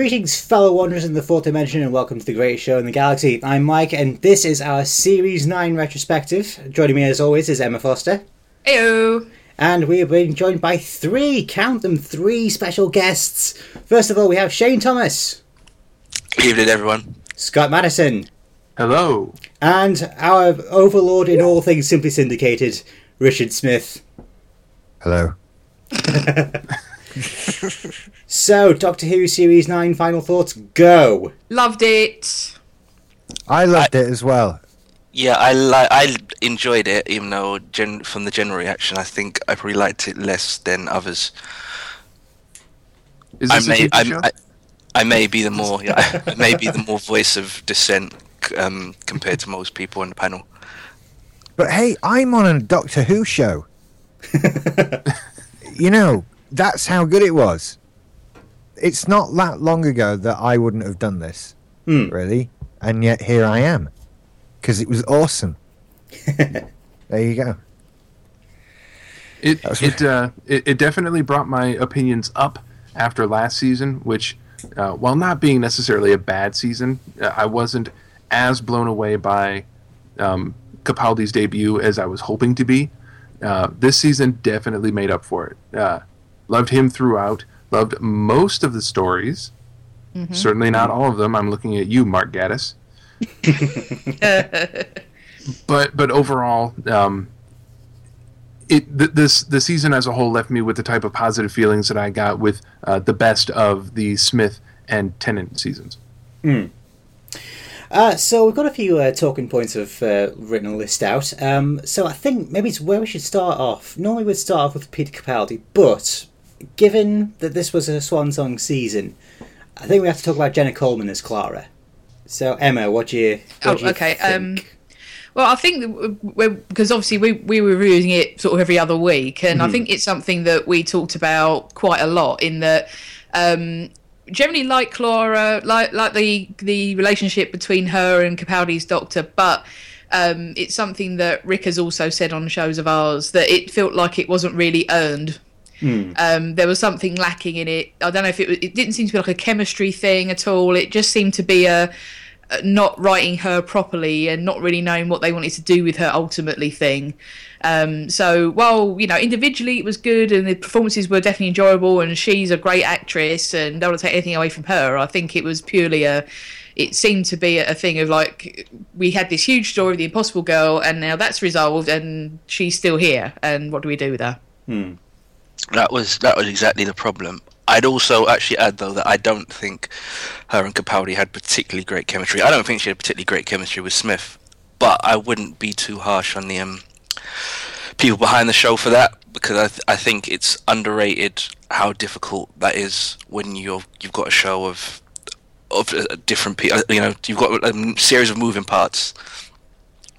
Greetings, fellow wanderers in the fourth dimension, and welcome to the greatest show in the galaxy. I'm Mike, and this is our Series 9 retrospective. Joining me, as always, is Emma Foster. Heyo. And we are being joined by three, count them, three special guests. First of all, we have Shane Thomas, Good Evening, everyone. Scott Matteson, Hello. and our overlord in all things Simply Syndicated, Richard Smith. Hello. So, Doctor Who Series 9 final thoughts, go! Loved it. I loved it as well. Yeah, I li- I enjoyed it, even though gen- from the general reaction, I think I probably liked it less than others. Is I this a may TV I, show? I, I may be the more yeah, I may be the more voice of dissent um, compared to most people on the panel. But hey, I'm on a Doctor Who show. you know, that's how good it was. It's not that long ago that I wouldn't have done this, Hmm. really. And yet here I am. Because it was awesome. there you go. It That's it, uh, it it definitely brought my opinions up after last season, which, uh, while not being necessarily a bad season, uh, I wasn't as blown away by um, Capaldi's debut as I was hoping to be. Uh, this season definitely made up for it. Loved him throughout. Loved most of the stories. Certainly not all of them. I'm looking at you, Mark Gatiss. but but overall, um, it th- this the season as a whole left me with the type of positive feelings that I got with uh, the best of the Smith and Tennant seasons. Uh, so we've got a few uh, talking points of uh, written a list out. Um, so I think maybe it's where we should start off. Normally we'd start off with Peter Capaldi, but given that this was a swan song season, I think we have to talk about Jenna Coleman as Clara. So Emma, what do you? What Oh, do you okay, um. Well, I think because obviously we we were reviewing it sort of every other week, and Mm-hmm. I think it's something that we talked about quite a lot. In that, um, generally like Clara, like like the the relationship between her and Capaldi's doctor, but. Um, it's something that Rick has also said on shows of ours that it felt like it wasn't really earned. Um, there was something lacking in it. I don't know if it was, it didn't seem to be like a chemistry thing at all. It just seemed to be a, not writing her properly and not really knowing what they wanted to do with her ultimately thing. Um, so while you know individually it was good and the performances were definitely enjoyable and she's a great actress and don't want to take anything away from her, I think it was purely a. It seemed to be a thing of like we had this huge story of the Impossible Girl and now that's resolved and she's still here and what do we do with her? That was that was exactly the problem. I'd also actually add though that I don't think her and Capaldi had particularly great chemistry. I don't think she had particularly great chemistry with Smith, but I wouldn't be too harsh on the um, people behind the show for that because I th- I think it's underrated how difficult that is when you're you've got a show of of uh, different people. You know, you've got a series of moving parts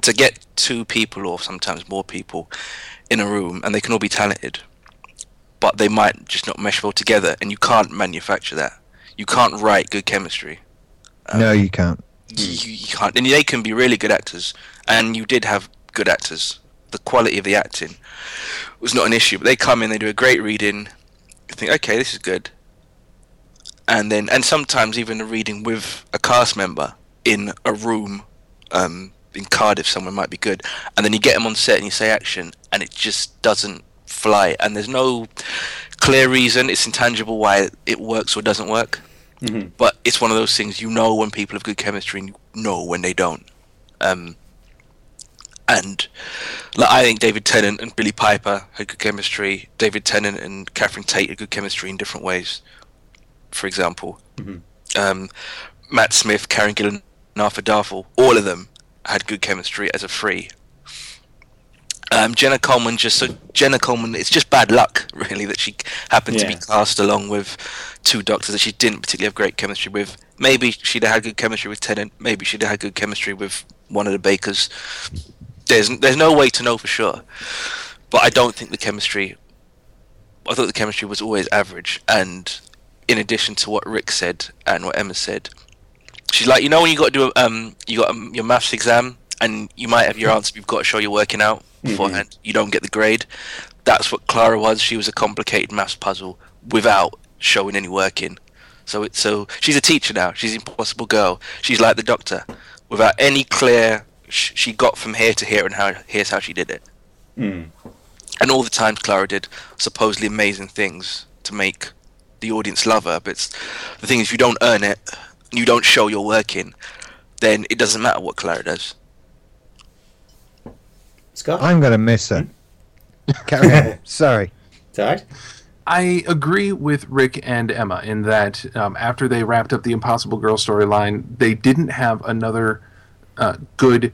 to get two people or sometimes more people in a room, and they can all be talented but they might just not mesh well together, and you can't manufacture that. You can't write good chemistry. no, you can't. You, you can't, and they can be really good actors, and you did have good actors. The quality of the acting was not an issue, but they come in, they do a great reading. You think, okay, this is good, and then, and sometimes even a reading with a cast member in a room. Um, in Cardiff, somewhere might be good, and then you get them on set and you say action, and it just doesn't fly, and there's no clear reason. It's intangible why it works or doesn't work. But it's one of those things you know when people have good chemistry, and you know when they don't. Um, and like, I think David Tennant and Billie Piper had good chemistry. David Tennant and Catherine Tate had good chemistry in different ways. For example, um, Matt Smith, Karen Gillan, and Arthur Darvill, all of them had good chemistry as a free. Um, Jenna Coleman just so Jenna Coleman. It's just bad luck, really, that she happened to be Yeah. cast along with two doctors that she didn't particularly have great chemistry with. Maybe she'd have had good chemistry with Tennant. Maybe she'd have had good chemistry with one of the Bakers. There's there's no way to know for sure, but I don't think the chemistry. I thought the chemistry was always average, and in addition to what Rick said and what Emma said, she's like, you know, when you got to do a, um, you got um, your maths exam, and you might have your answer, but you've got to show you're working out beforehand. Mm-hmm. You don't get the grade. That's what Clara was. She was a complicated maths puzzle without showing any working. So it, so she's a teacher now. She's an Impossible Girl. She's like the Doctor, without any clear. Sh- she got from here to here, and how here's how she did it. Mm. And all the times Clara did supposedly amazing things to make the audience love her. But it's, the thing is, if you don't earn it, you don't show you're working, then it doesn't matter what Clara does. Scott? I'm going to miss her. Carry on. Sorry. It's all right. I agree with Rick and Emma in that um, after they wrapped up the Impossible Girl storyline, they didn't have another uh, good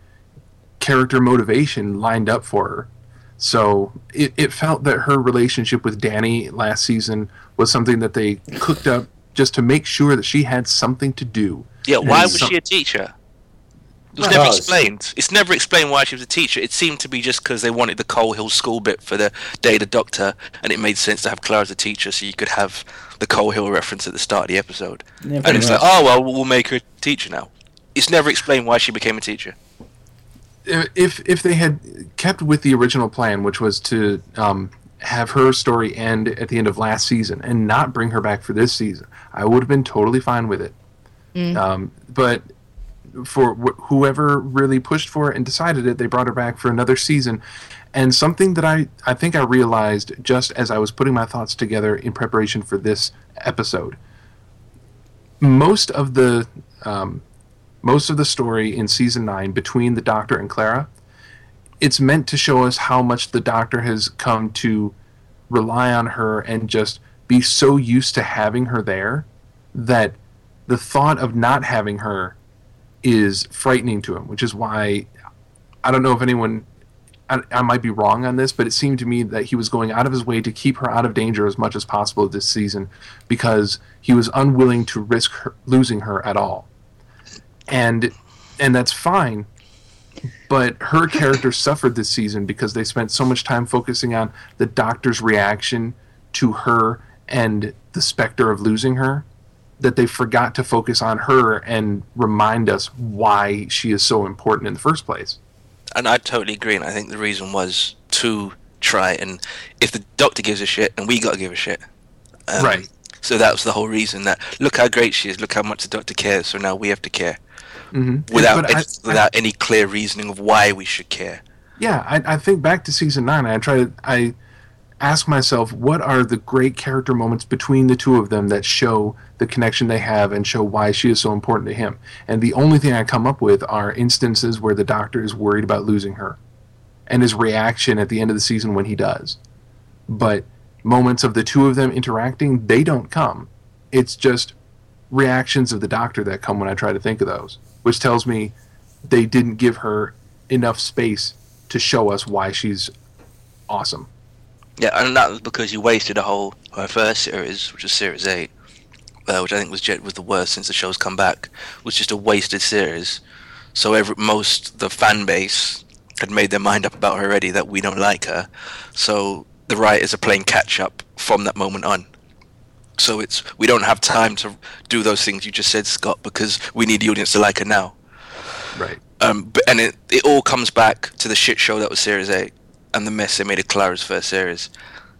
character motivation lined up for her. So it, it felt that her relationship with Danny last season was something that they cooked up just to make sure that she had something to do. Yeah, why was some- she a teacher? It was Because- never explained. It's never explained why she was a teacher. It seemed to be just because they wanted the Coal Hill School bit for the Day of the Doctor, and it made sense to have Clara as a teacher, so you could have the Coal Hill reference at the start of the episode. Yeah, and it's much. like, oh well, we'll make her a teacher now. It's never explained why she became a teacher. if if they had kept with the original plan, which was to um, have her story end at the end of last season and not bring her back for this season, I would have been totally fine with it. Um, but for wh- whoever really pushed for it and decided it, they brought her back for another season. And something that I, I think I realized just as I was putting my thoughts together in preparation for this episode, most of the um, most of the story in season nine between the Doctor and Clara, it's meant to show us how much the Doctor has come to rely on her and just be so used to having her there that the thought of not having her is frightening to him, which is why I don't know if anyone. I, I might be wrong on this, but it seemed to me that he was going out of his way to keep her out of danger as much as possible this season because he was unwilling to risk her, losing her at all and and that's fine but her character suffered this season because they spent so much time focusing on the doctor's reaction to her and the specter of losing her that they forgot to focus on her and remind us why she is so important in the first place And I totally agree. And I think the reason was to try and if the Doctor gives a shit, and we got to give a shit. Um, Right. So that was the whole reason that look how great she is, look how much the Doctor cares. So now we have to care mm-hmm. without But I- any, without any clear reasoning of why we should care. yeah I, I think back to season nine i try to i ask myself what are the great character moments between the two of them that show the connection they have and show why she is so important to him? And the only thing i come up with are instances where the doctor is worried about losing her and his reaction at the end of the season when he does. But moments of the two of them interacting they don't come. It's just reactions of the doctor that come when i try to think of those which tells me they didn't give her enough space to show us why she's awesome. Yeah, and that was because you wasted a whole her first series, which was series eight, uh, which I think was ge- was the worst since the show's come back. Was just a wasted series. So every most the fan base had made their mind up about her already that we don't like her. So the writers are playing catch up from that moment on. So it's we don't have time to do those things you just said, Scott, because we need the audience to like her now. Right. Um, but, and it, it all comes back to the shit show that was Series 8 and the mess they made of Clara's first series.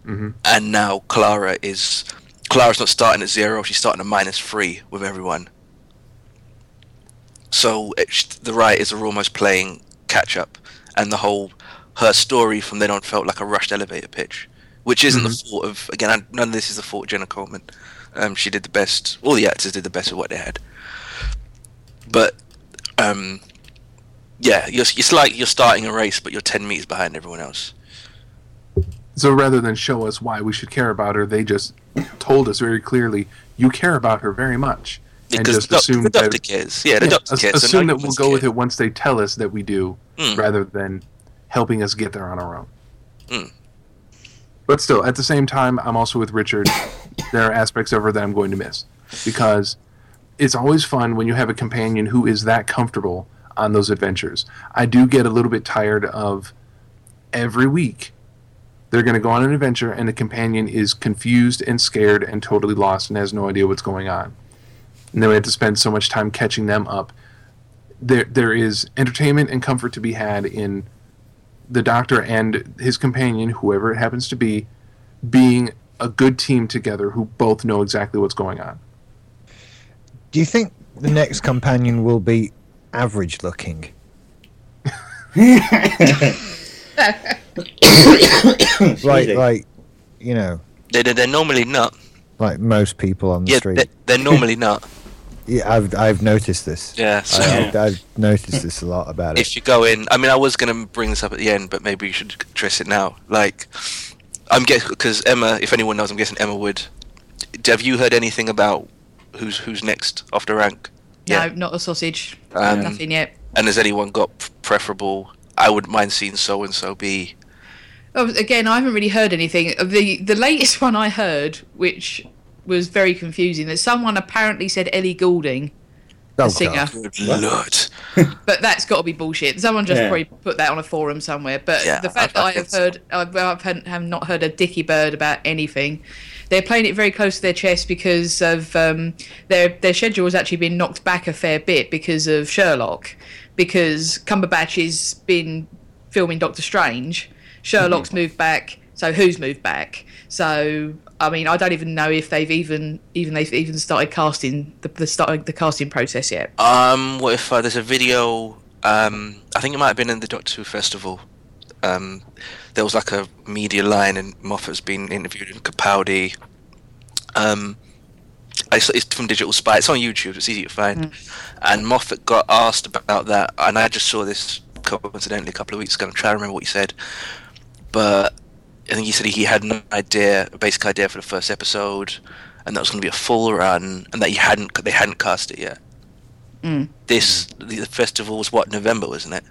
Mhm. And now Clara is. Clara's not starting at zero, she's starting at minus three with everyone. So it, the writers are almost playing catch up. And the whole. Her story from then on felt like a rushed elevator pitch. Which isn't the fault of. Again, none of this is the fault of Jenna Coleman. Um, she did the best. All the actors did the best with what they had. But. Um, yeah, you're, it's like you're starting a race, but you're 10 meters behind everyone else. So rather than show us why we should care about her, they just told us very clearly, you care about her very much. And Because just the, assume the doctor that, cares. Yeah, the Yeah, doctor cares. assume that we'll go with it once they tell us that we do, Mm. rather than helping us get there on our own. Mm. But still, at the same time, I'm also with Richard. there are aspects of her that I'm going to miss because it's always fun when you have a companion who is that comfortable on those adventures. I do get a little bit tired of every week they're going to go on an adventure and the companion is confused and scared and totally lost and has no idea what's going on. And then we have to spend so much time catching them up. There, there is entertainment and comfort to be had in the doctor and his companion, whoever it happens to be, being a good team together who both know exactly what's going on. Do you think the next companion will be average looking? like, me. like, you know, They, they, they're normally not. like most people on the Yeah, street. they, they're normally not. Yeah, I've I've noticed this. Yeah. So I, I've, I've noticed this a lot about it. if you go in, I mean, I was gonna bring this up at the end, but maybe you should address it now. Like, I'm guessing because Emma, if anyone knows, I'm guessing Emma would. Have you heard anything about who's who's next off the rank? No, not a sausage. Um, Nothing yet. And has anyone got preferable? I wouldn't mind seeing so and so be. Oh, again, I haven't really heard anything. The the latest one I heard, which was very confusing, that someone apparently said Ellie Goulding, the Oh, singer, God. Good lord. but that's got to be bullshit. Someone just Yeah. probably put that on a forum somewhere. But Yeah, the fact I- that I I have think so. heard, I've, I've had- have not heard a dicky bird about anything. They're playing it very close to their chest because of um, their their schedule has actually been knocked back a fair bit because of Sherlock, because Cumberbatch has been filming Doctor Strange. Sherlock's moved back, so who's moved back? So I mean, I don't even know if they've even even they've even started casting the the start the casting process yet. Um, what if uh, there's a video? Um, I think it might have been in the Doctor Who festival. Um, there was like a media line, and Moffat's been interviewed in Capaldi. Um, it's, it's from Digital Spy. It's on YouTube. It's easy to find. And Moffat got asked about that, and I just saw this coincidentally a couple of weeks ago. I'm trying to remember what he said, but I think he said he had an idea, a basic idea for the first episode, and that was going to be a full run, and that he hadn't, they hadn't cast it yet. This the, the festival was what November, wasn't it?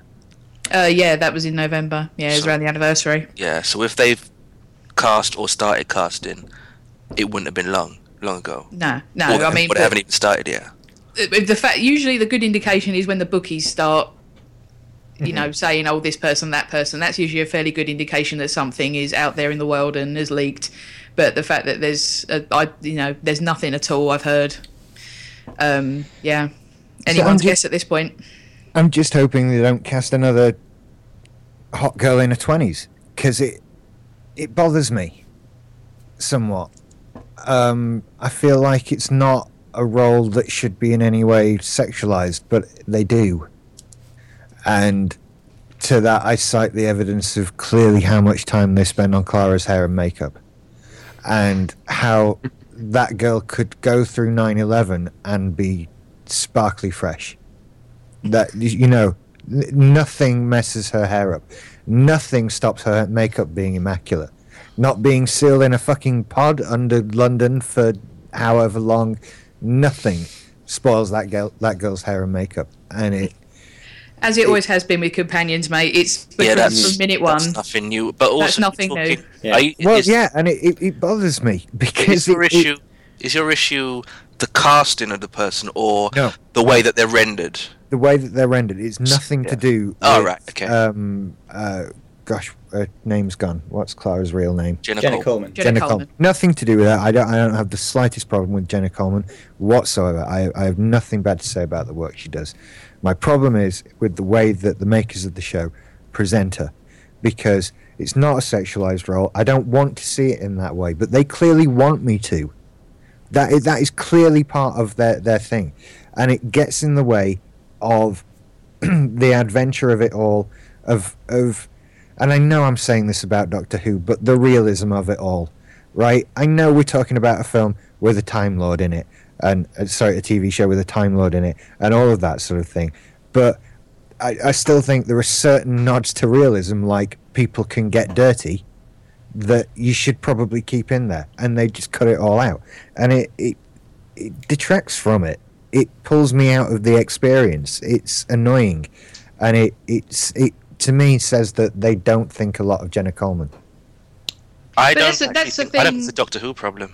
Uh, yeah, that was in November. Yeah, it was So- around the anniversary. Yeah. So if they've cast or started casting, it wouldn't have been long, long ago. No, no. or, I mean, or they haven't even started yet. the fact usually the good indication is when the bookies start, you know, saying, "Oh, this person, that person." That's usually a fairly good indication that something is out there in the world and is leaked. But the fact that there's, uh, I, you know, there's nothing at all. I've heard. Um, yeah, anyone's ju- guess at this point. I'm just hoping they don't cast another hot girl in her twenties because it it bothers me somewhat. Um, I feel like it's not a role that should be in any way sexualized, but they do. And to that, I cite the evidence of clearly how much time they spend on Clara's hair and makeup, and how that girl could go through 9/11 and be sparkly fresh that you know n- nothing messes her hair up nothing stops her makeup being immaculate not being sealed in a fucking pod under london for however long nothing spoils that girl that girl's hair and makeup and it As it always has been with companions, mate. It's Yeah, that's from minute one. That's nothing new. But also, That's nothing talking- new. Yeah. Are you, well is, yeah and it, it, it bothers me because Is your it- it- issue? Is your issue the casting of the person or No. the way that they're rendered? The way that they're rendered it's nothing to do Oh, with, right, okay. um uh gosh her name's gone what's clara's real name Jenna, Jenna Cole. Coleman. Jenna Coleman. Nothing to do with that. I don't. I don't have the slightest problem with Jenna Coleman whatsoever. I, I have nothing bad to say about the work she does. My problem is with the way that the makers of the show present her, because it's not a sexualized role. I don't want to see it in that way, but they clearly want me to. That is, that is clearly part of their, their thing, and it gets in the way of the adventure of it all. Of of, and I know I'm saying this about Doctor Who, but the realism of it all right? I know we're talking about a film with a Time Lord in it, and uh, sorry, a TV show with a Time Lord in it, and all of that sort of thing. But I, I still think there are certain nods to realism, like people can get dirty, that you should probably keep in there, and they just cut it all out, and it it, it detracts from it. It pulls me out of the experience. It's annoying, and it it's it to me says that they don't think a lot of Jenna Coleman. I But don't. that's the- actually that's the think, I don't it's a Doctor Who problem.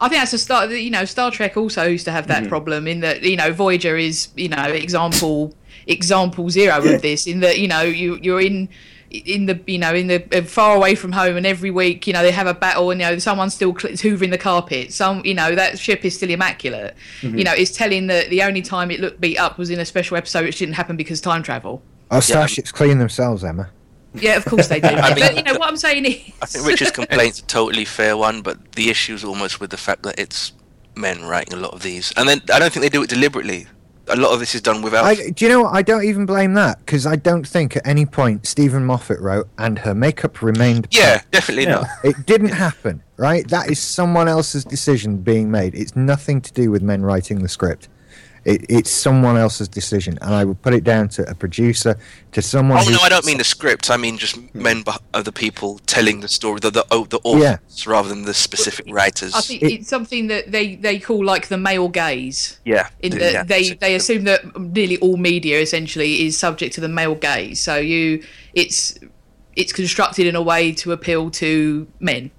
I think that's a start. You know, Star Trek also used to have that mm-hmm. problem in that you know Voyager is you know example example zero of this in that you know you you're in in the you know in the uh, far away from home and every week you know they have a battle and you know someone's still hoovering the carpet. Some you know that ship is still immaculate. You know it's telling that the only time it looked beat up was in a special episode which didn't happen because time travel. Our starships clean themselves, Emma. yeah of course they do. I mean- but you know what i'm saying is I think Richard's complaint's a totally fair one, but the issue is almost with the fact that it's men writing a lot of these, and then I don't think they do it deliberately. A lot of this is done without. I, do you know what? I don't even blame that because I don't think at any point Steven Moffat wrote and her makeup remained. yeah, definitely Yeah. not. It didn't happen, right? That is someone else's decision being made. It's nothing to do with men writing the script. It, it's someone else's decision, and I would put it down to a producer, to someone. Oh who- no, I don't mean the script. I mean just men, beh- uh, people telling the story, the the, oh, the authors, Yeah. rather than the specific writers. I think It- it's something that they, they call like the male gaze. yeah, In yeah, they, they assume that nearly all media essentially is subject to the male gaze. So you it's it's constructed in a way to appeal to men.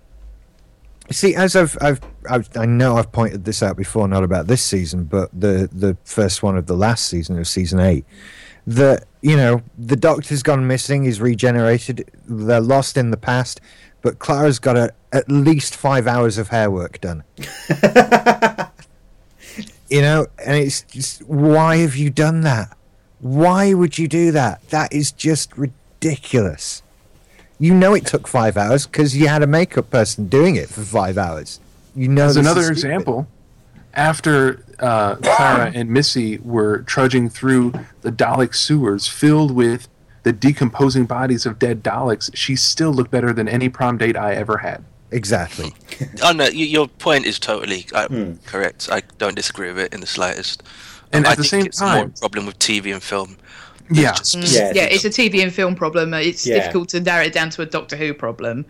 See, as I've, I've, I've, I know I've pointed this out before, not about this season, but the the first one of the last season of season eight. That you know, the Doctor's gone missing, he's regenerated, they're lost in the past, but Clara's got a, at least five hours of hair work done. you know, and it's just, why have you done that? Why would you do that? That is just ridiculous. You know it took five hours because you had a makeup person doing it for five hours. You know. As another example, after uh, Clara and Missy were trudging through the Dalek sewers filled with the decomposing bodies of dead Daleks, she still looked better than any prom date I ever had. Exactly. Oh no, y- your point is totally uh, Hmm. correct. I don't disagree with it in the slightest. And I at the think same it's more a time, problem with TV and film. Yeah, Just Mm, Yeah, yeah, it's a TV and film problem. It's Yeah. difficult to narrow it down to a Doctor Who problem.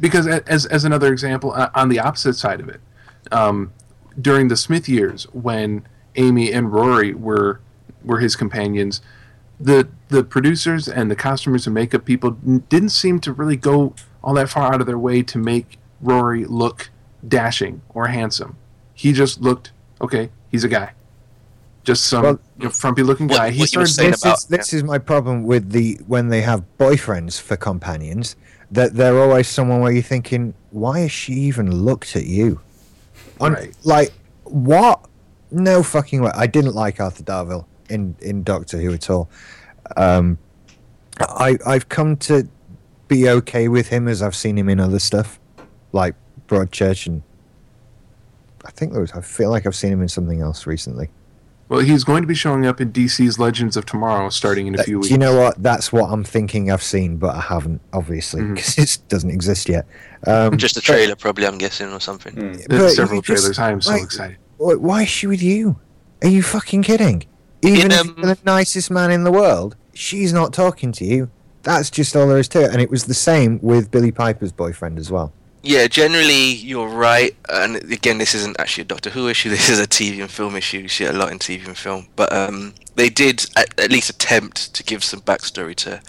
because as as another example, uh, on the opposite side of it, um, during the Smith years when Amy and Rory were were his companions, the the producers and the costumers and makeup people n- didn't seem to really go all that far out of their way to make Rory look dashing or handsome. He just looked okay. He's a guy, just some Well- you know, frumpy looking What- guy. he what started this about- is this is my problem with the when they have boyfriends for companions that they're always someone where you're thinking, why has she even looked at you? On, Right. Like what? No fucking way. I didn't like Arthur Darvill in in Doctor Who at all. Um, I I've come to be okay with him as I've seen him in other stuff, like Broadchurch and. I think there was. I feel like I've seen him in something else recently. Well, he's going to be showing up in DC's Legends of Tomorrow starting in a Uh, few do weeks. you know what? That's what I'm thinking I've seen, but I haven't, obviously, because it doesn't exist yet. Um, just a trailer, probably. I'm guessing, or something. There's several you just- trailers. I am so like, excited. Why is she with you? Are you fucking kidding? Even In, if um, you're the nicest man in the world, she's not talking to you. That's just all there is to it. And it was the same with Billie Piper's boyfriend as well. Yeah, generally you're right. And again, this isn't actually a Doctor Who issue. This is a TV and film issue. You see a lot in TV and film. But um, they did at, at least attempt to give some backstory to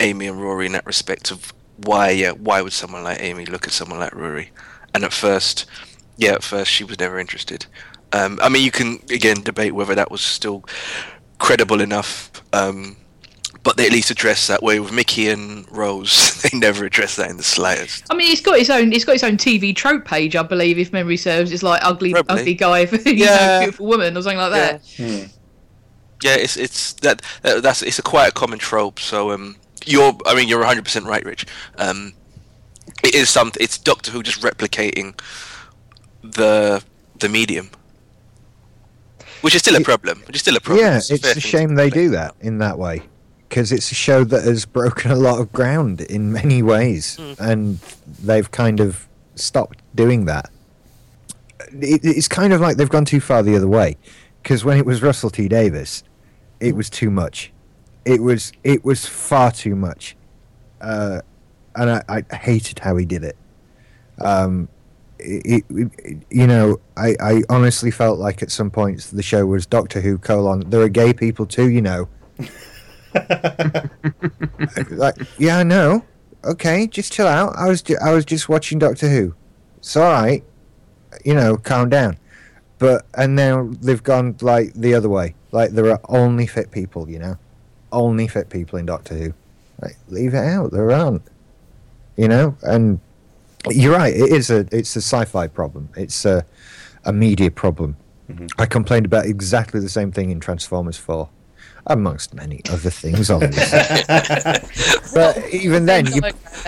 Amy and Rory in that respect of why, yeah, why would someone like Amy look at someone like Rory? And at first, yeah, at first she was never interested. Um, I mean, you can again debate whether that was still credible enough. Um, but they at least address that way with Mickey and Rose. They never address that in the slightest. I mean, it's got its own. It's got its own TV trope page, I believe, if memory serves. It's like ugly, Probably. ugly guy for you Yeah. know, beautiful woman or something like that. Hmm. Yeah, it's it's that, that that's it's a quite a common trope. So um, you're I mean you're 100 percent right, Rich. Um, it is something. It's Doctor Who just replicating the the medium, which is still a problem. Which is still a problem. yeah, a it's fair a shame they do that in that way. Because it's a show that has broken a lot of ground in many ways. And they've kind of stopped doing that. It, it's kind of like they've gone too far the other way. Because when it was Russell T Davies, it was too much. It was it was far too much, uh, and I, I hated how he did it. Um, it, it, it- you know, I, I honestly felt like at some points the show was Doctor Who colon. There are gay people too, you know. like, yeah, I know. Okay, just chill out. I was ju- I was just watching Doctor Who. It's all right. You know, calm down. But and now they've gone like the other way. Like there are only fit people, you know, only fit people in Doctor Who. Like leave it out. There aren't. You know, and you're right. It is a it's a sci-fi problem. It's a a media problem. Mm-hmm. I complained about exactly the same thing in Transformers Four, amongst many other things, obviously. but even then, you,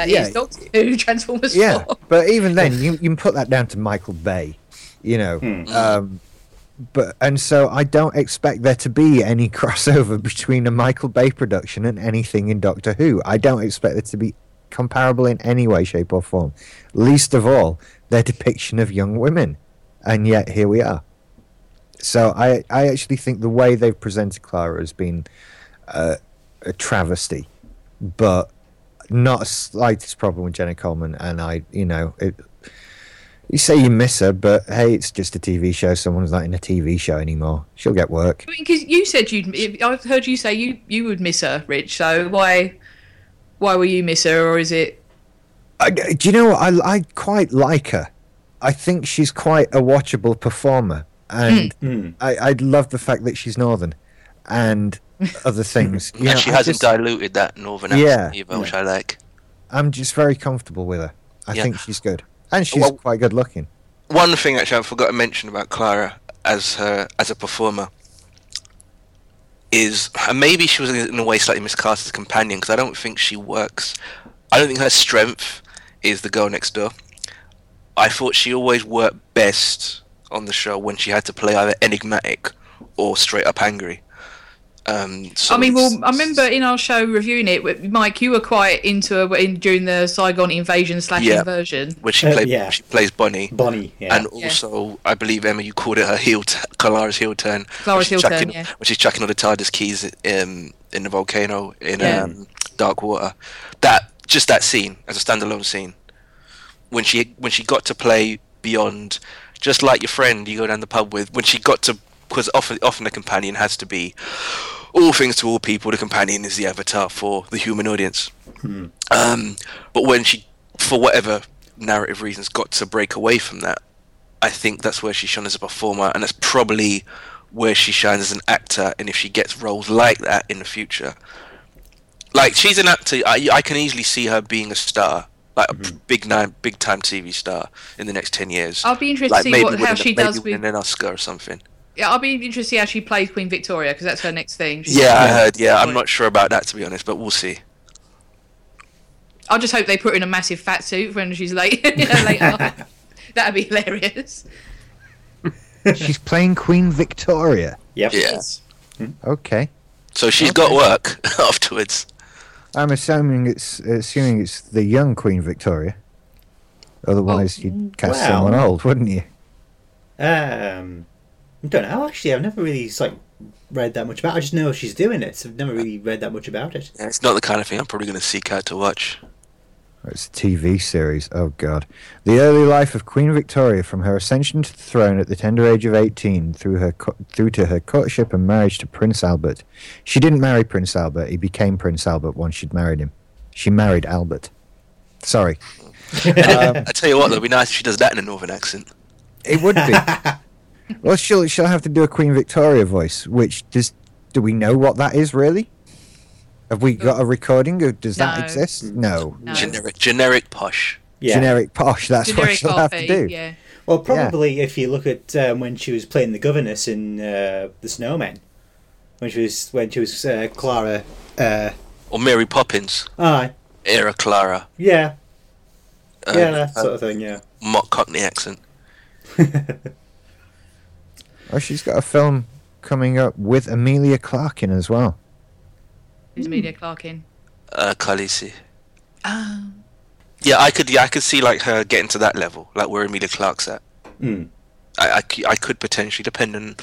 yeah. Doctor Who Transformers yeah. 4. But even then, you you can put that down to Michael Bay. you know. Um, but and so I don't expect there to be any crossover between a Michael Bay production and anything in Doctor Who. I don't expect it to be comparable in any way, shape, or form. Least of all, their depiction of young women, and yet here we are. So I, I actually think the way they've presented Clara has been uh, a travesty, but not a slightest problem with Jenna Coleman. And I, you know, it, you say you miss her, but hey, it's just a TV show. Someone's not in a TV show anymore. She'll get work. Because you said you'd. I've heard you say you you would miss her, Rich. So why why will you miss her, or is it? I, do you know what? I, I quite like her. I think she's quite a watchable performer, and Mm. I, I love the fact that she's northern and other things. You know, and she I hasn't just- diluted that northern Yeah. accent either, which I like. I'm just very comfortable with her. I Yeah. think she's good, and she's Well- quite good looking. One thing actually I forgot to mention about Clara as her as a performer is and maybe she was in a way slightly miscast as a companion because I don't think she works. I don't think her strength is the girl next door. I thought she always worked best on the show when she had to play either enigmatic or straight up angry. Um, so I mean, well, I remember in our show reviewing it, Mike, you were quite into her in, during the Zygon invasion slash Yeah. inversion. when she Uh, played yeah. she plays Bonnie. Bonnie, yeah. And also, I believe Emma, you called it her heel, t- Clara's heel turn. Clara's when she's heel turn, yeah. When she's chucking all the TARDIS keys um, in the volcano in Yeah. um, Dark Water. That just that scene as a standalone scene. When she when she got to play beyond, just like your friend you go down the pub with. When she got to, because often often the companion has to be all things to all people. The companion is the avatar for the human audience. Um, but when she, for whatever narrative reasons, got to break away from that, I think that's where she shone as a performer, and that's probably where she shines as an actor. And if she gets roles like that in the future, like she's an actor, I, I can easily see her being a star, like a mm-hmm. big nine, big time TV star in the next ten years. I'll be interested like to see what, how she maybe does with. winning an Oscar or something. Yeah, I'll be interested to see how she plays Queen Victoria because that's her next thing. She's- Yeah, I heard. Yeah, I'm not sure about that to be honest, but we'll see. I just hope they put her in a massive fat suit when she's late. later. That'd be hilarious. she's playing Queen Victoria. Yep. Yeah. Hmm? Okay, So she's got work afterwards. I'm assuming it's assuming it's the young Queen Victoria. Otherwise, you'd cast wow. someone old, wouldn't you? Um, I don't know. Actually, I've never really like read that much about. it. I just know she's doing it. I've never really read that much about it. Yeah, it's not the kind of thing I'm probably going to seek out to watch. It's a TV series. Oh God, the early life of Queen Victoria, from her ascension to the throne at the tender age of eighteen, through her co- through to her courtship and marriage to Prince Albert. She didn't marry Prince Albert. He became Prince Albert once she'd married him. She married Albert. Sorry, Um, I tell you what, though, it'd be nice if she does that in a northern accent. it would be. well, she'll she'll have to do a Queen Victoria voice. Which does do we know what that is really? Have we got a recording? Or does that No. exist? No. No. Generic, generic posh. Yeah. Generic posh. That's what Generic she'll have to coffee, do. Yeah. Well, probably if you look at um, when she was playing the governess in uh, the Snowman, when she was when she was uh, Clara. Uh, Or Mary Poppins, aye, era Clara. yeah, Uh, yeah, that uh, sort of thing. Yeah. mock Cockney accent. Oh, she's got a film coming up with Amelia Clarkin as well. Who's Emilia Clarke in? Uh, Khaleesi. Oh. Yeah, I could. Yeah, I could see like her getting to that level, like where Emilia Clarke's at. Mm. I, I, c- I could potentially, depend on.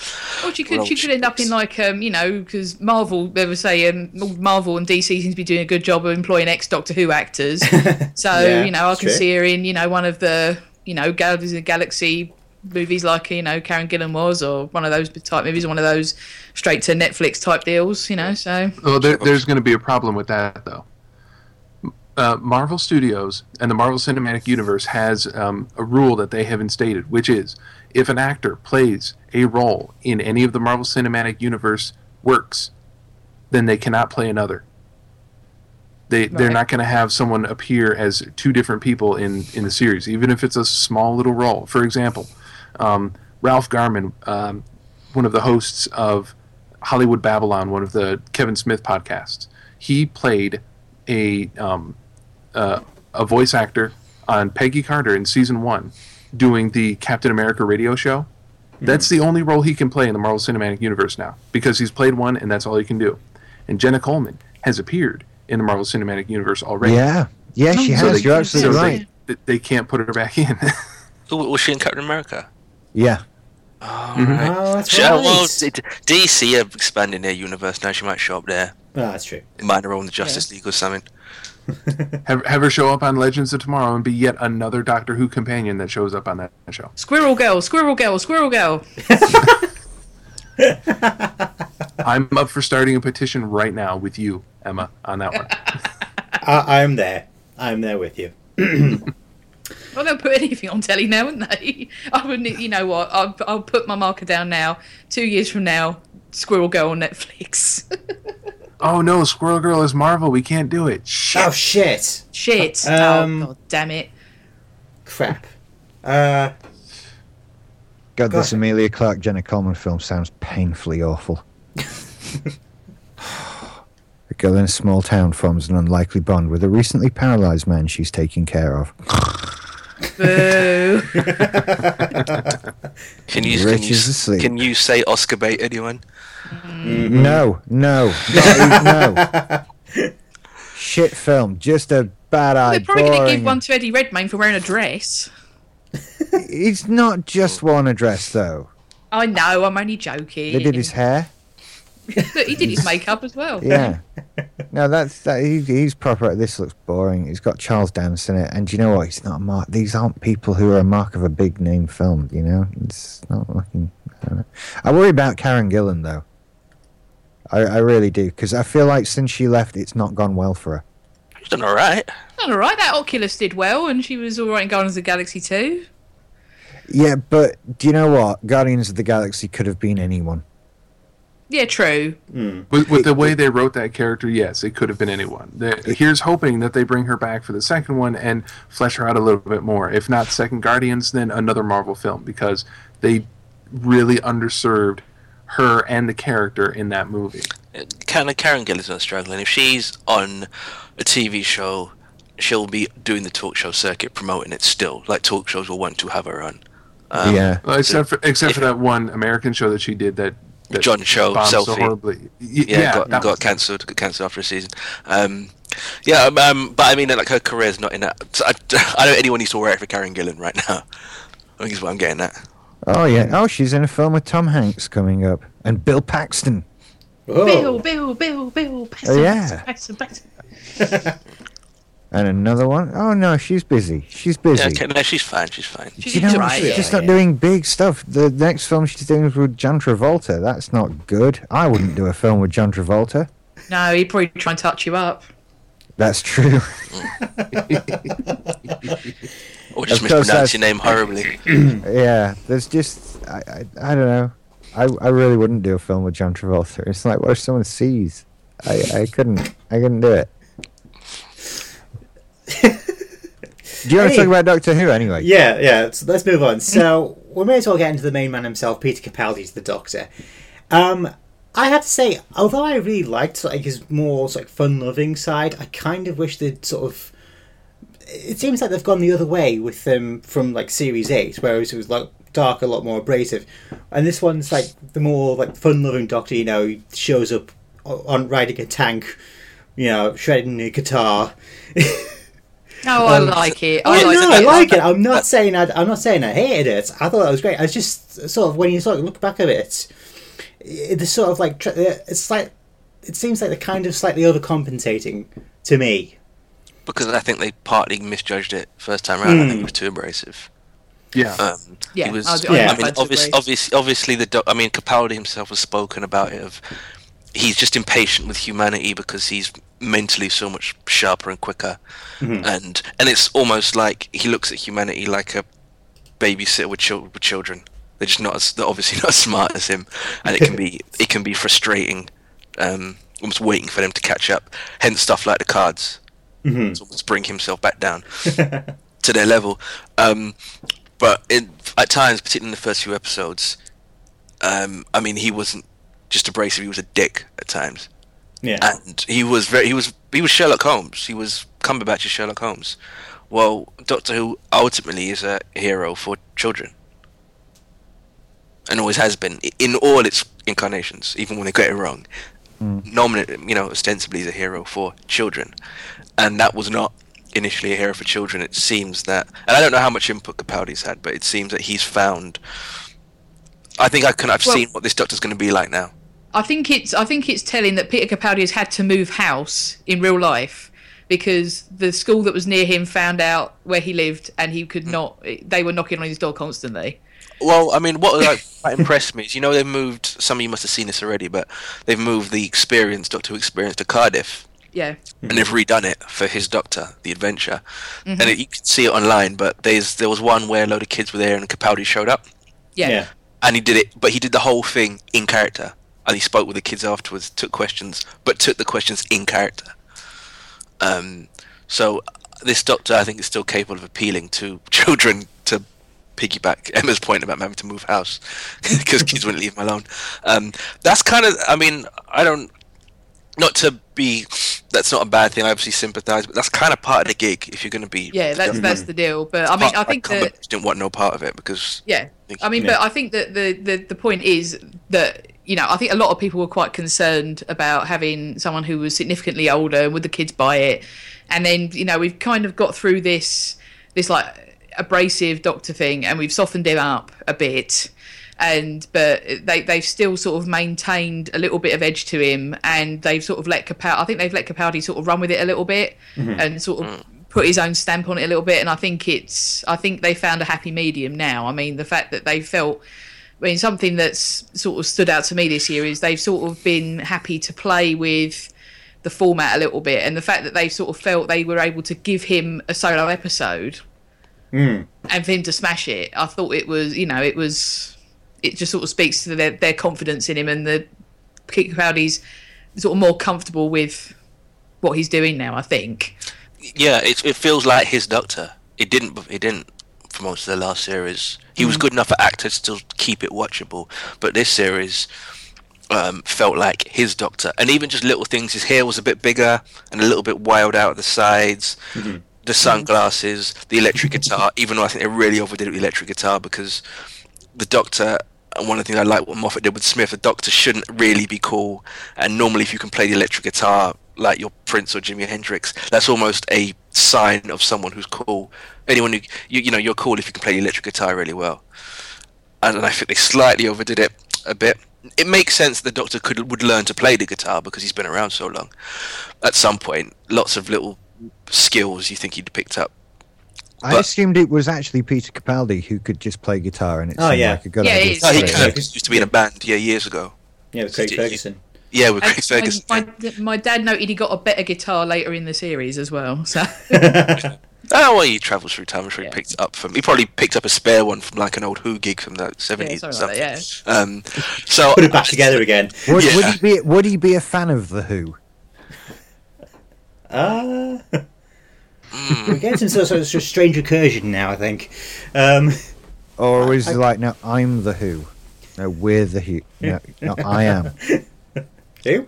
Or she could she could end up in like um you know because Marvel they were saying Marvel and DC seems to be doing a good job of employing ex Doctor Who actors. So Yeah, you know I can true. see her in you know one of the you know Guardians of the Galaxy movies like you know Karen Gillan was or one of those type movies, one of those straight to Netflix type deals. You know so Oh, there, there's going to be a problem with that, though. Uh, Marvel Studios and the Marvel Cinematic Universe has um, a rule that they have instated, which is if an actor plays a role in any of the Marvel Cinematic Universe works, then they cannot play another. They they're not going to have someone appear as two different people in in the series, even if it's a small little role. For example, um, Ralph Garman, um, one of the hosts of Hollywood Babylon, one of the Kevin Smith podcasts, he played a um, uh, a voice actor on Peggy Carter in season one doing the Captain America radio show. That's the only role he can play in the Marvel Cinematic Universe now because he's played one and that's all he can do. And Jenna Coleman has appeared in the Marvel Cinematic Universe already. Yeah, yeah, she So has. they- You're absolutely so right. They, they can't put her back in. Was she in Captain America? Yeah, Oh, Mhm. right. Oh, that's She- right. uh, well, d- d- DC are expanding their universe now. She might show up there, Oh, that's true. in minor role in the Justice League or something. have, have her show up on Legends of Tomorrow and be yet another Doctor Who companion that shows up on that show. Squirrel girl, squirrel girl, squirrel girl. I'm up for starting a petition right now with you, Emma, on that one. I, I'm there. I'm there with you. Well, they'll put anything on telly now, wouldn't they? I wouldn't. You know what? I'll, I'll put my marker down now. Two years from now, Squirrel Girl on Netflix. oh no, Squirrel Girl is Marvel. We can't do it. Shit. Oh shit! Shit! Um, oh god, damn it! Crap. Uh, God, this Emilia Clarke Jenna Coleman film sounds painfully awful. A girl in a small town forms an unlikely bond with a recently paralyzed man she's taking care of. Boo! Can you, Rich can you, is asleep. can you say Oscar bait anyone? Mm. No, no, not even- no. Shit film, just a bad eye. They're probably going to give one to Eddie Redmayne for wearing a dress. It's not just one address though. I know. I'm only joking. They did his hair. Look, he did his makeup as well. Yeah. No, that's that. He, he's proper. This looks boring. He's got Charles Dance in it, and do you know what? He's not a mark. These aren't people who are a mark of a big name film. You know, it's not looking. I, don't know. I worry about Karen Gillan though. I, I really do because I feel like since she left, it's not gone well for her. She's done all right. All right, that Oculus did well, and she was all right in Guardians of the Galaxy too. Yeah, but do you know what? Guardians of the Galaxy could have been anyone. Yeah, true. With, with the way they wrote that character, yes, it could have been anyone. The, here's hoping that they bring her back for the second one and flesh her out a little bit more. If not second Guardians, then another Marvel film because they really underserved her and the character in that movie. Karen, Karen Gillan's not struggling. If she's on a TV show, she'll be doing the talk show circuit, promoting it still. Like talk shows will want to have her on. Um, yeah. Well, except for except for that one American show that she did that, that John Cho, bombed so Selfie. horribly. Y- yeah, got, got was- cancelled. Got cancelled after a season. Um, yeah, um, um, but I mean, like her career's not in that. So I, I don't anyone needs to worry for Karen Gillan right now. I think is what I'm getting at. Oh yeah. Oh, she's in a film with Tom Hanks coming up, and Bill Paxton. oh, Bill, Bill, Bill, Bill. Paxton, Oh, yeah. Paxton, Paxton. And another one. Oh no, she's busy. She's busy. Yeah, okay, no, she's fine. She's fine. She's you know, right. she's just Yeah, not yeah. doing big stuff. The next film she's doing is with John Travolta. That's not good. I wouldn't do a film with John Travolta. No, he'd probably try and touch you up. That's true. Mm. Or just mispronounce your name horribly. yeah, there's just I, I I don't know. I I really wouldn't do a film with John Travolta. It's like what if someone sees? I I couldn't I couldn't do it. Do you want to talk about Doctor Who anyway? Yeah, yeah. So let's move on. So we may as well get into the main man himself, Peter Capaldi's the Doctor. Um, I have to say, although I really liked like his more sort of fun-loving side, I kind of wish they'd sort of. It seems like they've gone the other way with them from like Series Eight, whereas it was like dark, a lot more abrasive, and this one's like the more like fun-loving Doctor. You know, shows up on riding a tank, you know, shredding a guitar. Oh, I Um, like it. I I like know, the I like it. I'm not saying I, I'm not saying I hated it. I thought it was great. I just sort of when you sort of look back at it, it, it's sort of like it's like it seems like they're kind of slightly overcompensating to me. because I think they partly misjudged it first time around. I think it was too abrasive. Yeah. Um, Yeah, he was. I'd- I'd I be mean, obviously, obviously, obviously, the. doc- I mean, Capaldi himself has spoken about it. Of he's just impatient with humanity because he's mentally so much sharper and quicker, and and it's almost like he looks at humanity like a babysitter with, chil- with children. They're just not as they're obviously not as smart as him, and it can be it can be frustrating, um, almost waiting for them to catch up. Hence, stuff like the cards. It's almost bring himself back down to their level. Um, but in, at times, particularly in the first few episodes, um, I mean, he wasn't just abrasive; he was a dick at times, Yeah, and he was very he was he was Sherlock Holmes. He was Cumberbatch's Sherlock Holmes, Well, Doctor Who ultimately is a hero for children, and always has been in all its incarnations, even when they get it wrong. Mm. Nominally, you know, ostensibly is a hero for children, and that was not initially a hero for children. It seems that, and I don't know how much input Capaldi's had, but it seems that he's found. I think I can. I've Well- seen what this Doctor's going to be like now. I think it's I think it's telling that Peter Capaldi has had to move house in real life because the school that was near him found out where he lived and he could hmm. not. They were knocking on his door constantly. Well, I mean, what like, quite impressed me is you know they've moved. Some of you must have seen this already, but they've moved the experience Doctor Who experience to Cardiff, Yeah, and they've redone it for his Doctor, the Adventure, mm-hmm. and it, you can see it online. But there's there was one where a load of kids were there and Capaldi showed up, yeah, Yeah. and he did it, but he did the whole thing in character, and he spoke with the kids afterwards, took questions, but took the questions in character. Um, so this Doctor, I think, is still capable of appealing to children to piggyback Emma's point about having to move house because kids wouldn't leave him alone. Um, that's kind of, I mean, I don't, not to be, that's not a bad thing. I obviously sympathise, but that's kind of part of the gig if you're going to be. yeah. That's that's the deal. But I mean, I think Cumberbatch that didn't want no part of it because Yeah, Think- I mean, Yeah. but I think that the, the the point is that you know I think a lot of people were quite concerned about having someone who was significantly older. And would the kids buy it? And then you know we've kind of got through this this like abrasive doctor thing, and we've softened him up a bit. And but they they've still sort of maintained a little bit of edge to him, and they've sort of let Capaldi. I think they've let Capaldi sort of run with it a little bit, mm-hmm. and sort of put his own stamp on it a little bit. And I think it's I think they found a happy medium now. I mean, the fact that they felt. I mean, something that's sort of stood out to me this year is they've sort of been happy to play with the format a little bit, and the fact that they've sort of felt they were able to give him a solo episode hmm. and for him to smash it. I thought it was, you know, it was, it just sort of speaks to their, their confidence in him and the Peter Capaldi's sort of more comfortable with what he's doing now. I think. yeah, it, it feels like his Doctor. It didn't. It didn't for most of the last series. He was good enough for actors to still keep it watchable, but this series um, felt like his Doctor. And even just little things. His hair was a bit bigger and a little bit wild out at the sides. The sunglasses, the electric guitar. Even though I think they really overdid it with the electric guitar because the Doctor. And one of the things I like what Moffat did with Smith, the Doctor shouldn't really be cool. And normally, if you can play the electric guitar like your Prince or Jimi Hendrix, that's almost a sign of someone who's cool. Anyone who you, you know you're cool if you can play the electric guitar really well. And, and I think they slightly overdid it a bit. It makes sense the Doctor could would learn to play the guitar because he's been around so long. At some point, lots of little skills you think he'd picked up. I assumed it was actually Peter Capaldi who could just play guitar, and it Oh, seemed yeah. like a good Yeah, idea. it's- to No, he kind of used to be in a band, yeah, years ago. Yeah, with Craig Yeah. Ferguson. Yeah, with And Chris Ferguson. My, my, my dad noted he got a better guitar later in the series as well. So Oh, well, he travels through time. I'm sure Yeah. he picked it up from. He probably picked up a spare one from like an old Who gig from the yeah, seventies or something like that, yeah. Um, so Put it back together again. Would, Yeah. would he be? Would he be a fan of the Who? Uh, we're getting into sort of, sort strange recursion now, I think. Um, Or is I- it like, no, I'm the Who? No, we're the Who. No, no I am. who?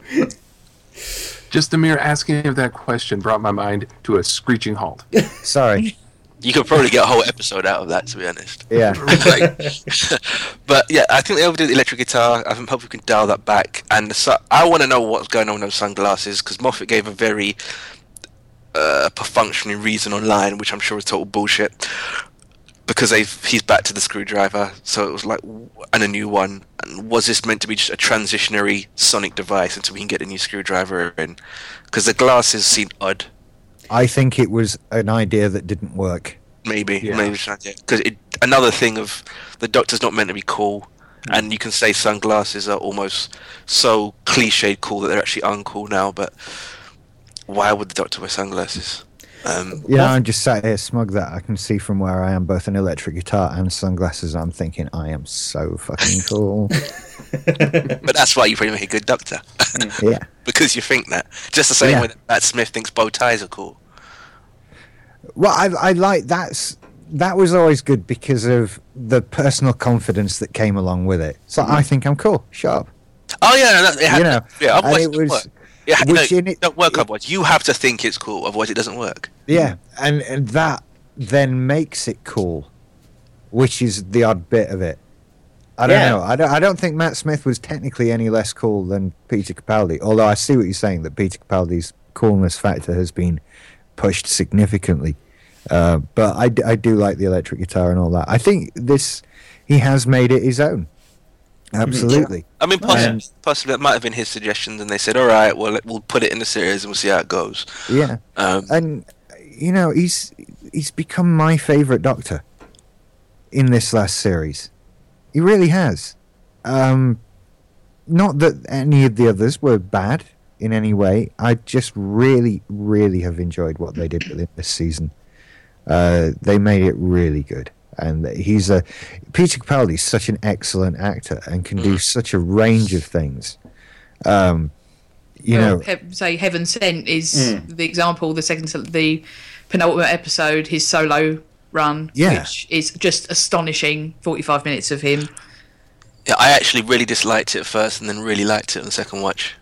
Just the mere asking of that question brought my mind to a screeching halt. Sorry. you could probably get a whole episode out of that, to be honest. Yeah. Like, but yeah, I think they overdid the electric guitar. I hope we can dial that back. And the su- I want to know what's going on with those sunglasses because Moffat gave a very uh, perfunctory reason online, which I'm sure is total bullshit. Because they've he's back to the screwdriver, so it was like, and a new one. And was this meant to be just a transitionary sonic device until we can get a new screwdriver in? Because the glasses seem odd. I think it was an idea that didn't work. Maybe, maybe not Yeah. maybe because another thing of the Doctor's not meant to be cool, mm. and you can say sunglasses are almost so cliched cool that they're actually uncool now. But why would the Doctor wear sunglasses? Um, know, I'm just sat here smug that I can see from where I am both an electric guitar and sunglasses. I'm thinking I am so fucking cool. but that's why you probably make a good Doctor yeah. because you think that. Just the same Yeah. way that Matt Smith thinks bow ties are cool. Well, I, I like that's that was always good because of the personal confidence that came along with it. So I think I'm cool. Shut up. Oh yeah, no, it had, You know, yeah. Otherwise, it it was- work. Yeah, no, which in it it- don't work it- otherwise. You have to think it's cool, otherwise it doesn't work. Yeah, and and that then makes it cool, which is the odd bit of it. I don't Yeah. know. I don't, I don't think Matt Smith was technically any less cool than Peter Capaldi. Although I see what you're saying that Peter Capaldi's coolness factor has been pushed significantly. Uh, but I do like the electric guitar and all that. I think this he has made it his own. Absolutely. I mean, possibly, And- possibly that might have been his suggestions, and they said, "All right, well, we'll put it in the series and we'll see how it goes." Yeah. Um, and you know he's he's become my favorite doctor in this last series he really has um not that any of the others were bad in any way i just really really have enjoyed what they did with him this season uh they made it really good and he's a peter capaldi's such an excellent actor and can do such a range of things um you Well, know he- say Heaven Sent is the example. The second, the penultimate episode, his solo run, Yeah. which is just astonishing. Forty-five minutes of him. yeah, I actually really disliked it at first, and then really liked it on the second watch.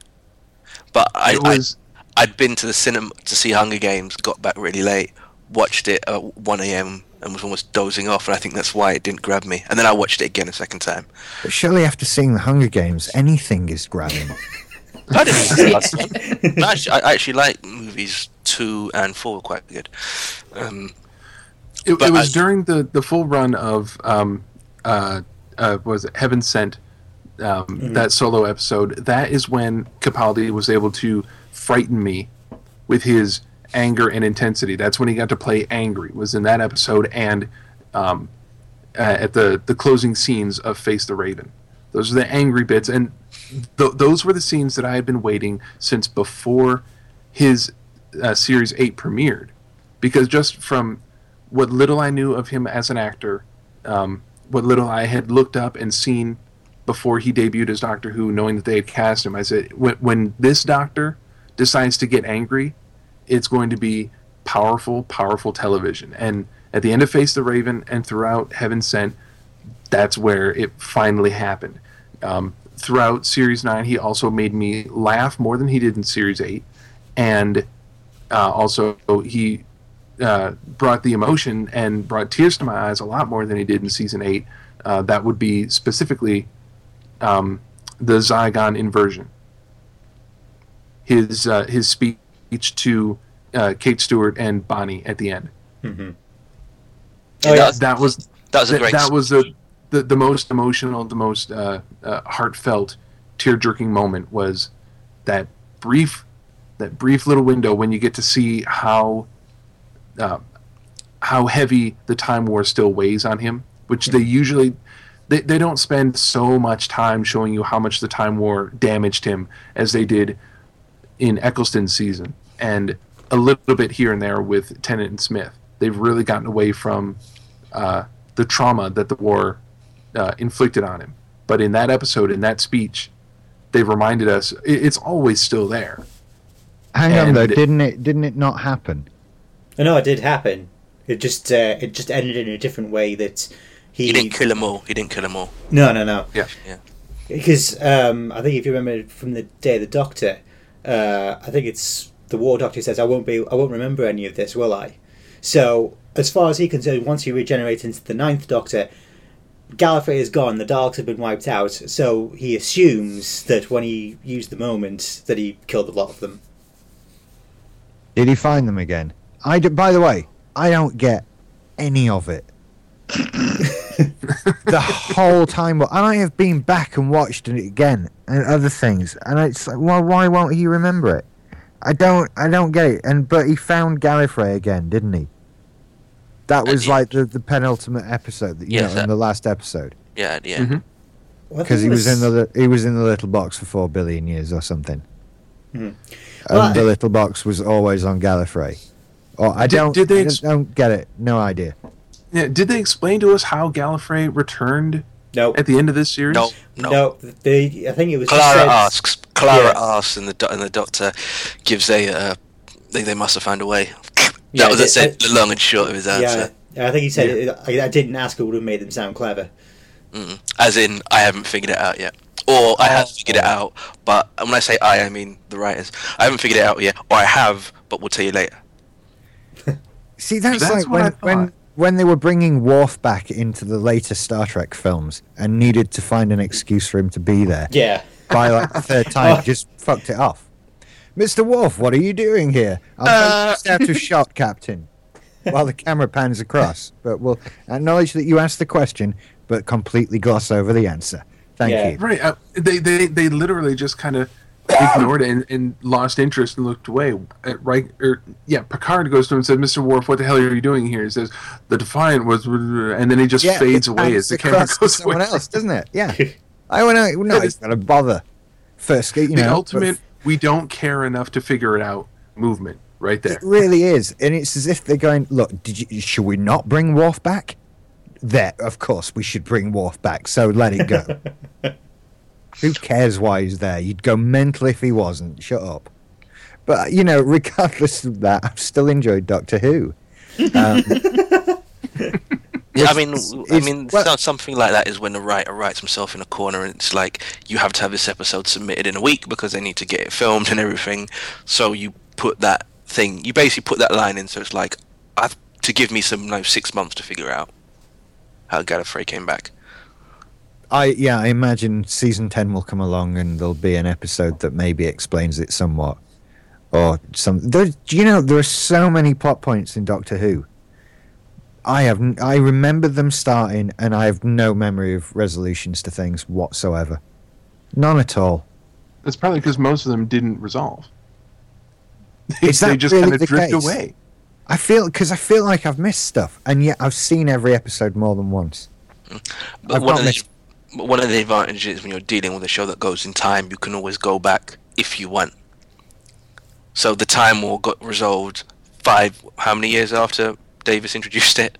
But I, was I I'd been to the cinema to see Hunger Games, got back really late, watched it at one a.m. and was almost dozing off, and I think that's why it didn't grab me. And then I watched it again a second time. But surely after seeing the Hunger Games, anything is grabbing. I didn't like the last one. No, actually, I actually like movies two and four were quite good. Um, It, it was I- during the, the full run of um, uh, uh, was it Heaven Sent um, that solo episode. That is when Capaldi was able to frighten me with his anger and intensity. That's when he got to play angry. Was in that episode and um, at the the closing scenes of Face the Raven. Those are the angry bits, and th- those were the scenes that I had been waiting since before his uh, series eight premiered. Because just from what little I knew of him as an actor, um, what little I had looked up and seen before he debuted as Doctor Who, knowing that they had cast him, I said, when, when this Doctor decides to get angry, it's going to be powerful, powerful television. And at the end of Face the Raven and throughout Heaven Sent, that's where it finally happened. Um, throughout Series 9, he also made me laugh more than he did in Series 8. And uh, also, he uh, brought the emotion and brought tears to my eyes a lot more than he did in Season 8. Uh, that would be specifically um, the Zygon inversion. His, uh, his speech to uh, Kate Stewart and Bonnie at the end. Oh, yeah. that, That was that was a that, great. that was the, the the most emotional, the most uh, uh, heartfelt, tear jerking moment was that brief that brief little window when you get to see how uh, how heavy the time war still weighs on him, which they usually they, they don't spend so much time showing you how much the time war damaged him as they did in Eccleston's season and a little bit here and there with Tennant and Smith. They've really gotten away from uh, the trauma that the war uh, inflicted on him. But in that episode, in that speech, they reminded us it, it's always still there. Hang on though, didn't it? Didn't it not happen? I know it did happen. It just uh, it just ended in a different way that he. he didn't kill them all. He didn't kill them all. No, no, no. Yeah. Yeah. Because um, I think if you remember from the day of the Doctor, uh, I think it's the War Doctor says, "I won't be, I won't remember any of this, will I?" So, as far as he's concerned, once he regenerates into the Ninth Doctor, Gallifrey is gone. The Daleks have been wiped out. So he assumes that when he used the moment, that he killed a lot of them. Did he find them again? I d- by the way, I don't get any of it. the whole time, and I have been back and watched it again and other things, and it's like, well, why won't he remember it? I don't, I don't get it. And but he found Gallifrey again, didn't he? That was yeah. like the, the penultimate episode, that, you Yes, know, that- in the last episode, Yeah, yeah. Mhm. Well, because he was in the he was in the little box for four billion years or something. Hmm. And Well, the I- little box was always on Gallifrey. Oh, I Did- don't. did they I ex- don't get it. No idea. Yeah, did they explain to us how Gallifrey returned no, at the end of this series? No, no. no. They, I think it was. Clara said- asks. Clara Yeah. asks, and the and the doctor gives a. Uh, they, they must have found a way. Yeah, that was they- it, said the long and short of his answer. Yeah, I think he said I, I didn't ask. It would have made them sound clever. Mm. As in, I haven't figured it out yet. Or I have figured it out, but when I say I, I mean the writers. I haven't figured it out yet, or I have, but we'll tell you later. See, that's, That's like when, when when they were bringing Worf back into the later Star Trek films and needed to find an excuse for him to be there. Yeah. By like the third time, Oh. just fucked it off. Mr. Worf, what are you doing here? I'm Uh. just out of shot, Captain. While the camera pans across, but we'll acknowledge that you asked the question, but completely gloss over the answer. Thank Yeah. you. Right. Uh, they, they they literally just kind of ignored it and, and lost interest and looked away. Uh, right. Or yeah, Picard goes to him and says, "Mr. Worf, what the hell are you doing here?" He says, "The Defiant was," and then he just fades away pans as the camera across to goes someone away. else, doesn't it? Yeah. I want to. No, he's got to bother. First, you know, the but ultimate, we don't care enough to figure it out movement. Right there. It really is, and it's as if they're going, "Look, did you, should we not bring Worf back?" There, of course, we should bring Worf back. So let it go. Who cares why he's there? You'd go mental if he wasn't. Shut up. But you know, regardless of that, I've still enjoyed Doctor Who. Um, I mean, I mean, well- something like that is when the writer writes himself in a corner, and it's like you have to have this episode submitted in a week because they need to get it filmed and everything. So you put that thing, you basically put that line in, so it's like I've to give me some like six months to figure out how Gallifrey came back. I yeah, I imagine season ten will come along and there'll be an episode that maybe explains it somewhat, or some. There, you know, there are so many plot points in Doctor Who. I have n- I remember them starting, and I have no memory of resolutions to things whatsoever. None at all. That's probably because most of them didn't resolve. Is they that just really kind of the drift case? away. I feel because I feel like I've missed stuff, and yet I've seen every episode more than once. But I've one not of, the, missed- but one of the advantages when you're dealing with a show that goes in time, you can always go back if you want. So the time war got resolved five, how many years after Davies introduced it?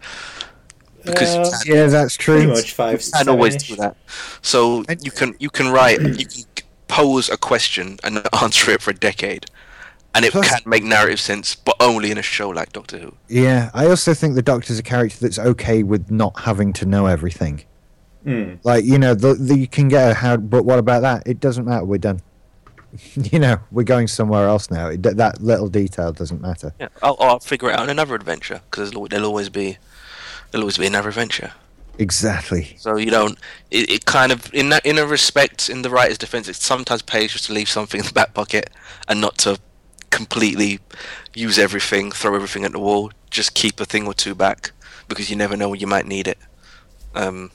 Because Uh, can't- Yeah, that's Pretty true. much five. you can always do that. So you can you can write you can pose a question and answer it for a decade, and it Plus- can make narrative sense, but only in a show like Doctor Who. Yeah, I also think the Doctor's a character that's okay with not having to know everything. Hmm. Like you know, the, the, you can get a how, but what about that? It doesn't matter. We're done. you know, we're going somewhere else now. It, that little detail doesn't matter. Yeah, I'll, I'll figure it out in another adventure because there'll, there'll always be there'll always be another adventure. Exactly. So you don't. It, it kind of in that in a respect, in the writer's defense, it sometimes pays just to leave something in the back pocket and not to completely use everything, throw everything at the wall. Just keep a thing or two back because you never know when you might need it um,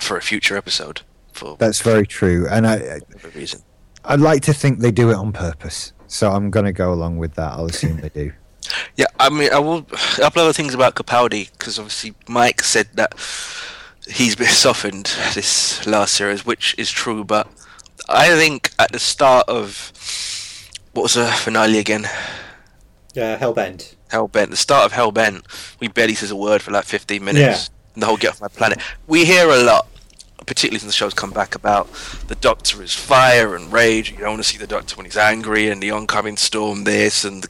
for a future episode for That's very true, and I whatever reason. I'd like to think they do it on purpose. So I'm going to go along with that. I'll assume they do. Yeah, I mean, I will. A couple other things about Capaldi because obviously Mike said that he's been softened this last series, which is true. But I think at the start of what was the finale again? Yeah, Uh, Hellbent. Hellbent. The start of Hellbent, we barely says a word for like 15 minutes. And the whole Get Off My Planet. We hear a lot, particularly since the show's come back, about the Doctor is fire and rage. You don't want to see the Doctor when he's angry, and the oncoming storm this, and the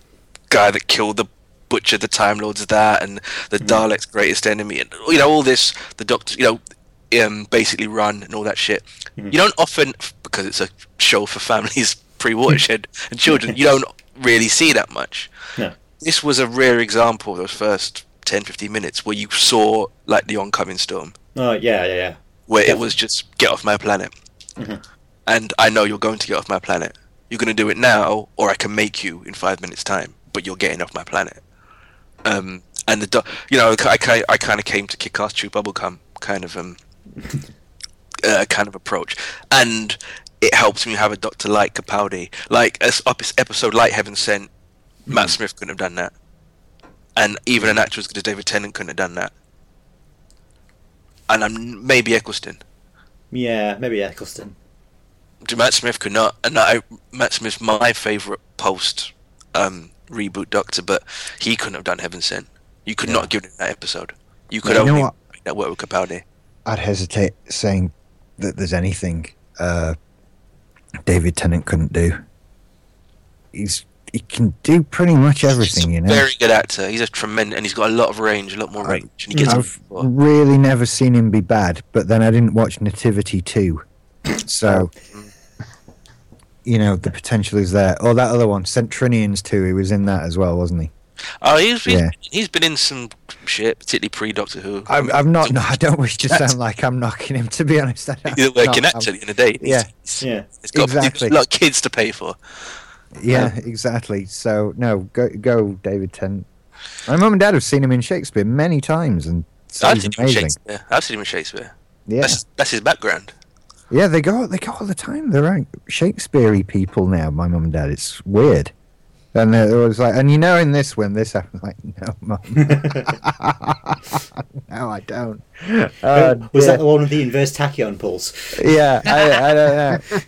guy that killed the butcher, the Time Lord's that, and the Daleks' greatest enemy, and you know all this. The Doctor, you know, um, basically run and all that shit. You don't often, because it's a show for families pre-watershed and children. You don't really see that much No. this was a rare example those first 10 15 minutes where you saw like the oncoming storm. Oh yeah, yeah, yeah. where it was just get off my planet. Mhm. and i know you're going to get off my planet. You're going to do it now or i can make you in five minutes time but you're getting off my planet. Um and the you know i, I, I kind of came to kick ass chew bubblegum kind of um uh, kind of approach. And it helps me have a doctor like capaldi. Like a episode like heaven sent matt smith couldn't have done that and even an actor as good as david tennant couldn't have done that and i'm maybe eccleston Yeah, maybe Eccleston. Matt Smith could not, and I, Matt Smith's my favourite post um, reboot Doctor, but he couldn't have done Heaven Sent. You could Yeah. not have given him that episode. You could You know only what? make that work with Capaldi. I'd hesitate saying that there's anything uh, David Tennant couldn't do. He's he can do pretty much everything, He's you know. very good actor. He's a tremendous, and he's got a lot of range, a lot more I- range, and he gets. I've really never seen him be bad, but then I didn't watch Nativity 2. So, mm. you know, the potential is there. Or that other one, St Trinian's 2, he was in that as well, wasn't he? Oh, he's he's, Yeah. he's been in some shit, particularly pre Doctor Who. I'm, I'm not. No, I don't wish to sound like I'm knocking him. To be honest, I don't, He's a working no, actor I'm- at the end day. Yeah. He's, Yeah. he's got, he's got Exactly. a lot of kids to pay for. Yeah, exactly. So no, go go, David Tennant. My mum and dad have seen him in Shakespeare many times, and so I've he's seen him in amazing. Shakespeare. I've seen him in Shakespeare. Yeah, That's that's his background. yeah. They go, they go all the time. They're like Shakespeare-y people now. My mum and dad. It's weird. And it was like, and you know, in this when this happened, like, no, mum, no, I don't. Oh, was dear. that the one with the inverse tachyon pulse? Yeah, I, I don't know.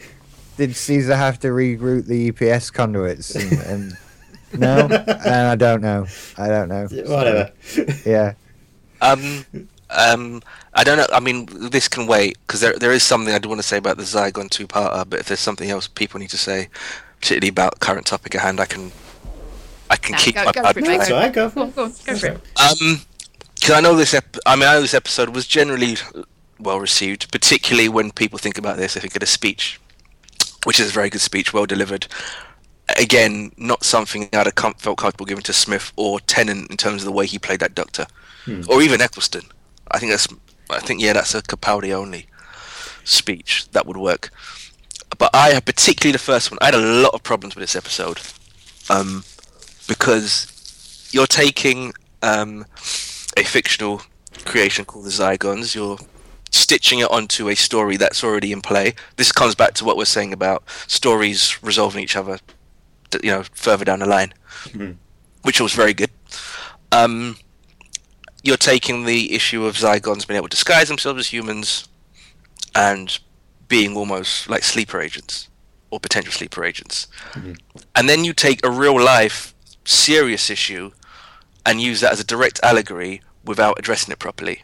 Did Caesar have to reroute the EPS conduits? And, and no, and I don't know. I don't know. Whatever. Yeah. Um, um, I don't know. I mean, this can wait because there there is something I do want to say about the Zygon two-parter. But if there's something else people need to say, particularly about current topic at hand, I can I can Nah, keep go- my go mouth for it, That's all right. Go Go on, go go for it. Um, because I know this. Ep- I mean, I know this episode was generally well received, particularly when people think about this. They think of a speech, which is a very good speech, well delivered. Again, not something I'd have com- felt comfortable giving to Smith or Tennant in terms of the way he played that Doctor, or even Eccleston. I think that's. I think yeah, that's a Capaldi only speech that would work. But I have particularly the first one. I had a lot of problems with this episode, um, because you're taking um, a fictional creation called the Zygons. You're stitching it onto a story that's already in play. This comes back to what we're saying about stories resolving each other, you know, further down the line, which was very good. Um, you're taking the issue of Zygons being able to disguise themselves as humans and being almost like sleeper agents or potential sleeper agents. And then you take a real life serious issue and use that as a direct allegory without addressing it properly.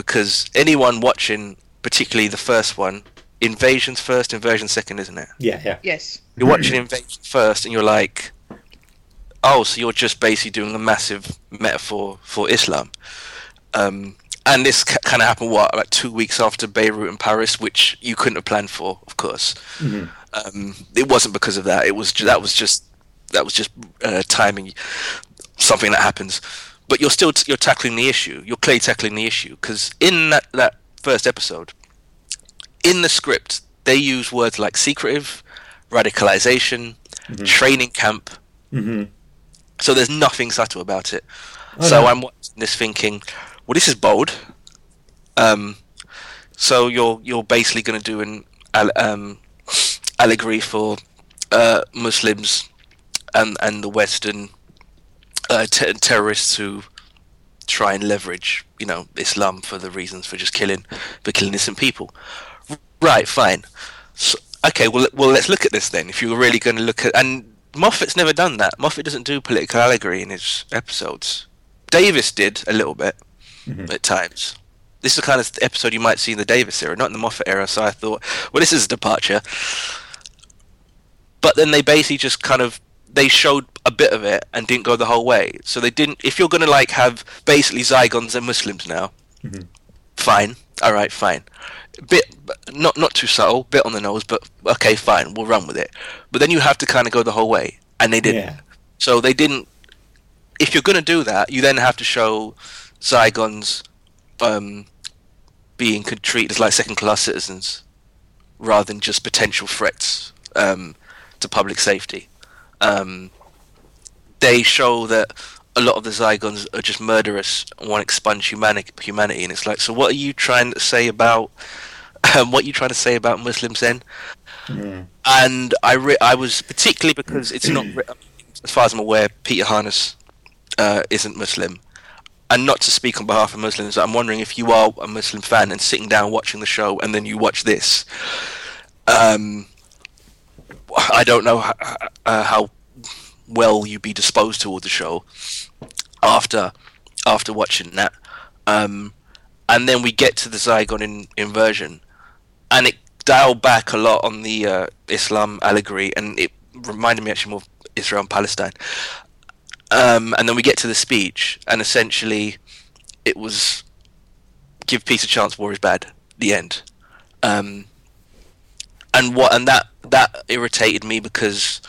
Because anyone watching, particularly the first one, invasion's first, invasion second, isn't it? Yeah, yeah. Yes. You're watching invasion first, and you're like, oh, so you're just basically doing a massive metaphor for Islam. Um, and this ca- kind of happened what like two weeks after Beirut and Paris, which you couldn't have planned for, of course. Um, it wasn't because of that. It was ju- that was just that was just uh, timing, something that happens. But you're still t- you're tackling the issue. You're clearly tackling the issue because in that that first episode, in the script, they use words like secretive, radicalization, training camp. hmm So there's nothing subtle about it. Oh, so no. I'm watching this thinking, well, this is bold. Um, so you're you're basically going to do an um, allegory for uh, Muslims and and the Western uh, te- terrorists who try and leverage, you know, Islam for the reasons for just killing for killing innocent people. Right, fine. So, okay, well, well, let's look at this then. If you're really going to look at, and Moffat's never done that. Moffat doesn't do political allegory in his episodes. Davies did a little bit at times. This is the kind of episode you might see in the Davies era, not in the Moffat era. So I thought, well, this is a departure. But then they basically just kind of they showed a bit of it and didn't go the whole way. So they didn't. If you're going to like have basically Zygons and Muslims now, fine, all right, fine. Bit not not too subtle, bit on the nose, but okay, fine, we'll run with it. But then you have to kind of go the whole way, and they didn't. Yeah. So they didn't. If you're going to do that, you then have to show Zygons um, being treated as like second-class citizens rather than just potential threats um, to public safety. Um, they show that a lot of the Zygons are just murderous and want to expunge humani- humanity, and it's like, so what are you trying to say about um, what are you trying to say about Muslims then? And I re- I was particularly because it's not, re- as far as I'm aware, Peter Harness uh, isn't Muslim. And not to speak on behalf of Muslims, I'm wondering if you are a Muslim fan and sitting down watching the show and then you watch this. Um, I don't know how, uh, how well you'd be disposed toward the show after after watching that. Um, and then we get to the Zygon in, inversion, and it dialed back a lot on the uh, Islam allegory, and it reminded me actually more of Israel and Palestine. Um, and then we get to the speech, and essentially, it was give peace a chance, war is bad. The end. Um, and what and that that irritated me because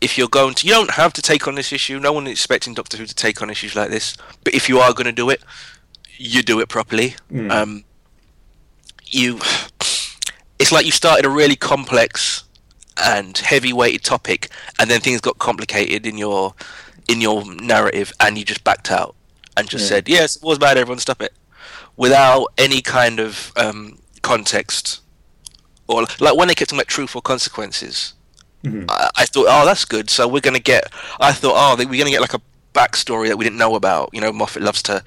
if you're going to, you don't have to take on this issue. No one is expecting Doctor Who to take on issues like this. But if you are going to do it, you do it properly. Um, you, it's like you started a really complex and heavy-weighted topic, and then things got complicated in your in your narrative, and you just backed out and just Yeah. said, "Yes, it was bad. Everyone, stop it," without any kind of um, context or like when they kept talking about truth or consequences. I, I thought, oh, that's good. So we're gonna get. I thought, oh, we're gonna get like a backstory that we didn't know about. You know, Moffat loves to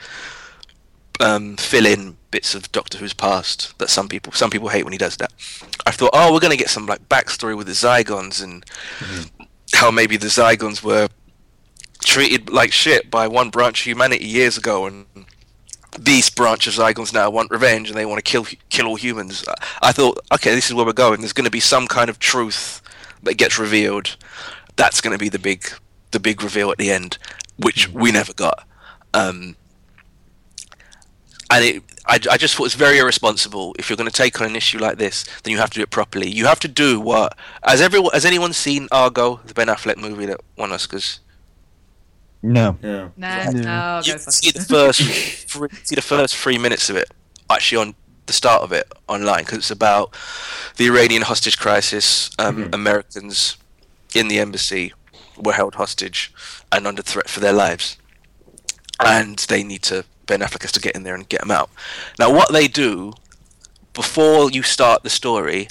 um, fill in bits of Doctor Who's past that some people some people hate when he does that. I thought, oh, we're gonna get some like backstory with the Zygons and how maybe the Zygons were treated like shit by one branch of humanity years ago, and these branch of Zygons now want revenge and they want to kill kill all humans. I- thought, okay, this is where we're going. There's going to be some kind of truth that gets revealed. That's going to be the big the big reveal at the end, which we never got. Um, and it, I, I just thought it's very irresponsible. If you're going to take on an issue like this, then you have to do it properly. You have to do what has everyone has anyone seen Argo, the Ben Affleck movie that won Oscars? No. Yeah. Nah, no, you see the first three, see the first three minutes of it actually on the start of it online because it's about the Iranian hostage crisis. Um, Americans in the embassy were held hostage and under threat for their lives, and they need to Ben Affleck has to get in there and get them out. Now, what they do before you start the story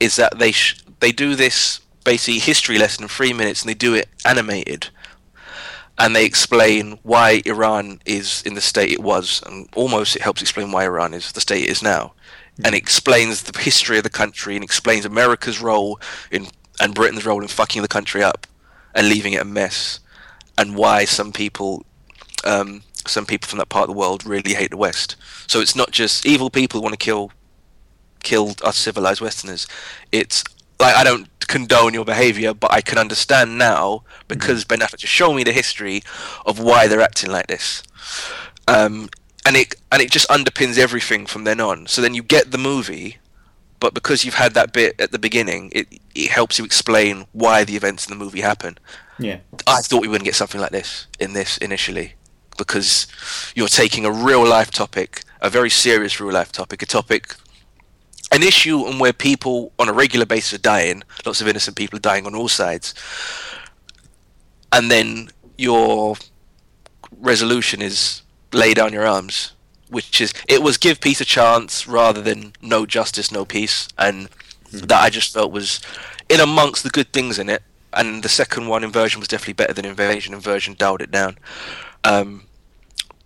is that they sh- they do this basically history lesson in three minutes, and they do it animated and they explain why Iran is in the state it was, and almost it helps explain why Iran is the state it is now, and explains the history of the country and explains America's role in and Britain's role in fucking the country up and leaving it a mess, and why some people, um, some people from that part of the world really hate the West. So it's not just evil people who want to kill, kill us civilized Westerners. It's like I don't condone your behavior, but I can understand now because Ben Affleck just showed me the history of why they're acting like this, um, and it and it just underpins everything from then on. So then you get the movie, but because you've had that bit at the beginning, it it helps you explain why the events in the movie happen. Yeah. I thought we wouldn't get something like this in this initially because you're taking a real life topic, a very serious real life topic, a topic, an issue and where people on a regular basis are dying, lots of innocent people are dying on all sides, and then your resolution is lay down your arms, which is it was give peace a chance rather than no justice, no peace, and that I just felt was in amongst the good things in it. And the second one, Inversion, was definitely better than Invasion. Inversion dialed it down. Um,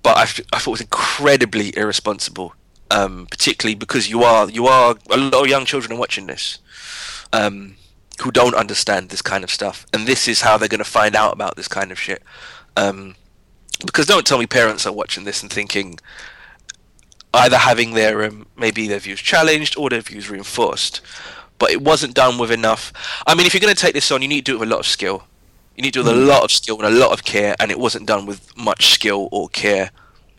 but I, f- I thought it was incredibly irresponsible, um, particularly because you are you are a lot of young children are watching this, um, who don't understand this kind of stuff, and this is how they're going to find out about this kind of shit. Um, because don't tell me parents are watching this and thinking either having their um, maybe their views challenged or their views reinforced. But it wasn't done with enough. I mean, if you're going to take this on, you need to do it with a lot of skill. You need to do it with a lot of skill and a lot of care, and it wasn't done with much skill or care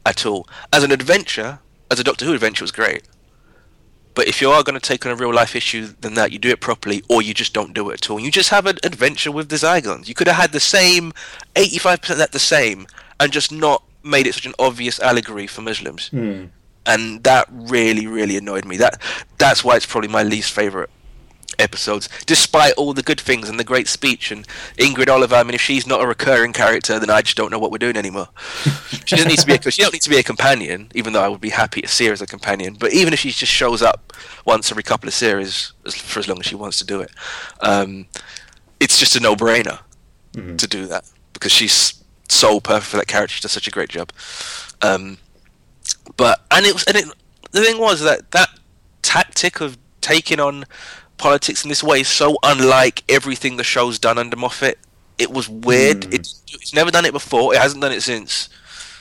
at all. As an adventure, as a Doctor Who adventure, was great. But if you are going to take on a real life issue, then that you do it properly, or you just don't do it at all. You just have an adventure with the Zygons. You could have had the same, 85% of that the same, and just not made it such an obvious allegory for Muslims. Hmm. And that really, really annoyed me. That that's why it's probably my least favorite episodes, despite all the good things and the great speech and Ingrid Oliver. I mean, if she's not a recurring character, then I just don't know what we're doing anymore. she doesn't need to be. A, she don't need to be a companion, even though I would be happy to see her as a companion. But even if she just shows up once every couple of series, as, for as long as she wants to do it, um, it's just a no-brainer to do that because she's so perfect for that character. She does such a great job. Um, but and it was and it the thing was that that tactic of taking on politics in this way is so unlike everything the show's done under Moffat. It was weird. Hmm. It, it's never done it before. It hasn't done it since.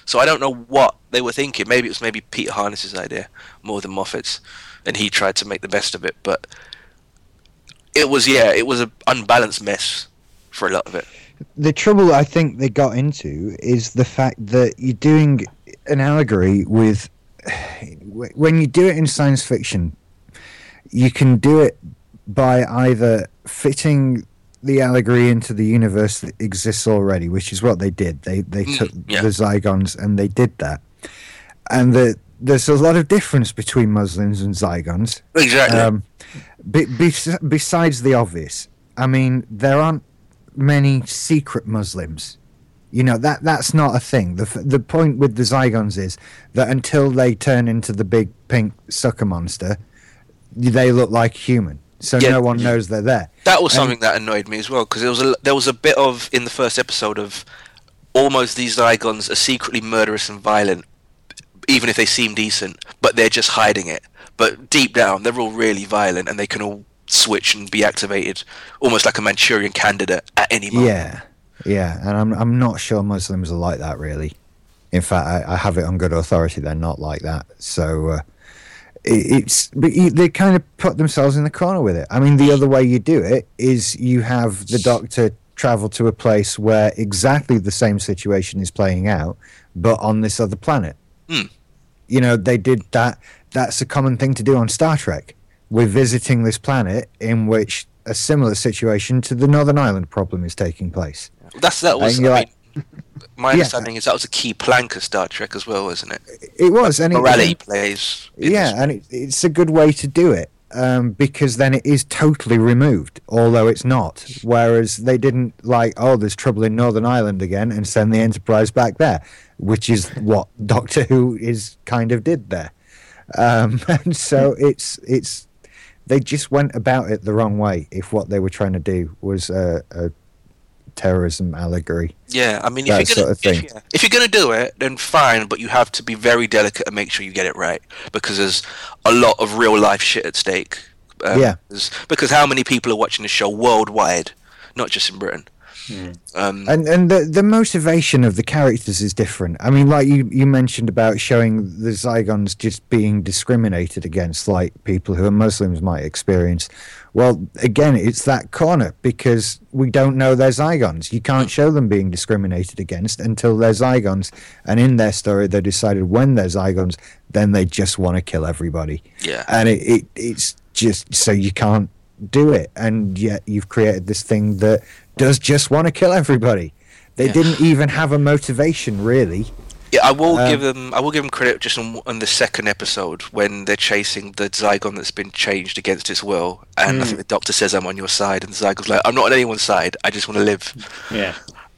So I don't know what they were thinking. Maybe it was maybe Peter Harness's idea more than Moffat's, and he tried to make the best of it. But it was yeah, it was an unbalanced mess for a lot of it. the trouble I think they got into is the fact that you're doing an allegory with when you do it in science fiction, you can do it by either fitting the allegory into the universe that exists already, which is what they did. They they Mm, took yeah. the Zygons and they did that. And the, there's a lot of difference between Muslims and Zygons. Exactly. Um, be, bes- besides the obvious, I mean, there aren't many secret Muslims. You know that that's not a thing. The the point with the Zygons is that until they turn into the big pink sucker monster, they look like human. So Yeah. no one knows they're there. That was And- something that annoyed me as well because there was a there was a bit of in the first episode of almost these Zygons are secretly murderous and violent, even if they seem decent, but they're just hiding it. But deep down, they're all really violent and they can all switch and be activated almost like a Manchurian candidate at any moment. Yeah, yeah, and I'm I'm not sure Muslims are like that really. In fact, I, I have it on good authority they're not like that. So uh, it's but they kind of put themselves in the corner with it. I mean, the other way you do it is you have the Doctor travel to a place where exactly the same situation is playing out, but on this other planet. Hmm. You know, they did that. That's a common thing to do on Star Trek. We're visiting this planet in which a similar situation to the Northern Ireland problem is taking place. That's that was. And you're I like- mean, my Yeah. understanding is that was a key plank of Star Trek as well, isn't it? It was, and it, plays. yeah, and it, it's a good way to do it um, because then it is totally removed, although it's not. Whereas they didn't like, oh, there's trouble in Northern Ireland again, and send the Enterprise back there, which is what Doctor Who is kind of did there. Um, and so it's it's they just went about it the wrong way. If what they were trying to do was a, a terrorism allegory. Yeah, I mean, if that you're gonna sort of thing. If, yeah, if you're gonna do it, then fine, but you have to be very delicate and make sure you get it right because there's a lot of real life shit at stake. Um, Yeah. Because how many people are watching the show worldwide, not just in Britain? Um, and and the the motivation of the characters is different. I mean, like you you mentioned about showing the Zygons just being discriminated against, like people who are Muslims might experience. Well, again, it's that corner because we don't know they're Zygons. You can't show them being discriminated against until they're Zygons, and in their story, they decided when they're Zygons, then they just want to kill everybody yeah, and it, it it's just so you can't do it and yet you've created this thing that does just want to kill everybody they Yeah. didn't even have a motivation really yeah. I will um, give them. I will give them credit just on, on the second episode when they're chasing the Zygon that's been changed against its will, and I think the Doctor says, "I'm on your side," and the Zygon's like, "I'm not on anyone's side. I just want to live." Yeah.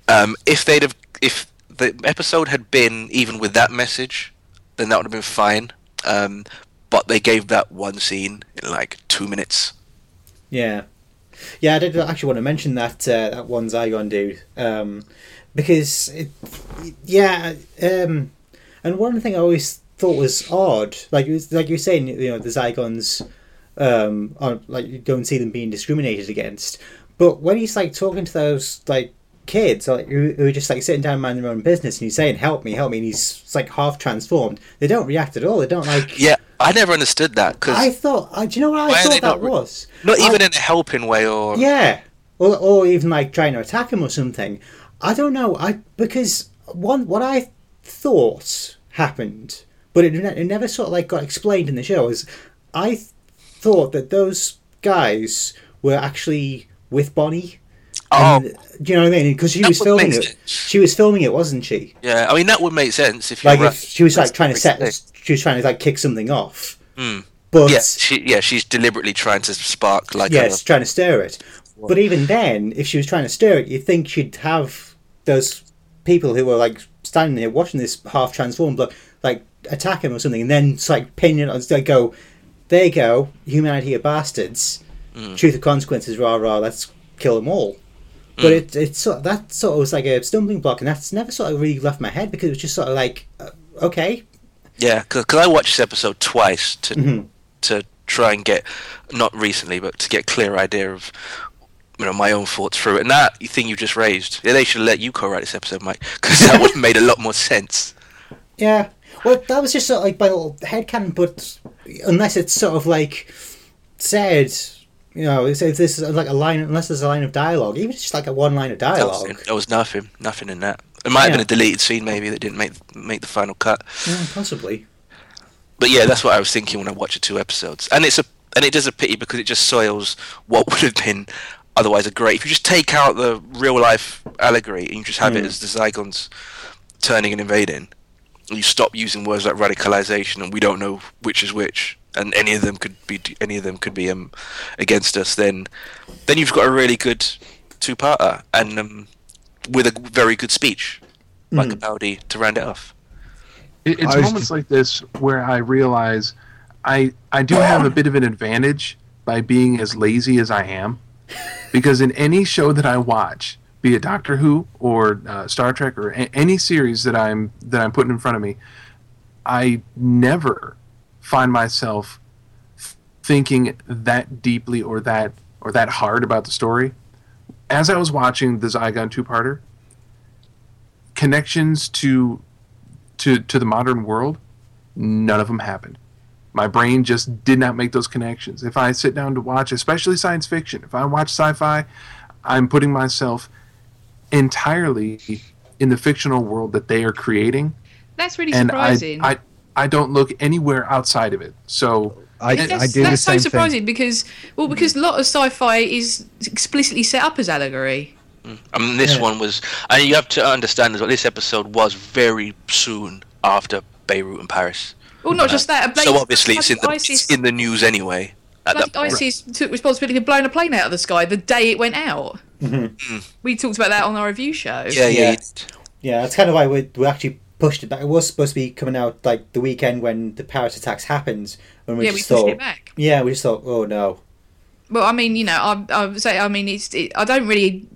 Um, if they'd have, if the episode had been even with that message, then that would have been fine. Um, but they gave that one scene in like two minutes. Yeah, yeah. I did actually want to mention that uh, that one Zygon dude um, because it, yeah, um, and one thing I always thought was odd, like like you were saying, you know, the Zygons, um, are like you don't see them being discriminated against, but when he's like talking to those like kids like who, who are just like sitting down minding their own business and he's saying help me help me and he's like half transformed they don't react at all they don't like Yeah, I never understood that because I thought I do you know what I thought that not was not I- even in a helping way or yeah, or, or even like trying to attack him or something. I don't know. I because one what I thought happened, but it, it never sort of like got explained in the show. Is I th- thought that those guys were actually with Bonnie. Oh. And, do you know what I mean? Because she was filming it. sense. She was filming it, wasn't she? Yeah, I mean that would make sense if you Like if she was like trying to set, she was trying to like kick something off. Hmm. But Yeah, she, yeah, she's deliberately trying to spark like yes, a, trying to stir it. But even then, if she was trying to stir it, you'd think she'd have those people who were like standing there watching this half transformed bloke like attack him or something, and then it's like pin it. It's like go, there you go, humanity are bastards. Mm. Truth of consequences, rah rah. Let's kill them all. Mm. But it it sort of, that sort of was like a stumbling block, and that's never sort of really left my head because it was just sort of like, uh, okay, yeah, because I watched this episode twice to Mhm. to try and get not recently, but to get a clear idea of you know my own thoughts through it. And that thing you just raised, yeah, they should let you co-write this episode, Mike, because that would have made a lot more sense. Yeah. Well, that was just sort of like my little headcanon, but unless it's sort of like said, you know, if if this is like a line, unless there's a line of dialogue, even if it's just like a one line of dialogue, Nothing. There was nothing, nothing in that. It might have been a deleted scene, maybe that didn't make make the final cut. yeah, possibly. But yeah, that's what I was thinking when I watched the two episodes, and it's a and it is a pity because it just soils what would have been otherwise a great. If you just take out the real life allegory and you just have it hmm. as the Zygons turning and invading, and you stop using words like radicalization and we don't know which is which, and any of them could be any of them could be um, against us, then then you've got a really good two-parter and um, with a very good speech, like Capaldi to round it off. It, it's I was moments like this where I realize I I do have a bit of an advantage by being as lazy as I am, because in any show that I watch, be it Doctor Who or uh, Star Trek or a- any series that I'm that I'm putting in front of me, I never find myself thinking that deeply or that or that hard about the story. As I was watching the Zygon two-parter, connections to to to the modern world, none of them happened. My brain just did not make those connections. If I sit down to watch, especially science fiction, if I watch sci-fi, I'm putting myself entirely in the fictional world that they are creating, That's really and surprising. I, I I don't look anywhere outside of it. So I, that's, I do the that's so surprising thing. because well mm-hmm. because a lot of sci-fi is explicitly set up as allegory. I mean, this Yeah. one was, and you have to understand as well. This episode was very soon after Beirut and Paris, Well, not just that. a so obviously it's in the Bloody it's in the news anyway. At Bloody that point. ISIS took responsibility for blowing a plane out of the sky the day it went out. Mm-hmm. Mm. We talked about that on our review show. Yeah, yeah. Yeah. Yeah, that's kind of why we we actually pushed it back. It was supposed to be coming out like the weekend when the Paris attacks happened, and we Yeah, we just pushed thought, it back. yeah, we just thought, oh no, Well, I mean, you know, I, I would say, I mean, it's, it, I don't really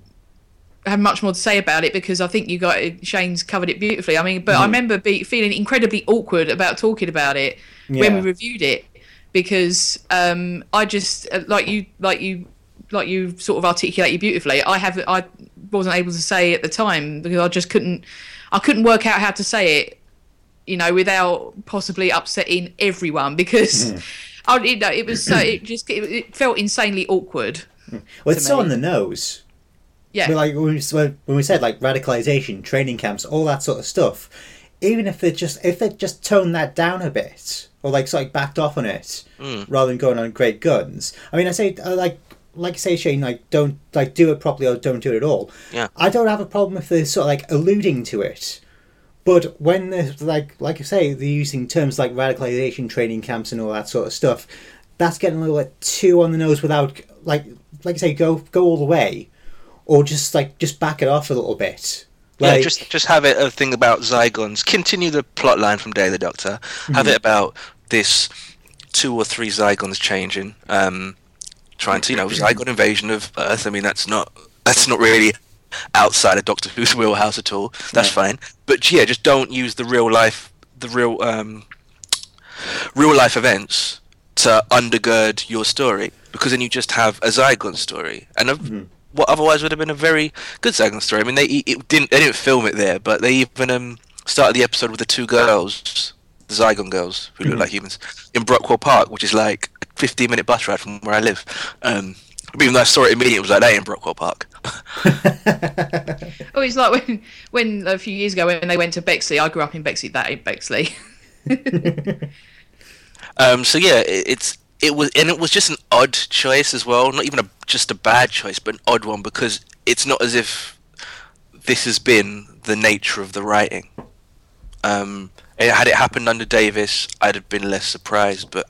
have much more to say about it because I think you got it, Shane's covered it beautifully. I mean, but I remember be, feeling incredibly awkward about talking about it when we reviewed it because um, I just uh, like you, like you, like you sort of articulated beautifully. I have, I wasn't able to say at the time because I just couldn't, I couldn't work out how to say it you know, without possibly upsetting everyone because hmm. I, you know, it was so it just it, it felt insanely awkward. Hmm. well, it's To so on the nose. Yeah, But like when we, when we said like radicalization, training camps, all that sort of stuff, even if they just if they just toned that down a bit or like sort of backed off on it hmm. rather than going on great guns. I mean, I say uh, like like I say Shane, like don't like do it properly or don't do it at all. Yeah. I don't have a problem if they're sort of like alluding to it. But when they're like like I say, they're using terms like radicalization, training camps, and all that sort of stuff, that's getting a little bit too on the nose without like like I say, go go all the way, or just like just back it off a little bit. Yeah, Like, just just have it a thing about Zygons. Continue the plot line from Day of the Doctor. Have it about this two or three Zygons changing, um, trying to you know Zygon invasion of Earth. I mean that's not that's not really outside of Doctor Who's wheelhouse at all. That's Yeah. fine. But yeah, just don't use the real life the real um, real life events to undergird your story because then you just have a Zygon story and a, what otherwise would have been a very good Zygon story. I mean, they it didn't they didn't film it there, but they even um, started the episode with the two girls, the Zygon girls who look like humans, in Brockwell Park, which is like 15 minute bus ride from where I live. Um, even though I saw it immediately, it was like that in Brockwell Park. oh, it's like when when a few years ago when they went to Bexley. I grew up in Bexley. That ain't Bexley. Um, so yeah, it, it's it was and it was just an odd choice as well. Not even a just a bad choice, but an odd one because it's not as if this has been the nature of the writing. Um, had it happened under Davies, I'd have been less surprised. But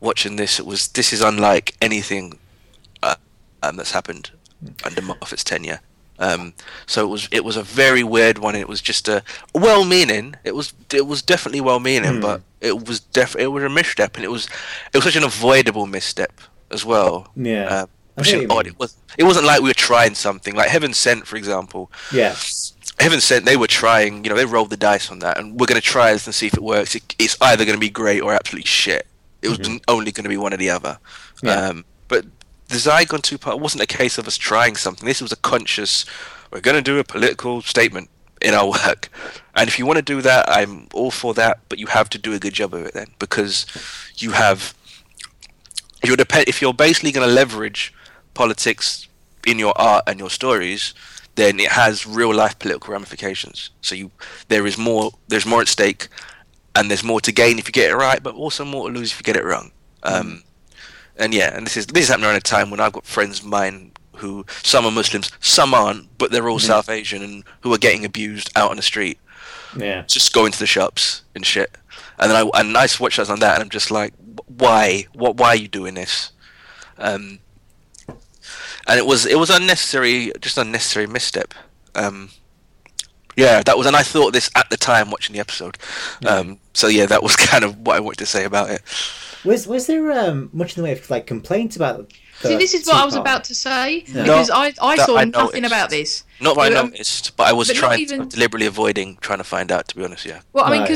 watching this, it was this is unlike anything uh, um, that's happened under Moffat's tenure. Um, so it was it was a very weird one. It was just a well-meaning. It was it was definitely well-meaning, but it was def it was a misstep, and it was it was such an avoidable misstep as well. Yeah. uh, which is odd. It was it wasn't like we were trying something like Heaven Sent, for example. yeah, Heaven Sent, they were trying. You know, they rolled the dice on that, and we're going to try this and see if it works. It, it's either going to be great or absolutely shit. It was only going to be one or the other. Mm-hmm. Yeah. Um, but the Zygon two part wasn't a case of us trying something. This was a conscious. We're going to do a political statement in our work, and if you want to do that, I'm all for that. But you have to do a good job of it then, because you have. You're depend if you're basically going to leverage politics in your art and your stories, then it has real life political ramifications. So you there is more there's more at stake, and there's more to gain if you get it right, but also more to lose if you get it wrong. Um, and yeah, and this is this is happening around a time when I've got friends of mine who some are Muslims, some aren't, but they're all South Asian and who are getting abused out on the street. Yeah. Just going to the shops and shit. And then I and I watch that on that, and I'm just like, why? What? Why are you doing this? Um, and it was it was unnecessary, just unnecessary misstep. Um, yeah, that was, and I thought this at the time watching the episode. Um, so yeah, that was kind of what I wanted to say about it. Was was there um, much in the way of like complaints about? The See, this is what I was two-part? about to say Yeah. because I, I that saw I nothing noticed. about this. Not that I um, noticed, but I was but trying, even- deliberately avoiding trying to find out. To be honest, yeah. Well, I mean, Right.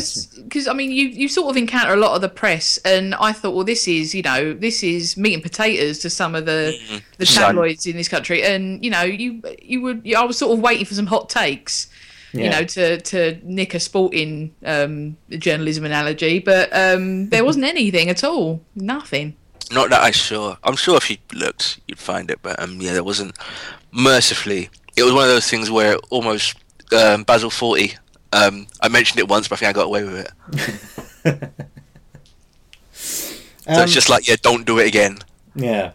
because I mean, you you sort of encounter a lot of the press, and I thought, well, this is you know, this is meat and potatoes to some of the the tabloids in this country, and you know, you you would I was sort of waiting for some hot takes, you know, to to nick a sporting um, journalism analogy, but um, there wasn't anything at all, nothing. Not that I saw. I'm sure if you looked, you'd find it. But um, yeah, there wasn't. Mercifully, it was one of those things where almost um, Basil Fawlty. Um, I mentioned it once, but I think I got away with it. So Um, it's just like, yeah, don't do it again. Yeah.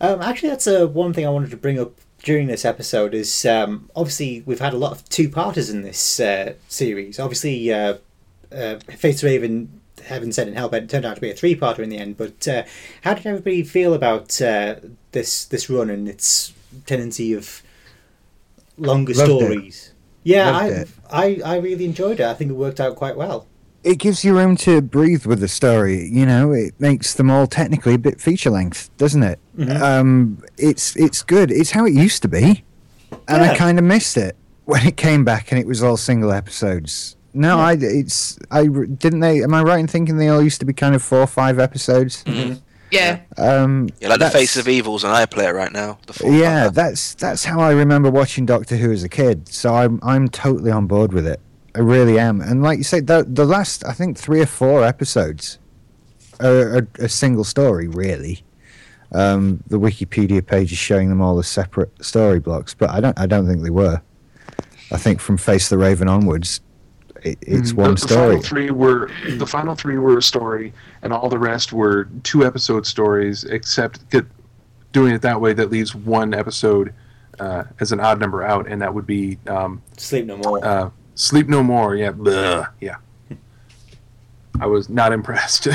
Um, actually, that's uh, one thing I wanted to bring up during this episode. Is um, obviously we've had a lot of two-parters in this uh, series. Obviously, uh, uh, Face Raven, Heaven Sent and Hellbent turned out to be a three-parter in the end. But uh, how did everybody feel about uh, this this run and its tendency of longer Loved it. stories? Yeah, I. I I really enjoyed it. I think it worked out quite well. It gives you room to breathe with the story. You know, it makes them all technically a bit feature length, doesn't it? Mhm. Um, it's it's good. It's how it used to be, and I kind of missed it when it came back and it was all single episodes. No, I it's I didn't they. Am I right in thinking they all used to be kind of four or five episodes? Yeah, Um, Yeah, like the Face of Evils, and I play it right now. The Yeah, that's that's how I remember watching Doctor Who as a kid. So I'm I'm totally on board with it. I really am. And like you say, the the last I think three or four episodes are a, a single story, really. Um, the Wikipedia page is showing them all as separate story blocks, but I don't I don't think they were. I think from Face the Raven onwards, it, it's Mm, one the, the story. final three were the final three were a story, and all the rest were two episode stories. Except that doing it that way, that leaves one episode uh, as an odd number out, and that would be um, Sleep no more. uh, Sleep No More. Yeah, bleh, yeah. I was not impressed.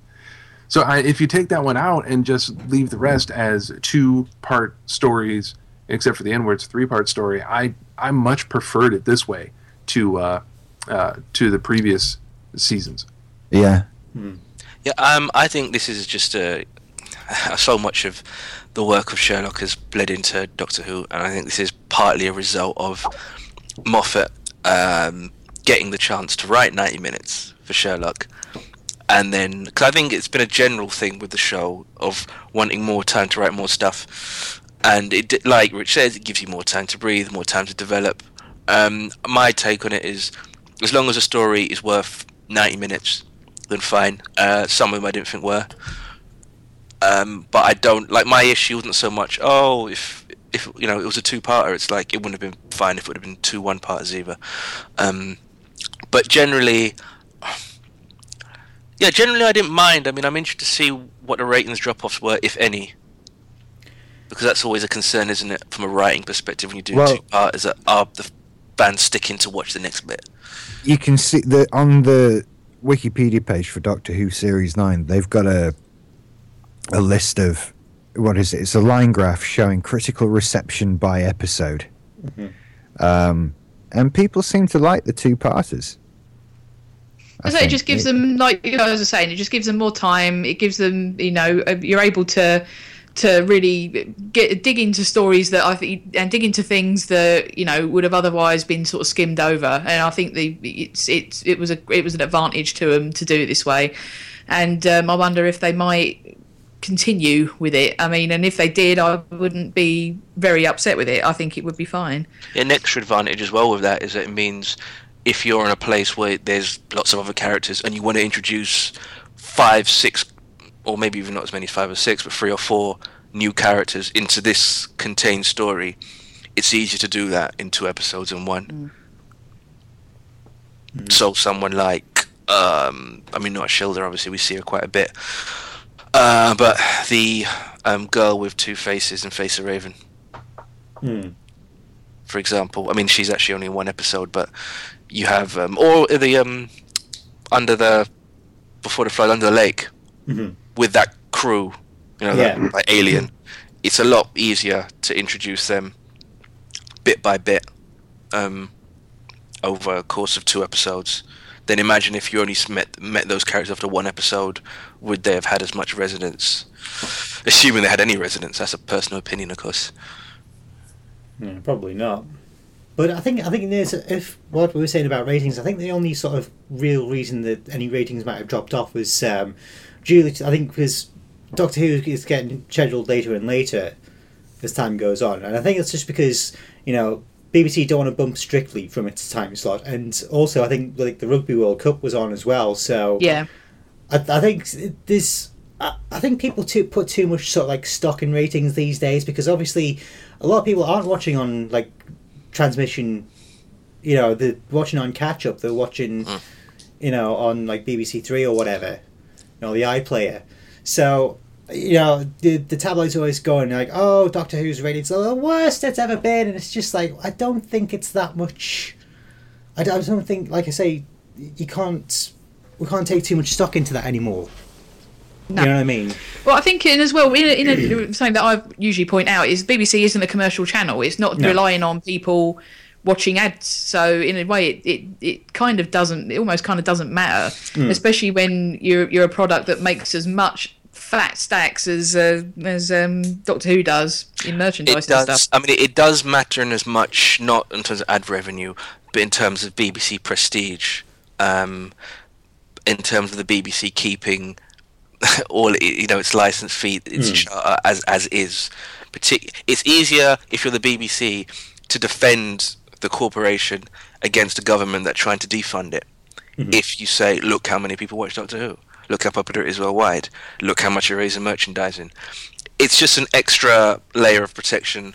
so I, if you take that one out and just leave the rest as two part stories, except for the N words, three part story, I I much preferred it this way to uh, uh, to the previous seasons. Yeah, Yeah, um, I think this is just a so much of the work of Sherlock has bled into Doctor Who, and I think this is partly a result of Moffat um, getting the chance to write 90 minutes for Sherlock, and then because I think it's been a general thing with the show of wanting more time to write more stuff, and it like Rich says, it gives you more time to breathe, more time to develop. Um, my take on it is, as long as a story is worth 90 minutes, then fine. Uh, some of them I didn't think were. Um, but I don't like my issue wasn't so much. Oh, if if you know it was a two-parter, it's like it wouldn't have been fine if it would have been two one-parters either. Um, but generally, yeah, generally I didn't mind. I mean, I'm interested to see what the ratings drop-offs were, if any, because that's always a concern, isn't it, from a writing perspective when you do Well- two-parters? That are the fans sticking to watch the next bit? you can see that on the Wikipedia page for Doctor Who Series Nine. They've got a a list of what is it? It's a line graph showing critical reception by episode, um, and people seem to like the two parters. I say it just gives them, like you guys are saying, it just gives them more time. It gives them, you know, uh, you're able to to really get dig into stories that I think and dig into things that you know would have otherwise been sort of skimmed over. And I think the it's it's it was a it was an advantage to them to do it this way. And um, I wonder if they might continue with it. I mean, and if they did, I wouldn't be very upset with it. I think it would be fine. An extra advantage as well with that is that it means if you're in a place where there's lots of other characters and you want to introduce five, six, or maybe even not as many as five or six, but three or four new characters into this contained story, it's easier to do that in two episodes in one. So someone like, um, I mean, not Ashildr, obviously we see her quite a bit. Uh, but the um, girl with two faces and Face a Raven, Hmm. for example. I mean, she's actually only in one episode, but you have um, or the um, under the before the flood under the lake Mhm. with that crew, you know, Yeah. that, like alien. It's a lot easier to introduce them bit by bit um, over a course of two episodes. Then imagine if you only met met those characters after one episode, would they have had as much resonance? Assuming they had any resonance, that's a personal opinion, of course. Yeah, probably not. But I think I think there's if what we were saying about ratings, I think the only sort of real reason that any ratings might have dropped off was um, due. I think because Doctor Who is getting scheduled later and later as time goes on, and I think it's just because you know BBC don't want to bump strictly from its time slot, and also I think like the Rugby World Cup was on as well, so Yeah. I, I think this. I, I think people too put too much sort of like stock in ratings these days because obviously a lot of people aren't watching on like transmission. You know, they're watching on catch up. They're watching, hmm. you know, on like BBC Three or whatever, you know, the iPlayer. So you know, the the tabloids always going like, "Oh, Doctor Who's ratings are the worst it's ever been," and it's just like I don't think it's that much. I don't, I don't think, like I say, you can't. We can't take too much stock into that anymore. No. You know what I mean? Well, I think, and as well, in, a, in a, something that I usually point out is BBC isn't a commercial channel. It's not No. relying on people watching ads. So in a way, it, it, it kind of doesn't. It almost kind of doesn't matter, Hmm. especially when you're you're a product that makes as much fat stacks as uh, as um, Doctor Who does in merchandise It and stuff. I mean, it, it does matter in as much, not in terms of ad revenue, but in terms of BBC prestige. Um, in terms of the BBC keeping all you know its license fee, its charter as as is. Partic- it's easier if you're the BBC to defend the corporation against a government that's trying to defund it. If you say, "Look how many people watch Doctor Who. Look how popular it is worldwide. Look how much it raises in merchandising." It's just an extra layer of protection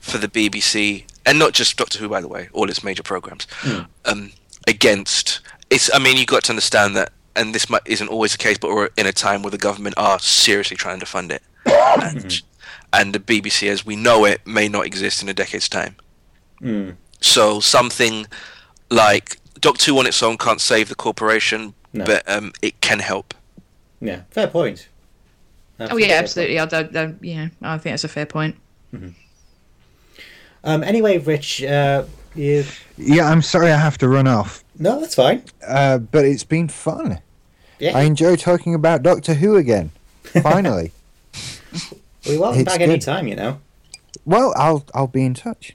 for the BBC, and not just Doctor Who, by the way, all its major programs. Hmm. Um, against it's. I mean, you've got to understand that, and this might, isn't always the case, but we're in a time where the government are seriously trying to fund it, and, hmm. and the BBC, as we know it, may not exist in a decade's time. Hmm. So something like Doctor Who on its own can't save the corporation, No. but um, it can help. Yeah, fair point. Oh yeah, absolutely. I don't, don't. Yeah, I think that's a fair point. Um, anyway, Rich, uh, you. Yeah, I'm sorry I have to run off, No, that's fine. uh, but it's been fun. Yeah, I enjoy talking about Doctor Who again. Finally. we're welcome it's back good. anytime, you know. well, I'll I'll be in touch.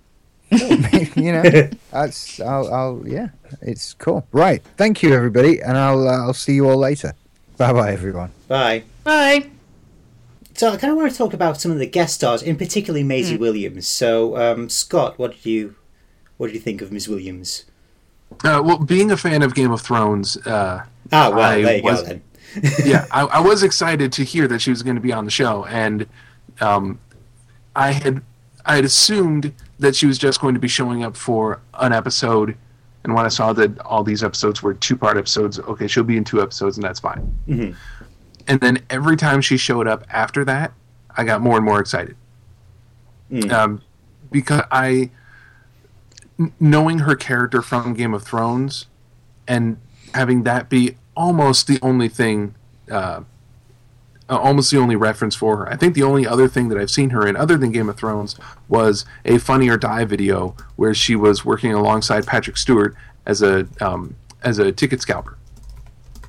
you know, that's I'll I'll yeah, it's cool. Right, thank you everybody, and I'll uh, I'll see you all later. Bye bye everyone. Bye. Bye. So I kind of want to talk about some of the guest stars, in particularly Maisie Williams. So, um, Scott, what did you, what did you think of Ms. Williams? Uh, well, being a fan of Game of Thrones, uh, Ah, well, I there you was- go then. yeah, I, I was excited to hear that she was going to be on the show, and um, I had I had assumed that she was just going to be showing up for an episode. And when I saw that all these episodes were two part episodes, okay, she'll be in two episodes, and that's fine. Mhm. And then every time she showed up after that, I got more and more excited. Mm. Um, because I, knowing her character from Game of Thrones, and having that be almost the only thing, uh, uh, almost the only reference for her. I think the only other thing that I've seen her in, other than Game of Thrones, was a Funny or Die video where she was working alongside Patrick Stewart as a um, as a ticket scalper,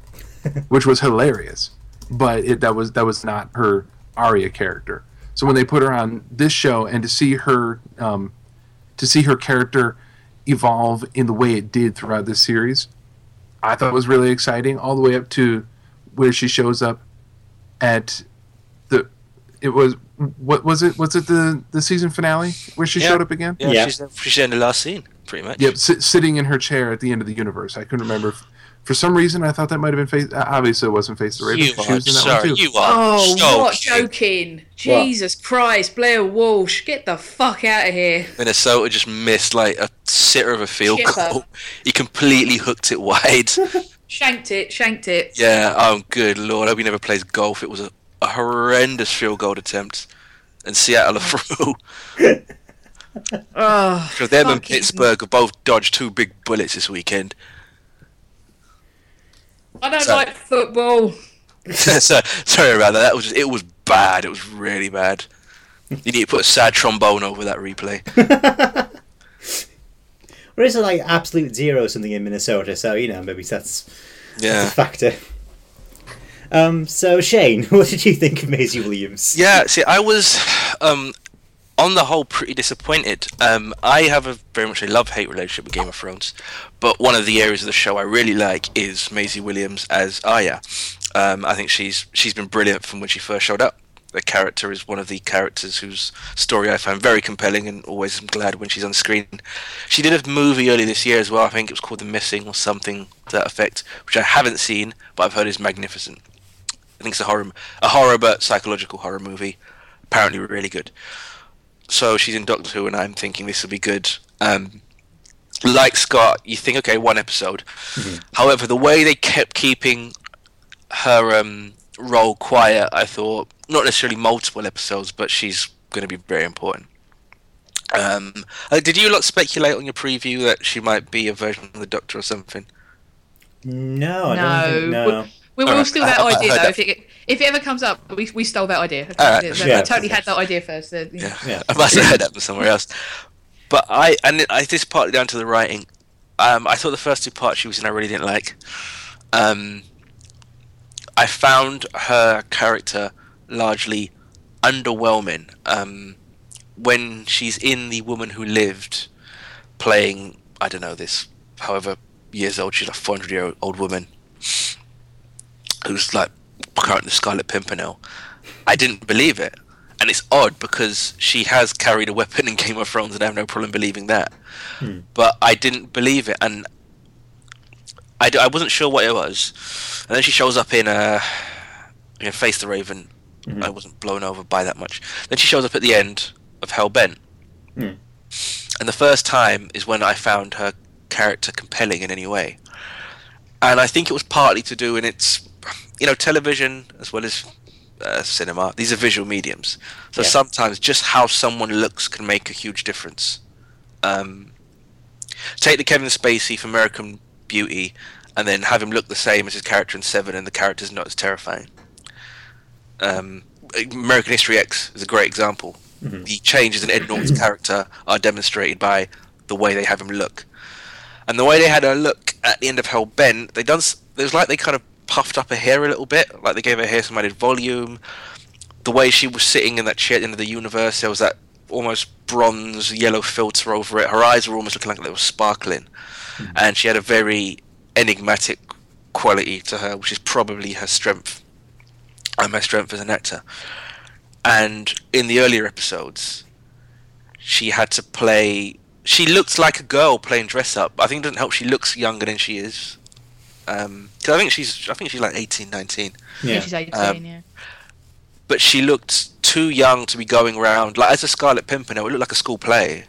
which was hilarious. But it, that was that was not her Arya character. So when they put her on this show and to see her um, to see her character evolve in the way it did throughout this series, I thought was really exciting. All the way up to where she shows up at the it was what was it was it the the season finale where she Yeah. showed up again? Yeah, Yeah. she's she's in the last scene, pretty much. Yep, sit, sitting in her chair at the end of the universe. I couldn't remember. If, for some reason, I thought that might have been face. uh, Obviously, it wasn't face the Raven. You She are, was in that sorry, one too. you are Oh, so what kidding. joking? Jesus Christ, Blair Walsh, get the fuck out of here. Minnesota just missed like a sitter of a field Chipper. goal. He completely hooked it wide. Shanked it, shanked it. yeah, oh good lord, I hope he never plays golf. It was a, a horrendous field goal attempt, and Seattle are through. Oh, Because them and Pittsburgh have both dodged two big bullets this weekend. I don't So- like football. so, sorry about that. That was just, it was bad. It was really bad. You need to put a sad trombone over that replay. Or is it like absolute zero or something in Minnesota? So you know, maybe that's, that's a Yeah. factor. Um, so Shane, what did you think of Maisie Williams? Yeah, see, I was, um, on the whole, pretty disappointed. Um, I have a very much a love-hate relationship with Game of Thrones, but one of the areas of the show I really like is Maisie Williams as Arya. Um, I think she's she's been brilliant from when she first showed up. The character is one of the characters whose story I find very compelling, and always am glad when she's on screen. She did a movie earlier this year as well. I think it was called The Missing or something to that effect, which I haven't seen, but I've heard is magnificent. I think it's a horror, a horror but psychological horror movie. Apparently, really good. So she's in Doctor Who, and I'm thinking this will be good. Um, like Scott, you think, okay, one episode. However, the way they kept keeping her um, role quiet, I thought not necessarily multiple episodes, but she's going to be very important. Um, uh, did you lot speculate on your preview that she might be a version of the Doctor or something? No, I No. don't think no. We will Alright, steal that I- I idea heard though. that. If it, if it ever comes up, we, we stole that idea. Alright, I, yeah. totally had that idea first. Yeah, Yeah. I must have heard that from somewhere else. But I and it, I, this is partly down to the writing. Um, I thought the first two parts she was in I really didn't like. Um, I found her character largely underwhelming. Um, when she's in The Woman Who Lived, playing I don't know this, however years old, she's a 400 year old woman who's like currently Scarlet Pimpernel. I didn't believe it. And it's odd because she has carried a weapon in Game of Thrones, and I have no problem believing that. But I didn't believe it, and I, d- I wasn't sure what it was. And then she shows up in uh, in Face the Raven. I wasn't blown over by that much. Then she shows up at the end of Hell Bent. Hmm. And the first time is when I found her character compelling in any way. And I think it was partly to do in its, you know, television as well as uh, cinema. These are visual mediums. So Yeah. sometimes just how someone looks can make a huge difference. Um, take the Kevin Spacey for American Beauty and then have him look the same as his character in Seven and the character's not as terrifying. Um, American History X is a great example. The changes in Ed Norton's character are demonstrated by the way they have him look. And the way they had her look at the end of Hell Bent, they done. It was like they kind of puffed up her hair a little bit, like they gave her hair some added volume. The way she was sitting in that chair at the end of the universe, there was that almost bronze yellow filter over it. Her eyes were almost looking like they were sparkling, and she had a very enigmatic quality to her, which is probably her strength and my strength as an actor. And in the earlier episodes, she had to play. She looked like a girl playing dress up. I think it doesn't help. She looks younger than she is. Um 'cause I think she's. I think she's like 18, 19. Yeah. Yeah. She's 18, Um, yeah. But she looked too young to be going around like as a Scarlet Pimpernel. It looked like a school play,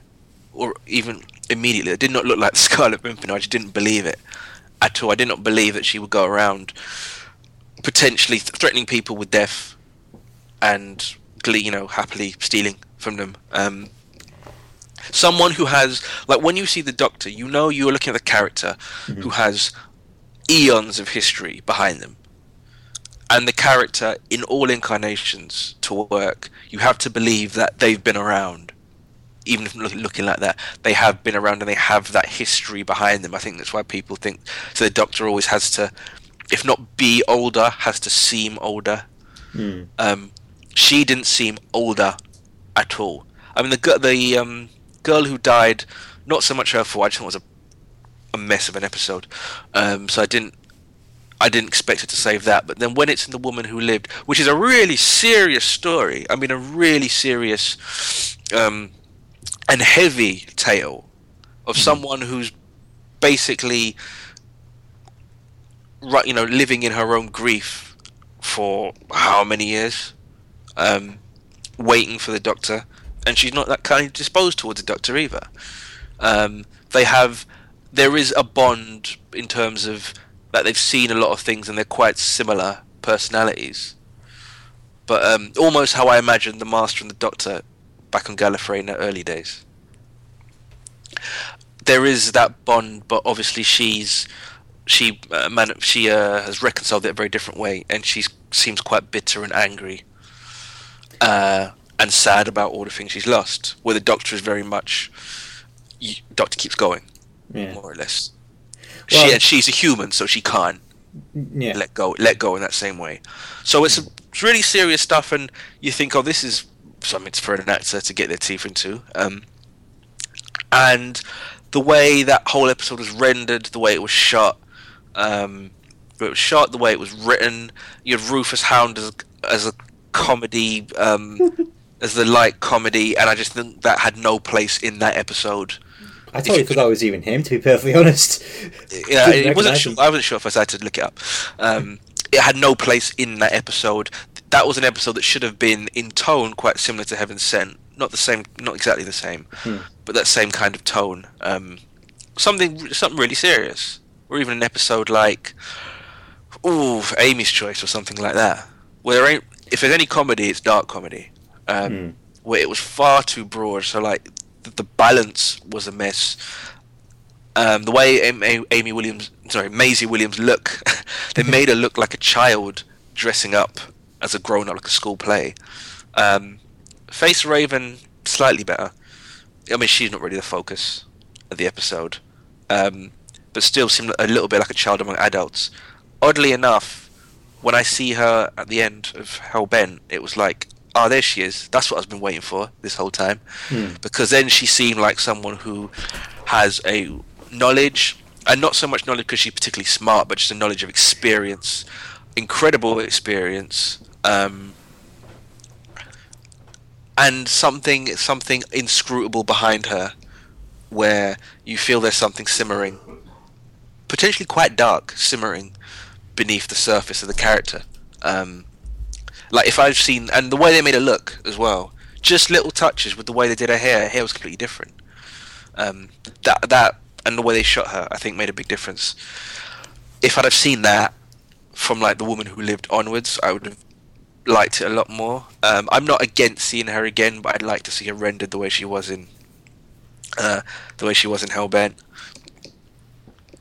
or even immediately. It did not look like Scarlet Pimpernel. I just didn't believe it at all. I did not believe that she would go around potentially th- threatening people with death and you know, happily stealing from them. Um, someone who has like when you see the Doctor, you know you're looking at the character who has eons of history behind them. And the character in all incarnations to work, you have to believe that they've been around. Even if looking like that, they have been around and they have that history behind them. I think that's why people think so. The Doctor always has to, if not be older, has to seem older. Hmm. Um, she didn't seem older at all. I mean, the the um, girl who died, not so much her fault. I just thought it was a, a mess of an episode. Um, so I didn't I didn't expect her to save that. But then when it's in the woman who lived, which is a really serious story. I mean, a really serious um, and heavy tale of someone who's basically you know, living in her own grief for how many years, um, waiting for the doctor, and she's not that kind of disposed towards the doctor either. Um, they have, there is a bond in terms of that they've seen a lot of things and they're quite similar personalities. but um, almost how I imagine the Master and the Doctor back on Gallifrey in the early days. There is that bond, but obviously she's she uh, man she uh, has reconciled it a very different way, and she seems quite bitter and angry, uh, and sad about all the things she's lost. Where the Doctor is very much, y- Doctor keeps going, Yeah. more or less. Well- she and she's a human, so she can't Yeah. let go let go in that same way. So it's, it's really serious stuff, and you think, oh, this is something for an actor to get their teeth into. Um, and the way that whole episode was rendered, the way it was shot, um, it was shot, the way it was written. You had Rufus Hound as as a comedy, um, as the light comedy, and I just think that had no place in that episode. I totally forgot it was even him, to be perfectly honest. Yeah, it wasn't. Sure. I wasn't sure if I had to look it up. Um, it had no place in that episode. That was an episode that should have been in tone quite similar to Heaven Sent. Not the same, not exactly the same, Hmm. but that same kind of tone. Um, something, something really serious, or even an episode like, ooh, Amy's Choice or something like that. Where there ain't, if there's any comedy, it's dark comedy. Um, Hmm. Where it was far too broad, so like the, the balance was a mess um, the way Amy, Amy Williams, sorry, Maisie Williams look, they made her look like a child dressing up as a grown up, like a school play. Um, Face Raven, slightly better. I mean, she's not really the focus of the episode, um, but still seemed a little bit like a child among adults. Oddly enough, when I see her at the end of Hellbent, it was like, oh, there she is. That's what I've been waiting for this whole time. Because then she seemed like someone who has a knowledge, and not so much knowledge because she's particularly smart, but just a knowledge of experience, incredible experience, um, and something something inscrutable behind her, where you feel there's something simmering, potentially quite dark, simmering beneath the surface of the character. Um, like if I've seen, and the way they made her look as well, just little touches with the way they did her hair. Her hair was completely different. Um, that that and the way they shot her, I think, made a big difference. If I'd have seen that from like the woman who lived onwards, I would have liked it a lot more. Um, I'm not against seeing her again, but I'd like to see her rendered the way she was in uh, the way she was in Hellbent.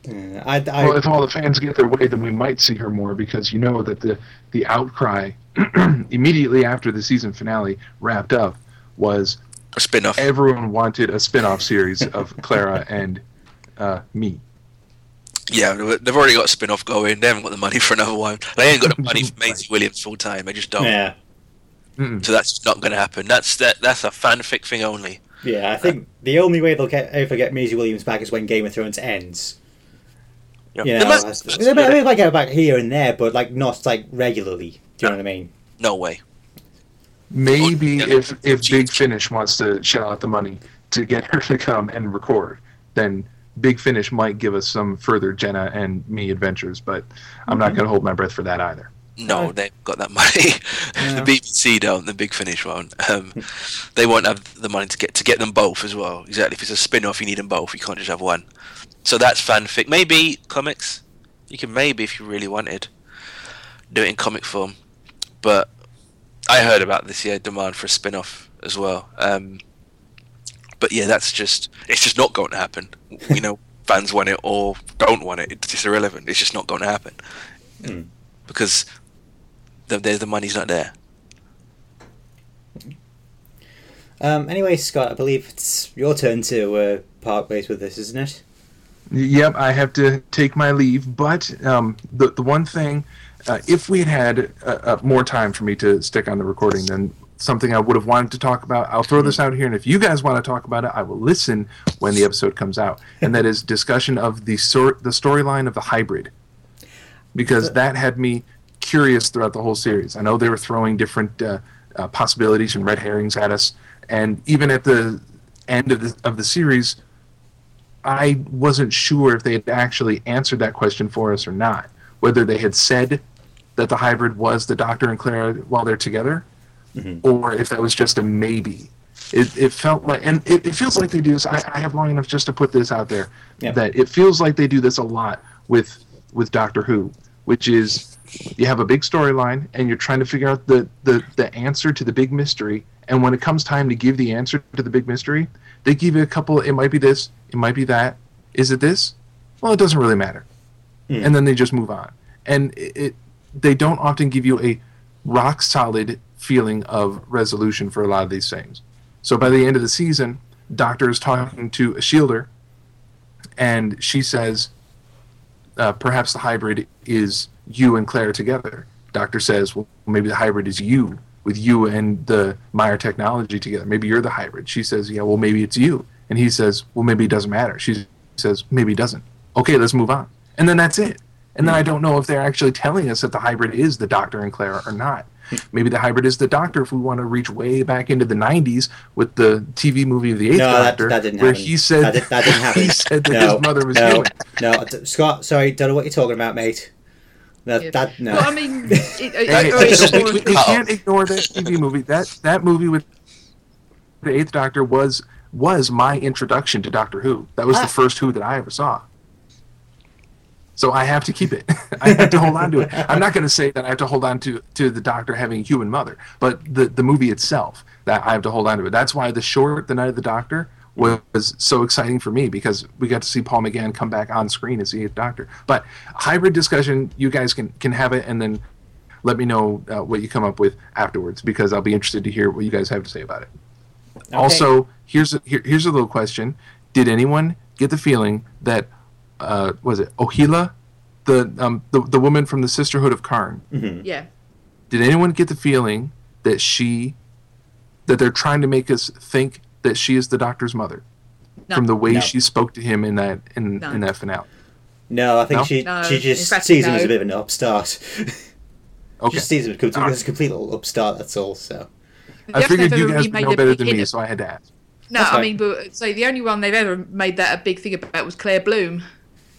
Uh, I, I, Well, if all the fans get their way, then we might see her more because you know that the the outcry immediately after the season finale wrapped up was A spin-off. everyone wanted a spin-off series of Clara and uh, me. Yeah, they've already got a spin-off going. They haven't got the money for another one. They ain't got the money for Maisie Williams full time. They just don't. yeah, Mm-mm. So that's not going to happen. That's that. That's a fanfic thing only. yeah. I think the only way they'll get ever get Maisie Williams back is when Game of Thrones ends. Yeah. You They know, that's- they might, that. they might get her back here and there, but like not like regularly. Do you know what I mean? No way. Maybe Oh, yeah. if if Big Finish wants to shell out the money to get her to come and record, then Big Finish might give us some further Jenna and me adventures. But I'm not going to hold my breath for that either. No, No. they've got that money. No. the BBC don't. The Big Finish won't. Um, they won't have the money to get to get them both as well. Exactly. If it's a spin-off, you need them both. You can't just have one. So that's fanfic. Maybe comics. You can maybe, if you really wanted, do it in comic form. But I heard about this yeah demand for a spin-off as well. Um, but yeah, that's just it's just not going to happen. You know, fans want it or don't want it. It's just irrelevant. It's just not going to happen Mm. because the, the the money's not there. Um, anyway, Scott, I believe it's your turn to uh, part ways with this, isn't it? Yep, I have to take my leave. But um, the the one thing, uh, if we had had uh, uh, more time for me to stick on the recording, then something I would have wanted to talk about. I'll throw this out here, and if you guys want to talk about it, I will listen when the episode comes out. And that is discussion of the sor- the storyline of the hybrid, because that had me curious throughout the whole series. I know they were throwing different uh, uh, possibilities and red herrings at us, and even at the end of the of the series. I wasn't sure if they had actually answered that question for us or not. Whether they had said that the hybrid was the Doctor and Clara while they're together, Mm-hmm. or if that was just a maybe. It, it felt like, and it, it feels like they do this. I, I have long enough just to put this out there Yeah. that it feels like they do this a lot with with Doctor Who, which is you have a big storyline and you're trying to figure out the, the the answer to the big mystery and when it comes time to give the answer to the big mystery they give you a couple it might be this it might be that is it this well it doesn't really matter hmm. and then they just move on and it, it they don't often give you a rock solid feeling of resolution for a lot of these things so by the end of the season doctor is talking to Ashildr and she says uh, perhaps the hybrid is you and Clara together. Doctor says, well, maybe the hybrid is you with you and the Mire technology together. Maybe you're the hybrid. She says, yeah, well, maybe it's you. And he says, well, maybe it doesn't matter. She says, maybe it doesn't. Okay, let's move on. And then that's it. And then I don't know if they're actually telling us that the hybrid is the Doctor and Clara or not. Maybe the hybrid is the Doctor if we want to reach way back into the 90s with the TV movie of the Eighth No, Doctor, that didn't where happen. he said that, did, that didn't happen. he said that no, his mother was no, human. No, Scott, sorry, don't know what you're talking about, mate. That, Yeah. that no. Well, I mean, it, it, Hey, or it's you can't ignore that TV movie. That that movie with the Eighth Doctor was was my introduction to Doctor Who. That was Ah. the first Who that I ever saw. So I have to keep it. I have to hold on to it. I'm not going to say that I have to hold on to to the Doctor having a human mother, but the the movie itself that I have to hold on to it. That's why the short, The Night of the Doctor, was so exciting for me because we got to see Paul McGann come back on screen as the Eighth Doctor. But hybrid discussion, you guys can can have it, and then let me know uh, what you come up with afterwards because I'll be interested to hear what you guys have to say about it. Also, here's a, here, here's a little question: Did anyone get the feeling that uh, was it Ohila, the um the, the woman from the Sisterhood of Karn? yeah. Did anyone get the feeling that she that they're trying to make us think that she is the Doctor's mother No. from the way No. she spoke to him in that in, No. in that finale? no, I think No? she No, she just fact, sees him as a bit of an upstart. Okay, She sees him as a, a complete little upstart. That's all. So I figured you ever guys really would know better than me, of- so I had to ask. No, That's I fine. mean, but so the only one they've ever made that a big thing about was Claire Bloom.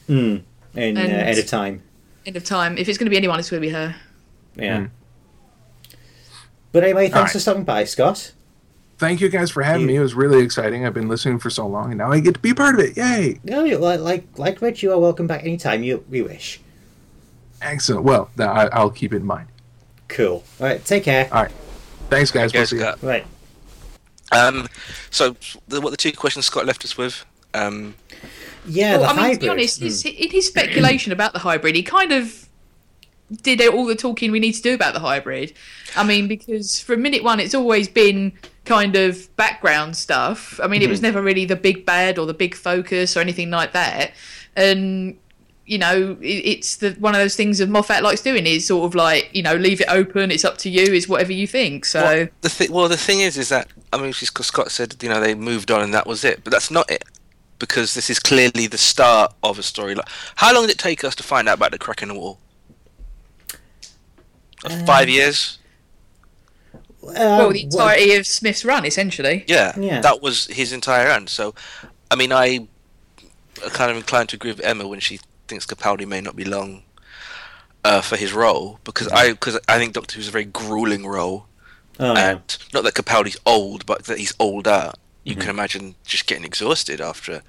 In uh, And- end of time, End of time. If it's going to be anyone, it's going to be her. yeah. Hmm. But anyway, thanks Alright. for stopping by, Scott. Thank you guys for having me. It was really exciting. I've been listening for so long, and now I get to be part of it. Yay! No, you- like like like Rich, you are welcome back anytime you we wish. Excellent. Well, th- I, I'll keep it in mind. Cool. All right, take care. All right. Thanks, guys. We'll see ya. Scott. Right. Um, so the, what the two questions Scott left us with? Um, Yeah, well, I mean, hybrid. to be honest, Hmm. his, in his speculation about the hybrid, he kind of did all the talking we need to do about the hybrid. I mean, because from minute one, it's always been kind of background stuff. I mean, it was Mm-hmm. never really the big bad or the big focus or anything like that. And you know, it, it's the one of those things that Moffat likes doing is sort of like you know, leave it open. It's up to you. It's whatever you think. So. well, the thi- well, the thing is, is that I mean, just 'cause Scott said, you know, they moved on and that was it, but that's not it, because this is clearly the start of a storyline. How long did it take us to find out about the crack in the wall? Five years. Uh, well, the well, entirety of Smith's run, essentially. Yeah, Yeah. that was his entire run. So, I mean, I are kind of inclined to agree with Emma when she thinks Capaldi may not be long uh, for his role because I because I think Doctor Who's a very grueling role, oh, yeah. and not that Capaldi's old, but that he's older. You Mm-hmm. can imagine just getting exhausted after.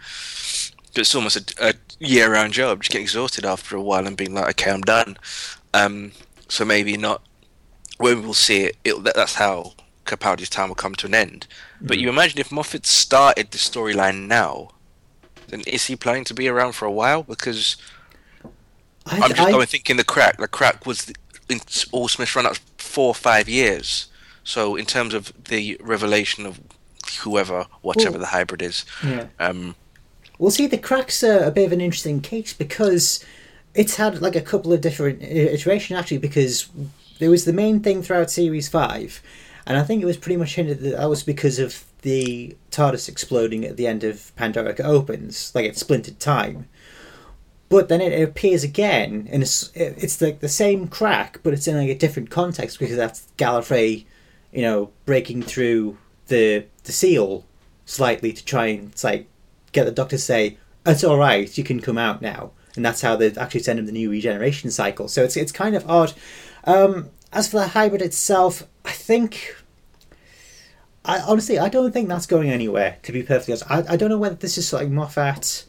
It's almost a, a year-round job. Just getting exhausted after a while and being like, "Okay, I'm done." Um, so maybe not. When we'll see it, it that, that's how Capaldi's time will come to an end. Mm. But you imagine if Moffat started the storyline now, then is he planning to be around for a while? Because I, I'm just I- going thinking the crack. The crack was the, in all Smith's run up four or five years. So in terms of the revelation of whoever, whatever Well- the hybrid is, yeah. um, Well, see, the cracks are a bit of an interesting case because it's had like a couple of different iterations actually. Because there was the main thing throughout series five, and I think it was pretty much hinted that that was because of the TARDIS exploding at the end of Pandorica Opens, like it splintered time. But then it appears again, and it's it's like the same crack, but it's in like a different context because that's Gallifrey, you know, breaking through the the seal slightly to try and like get the doctor to say it's all right, you can come out now, and that's how they actually send him the new regeneration cycle. So it's it's kind of odd. Um, as for the hybrid itself, I think. I honestly, I don't think that's going anywhere. To be perfectly honest, I, I don't know whether this is like Moffat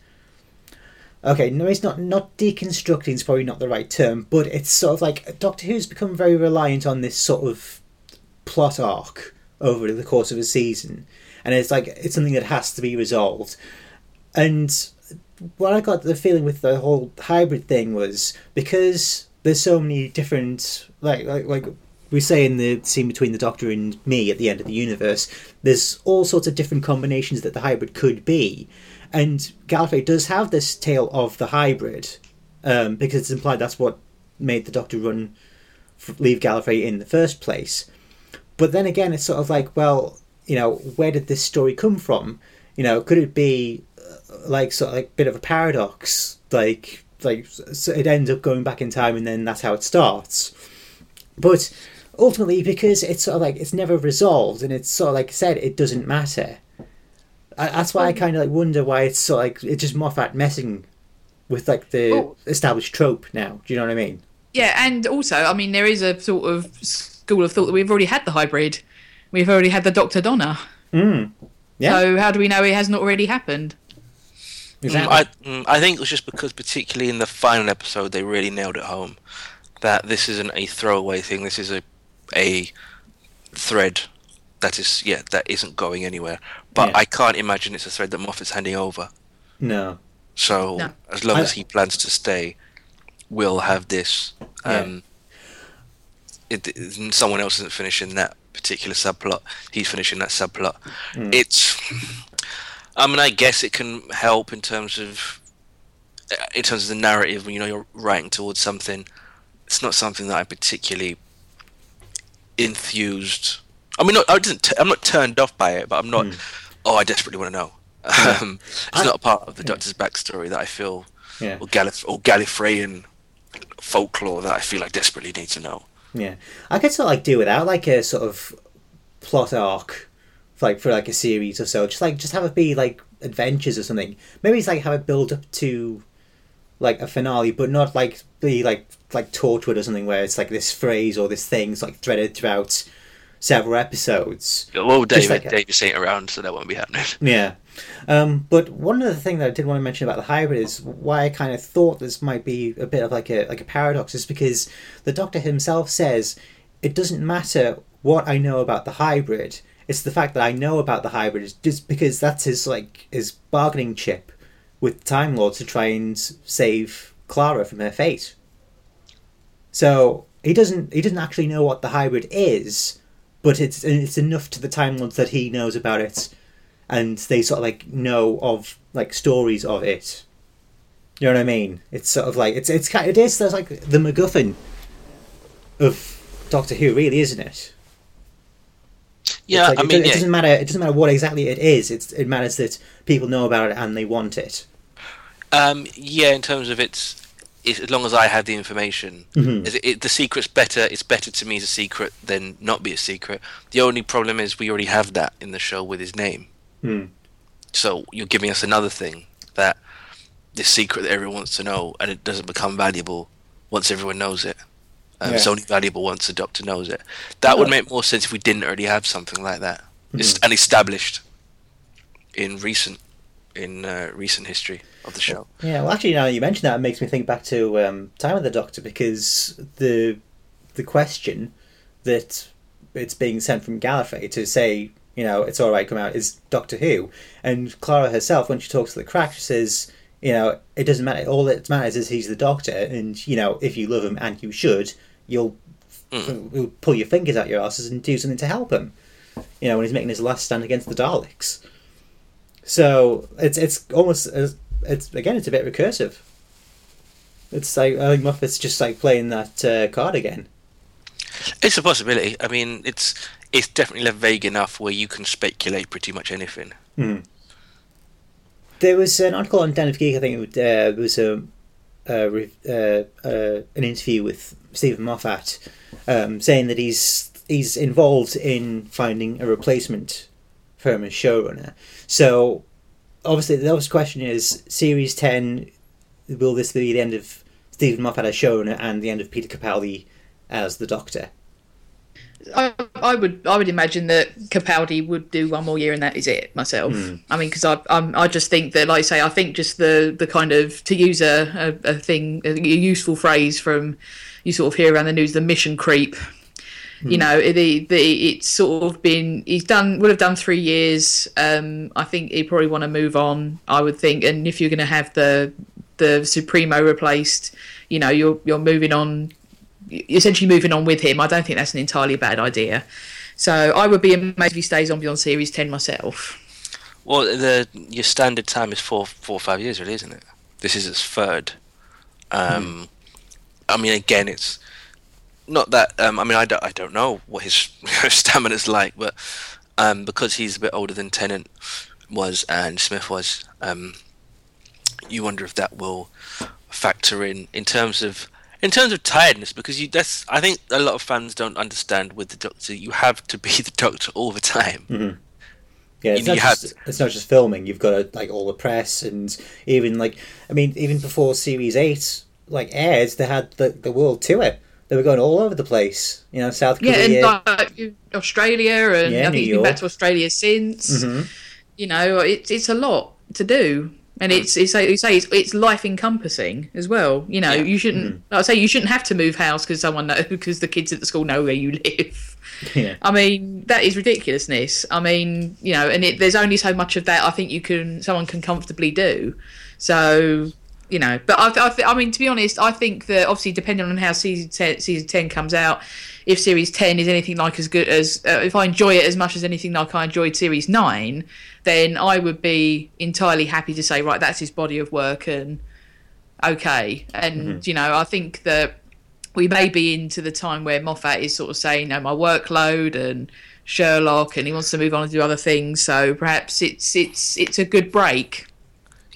okay, no, it's not not deconstructing is probably not the right term, but it's sort of like Doctor Who's become very reliant on this sort of plot arc over the course of a season, and it's like it's something that has to be resolved. And what I got the feeling with the whole hybrid thing was because there's so many different like like like we say in the scene between the Doctor and me at the end of the universe, there's all sorts of different combinations that the hybrid could be. And Gallifrey does have this tale of the hybrid, um, because it's implied that's what made the Doctor run, leave Gallifrey in the first place. But then again, it's sort of like, well, you know, where did this story come from? You know, could it be uh, like sort of like a bit of a paradox, like like so it ends up going back in time, and then that's how it starts. But ultimately, because it's sort of like it's never resolved, and it's sort of like I said, it doesn't matter. I, that's why I kind of like wonder why it's so like it's just Moffat messing with like the Oh. established trope now. Do you know what I mean? Yeah, and also, I mean, there is a sort of school of thought that we've already had the hybrid. We've already had the Doctor Donna. Mm. Yeah, So how do we know it hasn't already happened? exactly. Mm, I, mm, I think it was just because, particularly in the final episode, they really nailed it home that this isn't a throwaway thing. This is a a thread that is yeah that isn't going anywhere. But Yeah. I can't imagine it's a thread that Moffat's handing over. no. So No. as long I- as he plans to stay, we'll have this. Yeah. It, it- someone else isn't finishing that particular subplot. He's finishing that subplot. Hmm. It's. I mean, I guess it can help in terms of, in terms of the narrative. When you know you're writing towards something, it's not something that I particularly enthused. I mean, not, I didn't. T- I'm not turned off by it, but I'm not. Oh, I desperately want to know. Um, it's. I- not a part of the Doctor's backstory that I feel, Yeah. or, Gallif- or Gallifreyan folklore that I feel I desperately need to know. Yeah, I could sort of like do without like a sort of plot arc, like for like a series or so. Just like just have it be like adventures or something. Maybe it's like have it build up to like a finale, but not like be like like Torchwood or something where it's like this phrase or this thing's like threaded throughout several episodes. Well, Just David, like David's ain't around, so that won't be happening. Yeah. Um, but one other thing that I did want to mention about the hybrid is why I kind of thought this might be a bit of like a like a paradox is because the Doctor himself says it doesn't matter what I know about the hybrid. It's the fact that I know about the hybrid is just because that's his like his bargaining chip with Time Lord to try and save Clara from her fate. So he doesn't he doesn't actually know what the hybrid is, but it's it's enough to the Time Lords that he knows about it and they sort of like know of like stories of it. You know what I mean? It's sort of like it's it's kind it is there's like the MacGuffin of Doctor Who, really, isn't it? Yeah, like, I it, mean, it yeah, doesn't matter. It doesn't matter what exactly it is. It's it matters that people know about it and they want it. Um, yeah, in terms of its, it's, as long as I have the information, Mhm. is it, it, the secret's better. It's better to me as a secret than not be a secret. The only problem is we already have that in the show with his name. Hmm. So you're giving us another thing that this secret that everyone wants to know, and it doesn't become valuable once everyone knows it. Um, It's only valuable once the Doctor knows it. That would make more sense if we didn't already have something like that, Hmm. and established in recent in uh, recent history of the show. Yeah, well, actually, now that you mention that, it makes me think back to um, Time of the Doctor because the the question that it's being sent from Gallifrey to say, you know, it's all right, come out is Doctor Who, and Clara herself, when she talks to the crack, she says, you know, it doesn't matter. All that matters is he's the Doctor, and you know, if you love him and you should, you'll, you'll pull your fingers out your asses and do something to help him. You know, when he's making his last stand against the Daleks. So it's it's almost it's again it's a bit recursive. It's like I think Moffat's just like playing that uh, card again. It's a possibility. I mean, it's it's definitely left vague enough where you can speculate pretty much anything. There was an article on Den of Geek. I think it uh, was a, a re- uh, uh, an interview with Steven Moffat um, saying that he's he's involved in finding a replacement for him as showrunner. So obviously the obvious question is: Series ten, will this be the end of Steven Moffat as showrunner and the end of Peter Capaldi as the Doctor? I I would I would imagine that Capaldi would do one more year and that is it myself. I mean, because I I'm, I just think that, like I say, I think just the the kind of to use a a, a thing a useful phrase from you sort of hear around the news, the mission creep. You know, the the it's sort of been he's done would have done three years. Um, I think he'd probably want to move on. I would think, and if you're going to have the the Supremo replaced, you know, you're you're moving on essentially moving on with him. I don't think that's an entirely bad idea. So I would be amazed if he stays on beyond Series Ten myself. Well, the your standard time is four, four or five years, really, isn't it? This is its third. Um, I mean, again, it's not that. Um, I mean, I don't, I don't know what his stamina's like, but um, because he's a bit older than Tennant was and Smith was, um, you wonder if that will factor in in terms of in terms of tiredness because you that's I think a lot of fans don't understand with the Doctor you have to be the Doctor all the time. Yeah, it's You- not, you have just, it's not just filming. You've got to, like all the press and even like I mean, even before Series Eight like aired, they had the the world tour. They were going all over the place. You know, South Yeah, Korea. and like Australia, and Yeah, I New think he's been back to Australia since. Mhm. You know, it's it's a lot to do, and it's it's like you say it's, it's life encompassing as well. You know, Yeah. you shouldn't. Like I say, you shouldn't have to move house because someone know because the kids at the school know where you live. yeah. I mean, that is ridiculousness. I mean, you know, and it, there's only so much of that I think you can someone can comfortably do. So, you know, but I, I, I mean, to be honest, I think that obviously depending on how season ten, season ten comes out, if series ten is anything like as good as uh, if I enjoy it as much as anything like I enjoyed series nine, then I would be entirely happy to say right, that's his body of work and okay. And you know, I think that we may be into the time where Moffat is sort of saying, "No, my workload and Sherlock, and he wants to move on and do other things." So perhaps it's it's it's a good break.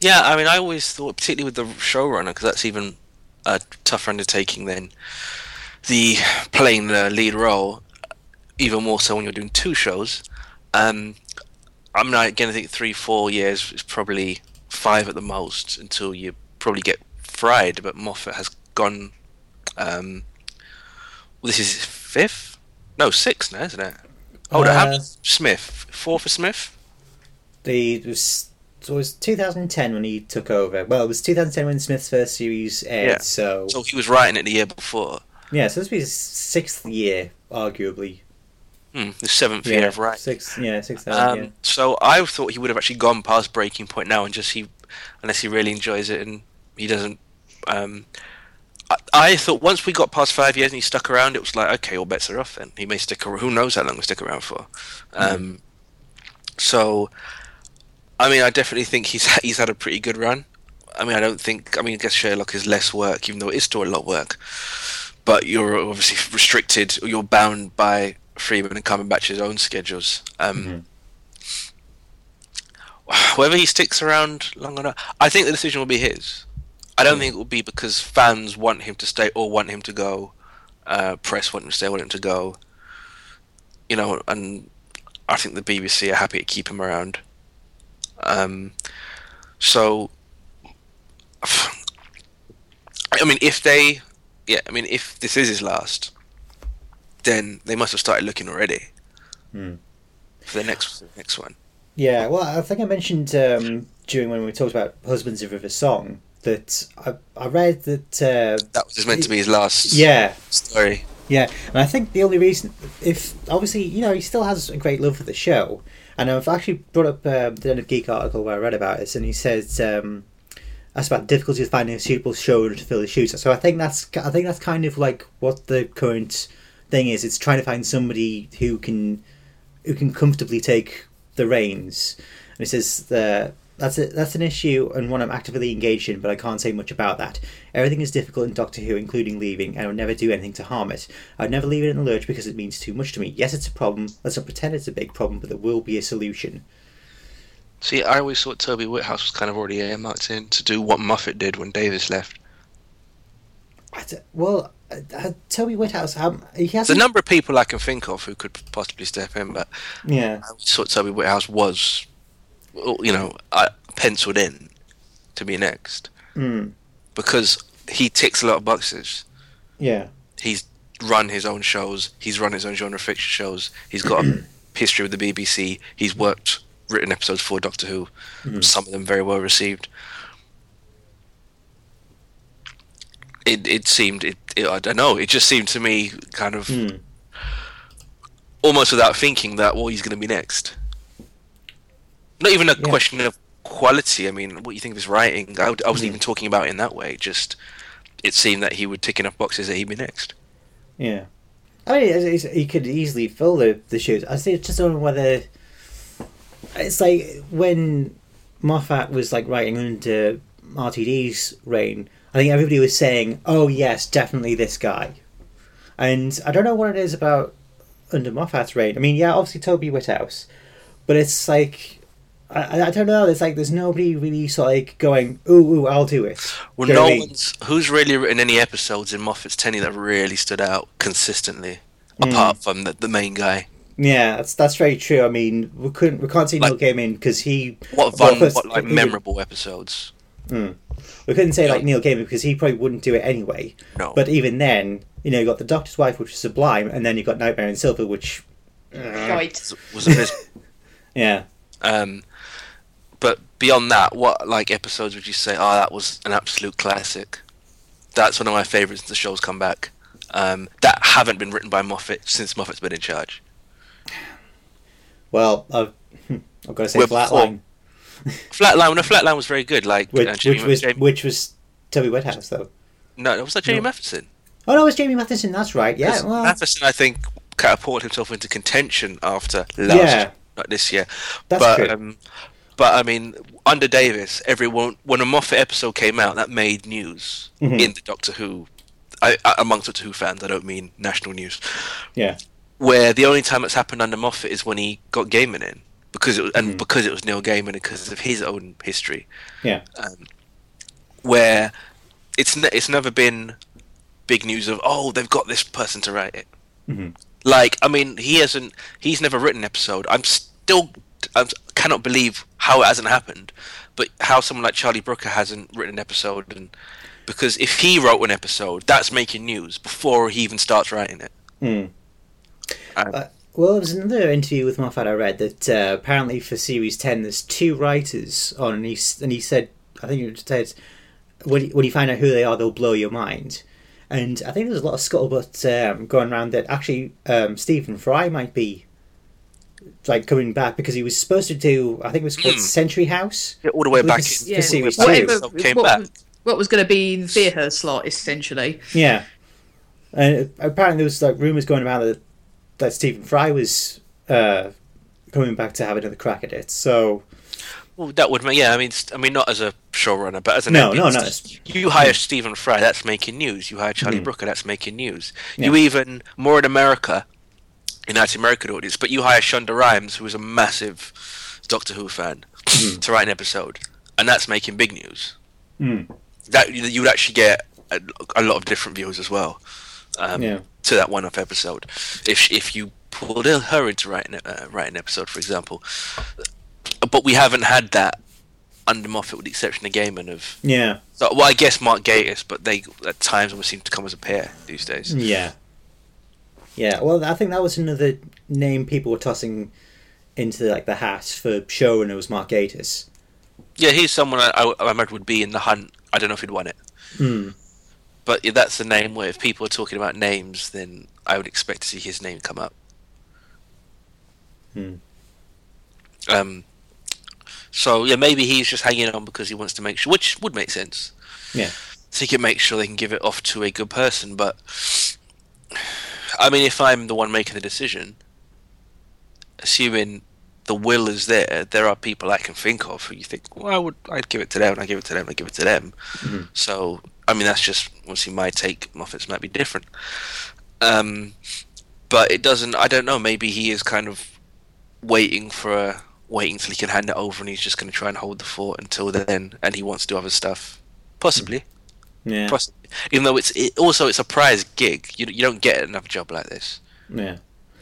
Yeah, I mean, I always thought, particularly with the showrunner, because that's even a tougher undertaking than the playing the lead role, even more so when you're doing two shows. Um, I'm not going to think three, four years is probably five at the most until you probably get fried. But Moffat has gone. Um, well, this is fifth, no sixth now, isn't it? Hold on, Uh, many- Smith four for Smith. The it was so it was 2010 when he took over. Well, it was 2010 when Smith's first series aired. Yeah. So So he was writing it the year before. yeah, so this will be his sixth year, arguably. Hmm, the seventh Yeah, year of writing. six. Yeah, six Um, yeah. So I thought he would have actually gone past breaking point now, and just he, unless he really enjoys it and he doesn't. Um, I, I thought once we got past five years and he stuck around, it was like okay, all bets are off. Then he may stick around. Who knows how long he'll stick around for? Um, so, I mean, I definitely think he's he's had a pretty good run. I mean, I don't think. I mean, I guess Sherlock is less work, even though it is still a lot of work. But you're obviously restricted, or you're bound by Freeman and Cumberbatch's own schedules. Um, Whether he sticks around long enough, I think the decision will be his. I don't think it will be because fans want him to stay or want him to go. Uh, press want him to stay, want him to go. You know, and I think the BBC are happy to keep him around. Um, so, I mean, if they, yeah, I mean, if this is his last, then they must have started looking already Hmm. for the next the next one. Yeah, well, I think I mentioned um, during when we talked about Husbands of River Song that I, I read that. Uh, That was meant to be his last yeah, story. yeah, and I think the only reason, if obviously, you know, he still has a great love for the show, and I've actually brought up um, the Den of Geek article where I read about this, and he says um, that's about difficulty of finding a suitable showrunner to fill his shoes. So I think that's I think that's kind of like what the current thing is. It's trying to find somebody who can who can comfortably take the reins. And he says uh, that's a, that's an issue and one I'm actively engaged in, but I can't say much about that. Everything is difficult in Doctor Who, including leaving, and I would never do anything to harm it. I'd never leave it in the lurch because it means too much to me. Yes, it's a problem. Let's not pretend it's a big problem, but there will be a solution. See, I always thought Toby Whithouse was kind of already earmarked in to do what Moffat did when Davies left. Well, uh, uh, Toby Whithouse, um, he has There's a number of people I can think of who could possibly step in, but yeah, I always thought Toby Whithouse was, you know, uh, penciled in to be next mm, because he ticks a lot of boxes. yeah, He's run his own shows. He's run his own genre fiction shows. He's got a history with the BBC. He's worked written episodes for Doctor Who. Some of them very well received. It it seemed it, it I don't know. It just seemed to me kind of Hmm. almost without thinking that well he's going to be next. Not even a Yeah. question of quality. I mean, what do you think of his writing? I, I wasn't Hmm. even talking about it in that way. Just it seemed that he would tick enough boxes that he'd be next. Yeah. I mean, it's- it's- he could easily fill the, the shoes. I think it's just don't whether. It's like when Moffat was like writing under RTD's reign, I think everybody was saying, oh, yes, definitely this guy. And I don't know what it is about under Moffat's reign. I mean, yeah, obviously Toby Whithouse, but it's like. I, I don't know. It's like there's nobody really sort of like going, ooh, ooh, I'll do it. Well, Do you know no I mean? one's who's really written any episodes in Moffat's tenure that really stood out consistently, Hmm. apart from the, the main guy. Yeah, that's that's very true. I mean, we couldn't we can't see Neil Like- Gaiman because he What fun, first, what like would- memorable episodes? we couldn't say like Neil Gaiman because he probably wouldn't do it anyway. No, But even then, you know, you got the Doctor's Wife, which was sublime, and then you got Nightmare in Silver, which Right. was abysmal. yeah, Um, but beyond that, what like episodes would you say? Oh, that was an absolute classic. That's one of my favourites. Since the show's come back. Um, that haven't been written by Moffat since Moffat's been in charge. well, I've, I've got to say Well, Flatline, Flatline, no, Flatline was very good. Like which, uh, which was Jamie- which was Toby Whithouse though. no, it was that Jamie No. Mathieson? Oh no, it was Jamie Mathieson. That's right. Yeah, well, Mathieson, I think, catapulted himself into contention after last, Yeah. not this year. That's but true. um, but I mean, under Davies, everyone when a Moffat episode came out, that made news Mhm. in the Doctor Who. I, I, amongst Doctor Who fans, I don't mean national news. yeah, Where the only time it's happened under Moffat is when he got Gaiman in, because it was, and Mhm. because it was Neil Gaiman because of his own history. yeah, Um, where it's ne- it's never been big news of oh they've got this person to write it. Mhm. Like I mean he hasn't he's never written an episode. I'm still I cannot believe how it hasn't happened, but how someone like Charlie Brooker hasn't written an episode and because if he wrote an episode, that's making news before he even starts writing it. Hmm. Um, Uh, well, there was another interview with Moffat I read that uh, apparently for series ten, there's two writers on, and he and he said, I think he said, when you, when you find out who they are, they'll blow your mind. And I think there's a lot of scuttlebutt um, going around that actually um, Stephen Fry might be like coming back because he was supposed to do, I think it was called Hmm. Century House. Get all the way back it's- in. for Yeah, series whatever. So came what, back. what was going to be the theatre slot essentially? Yeah, and apparently there was like rumors going around that that Stephen Fry was uh, coming back to have another crack at it. So Well, that would make yeah. I mean, I mean, not as a showrunner, but as an No, no, no, You hire Stephen Fry, that's making news. You hire Charlie Mm. Brooker, that's making news. Yeah. You even more in America, United American audience, but you hire Shonda Rhimes, who is a massive Doctor Who fan, Hmm. to write an episode, and that's making big news. Mm. That you you would actually get a, a lot of different views as well. Um, yeah. To that one-off episode. If if you pulled her into writing uh, writing an episode, for example, but we haven't had that under Moffat, with the exception of Gaiman. Of Yeah, so, well, I guess Mark Gatiss, but they at times almost seem to come as a pair these days. yeah, yeah. Well, I think that was another name people were tossing into like the hat for showrunner was Mark Gatiss. Yeah, he's someone I, I, I imagine would be in the hunt. I don't know if he'd won it, Hmm. But that's the name where if people are talking about names, then I would expect to see his name come up. Hmm. Um. So yeah, maybe he's just hanging on because he wants to make sure, which would make sense. Yeah. So he can make sure they can give it off to a good person. But I mean, if I'm the one making the decision, assuming the will is there, there are people I can think of who you think, well, I would, I'd give it to them, I'd give it to them, I'd give it to them. Mhm. So I mean, that's just obviously my take. Moffat's might be different. Um, but it doesn't. I don't know. Maybe he is kind of waiting for a waiting till he can hand it over, and he's just going to try and hold the fort until then, and he wants to do other stuff, possibly. Yeah, Possibly. Even though it's it, also it's a prize gig, you you don't get another job like this. yeah.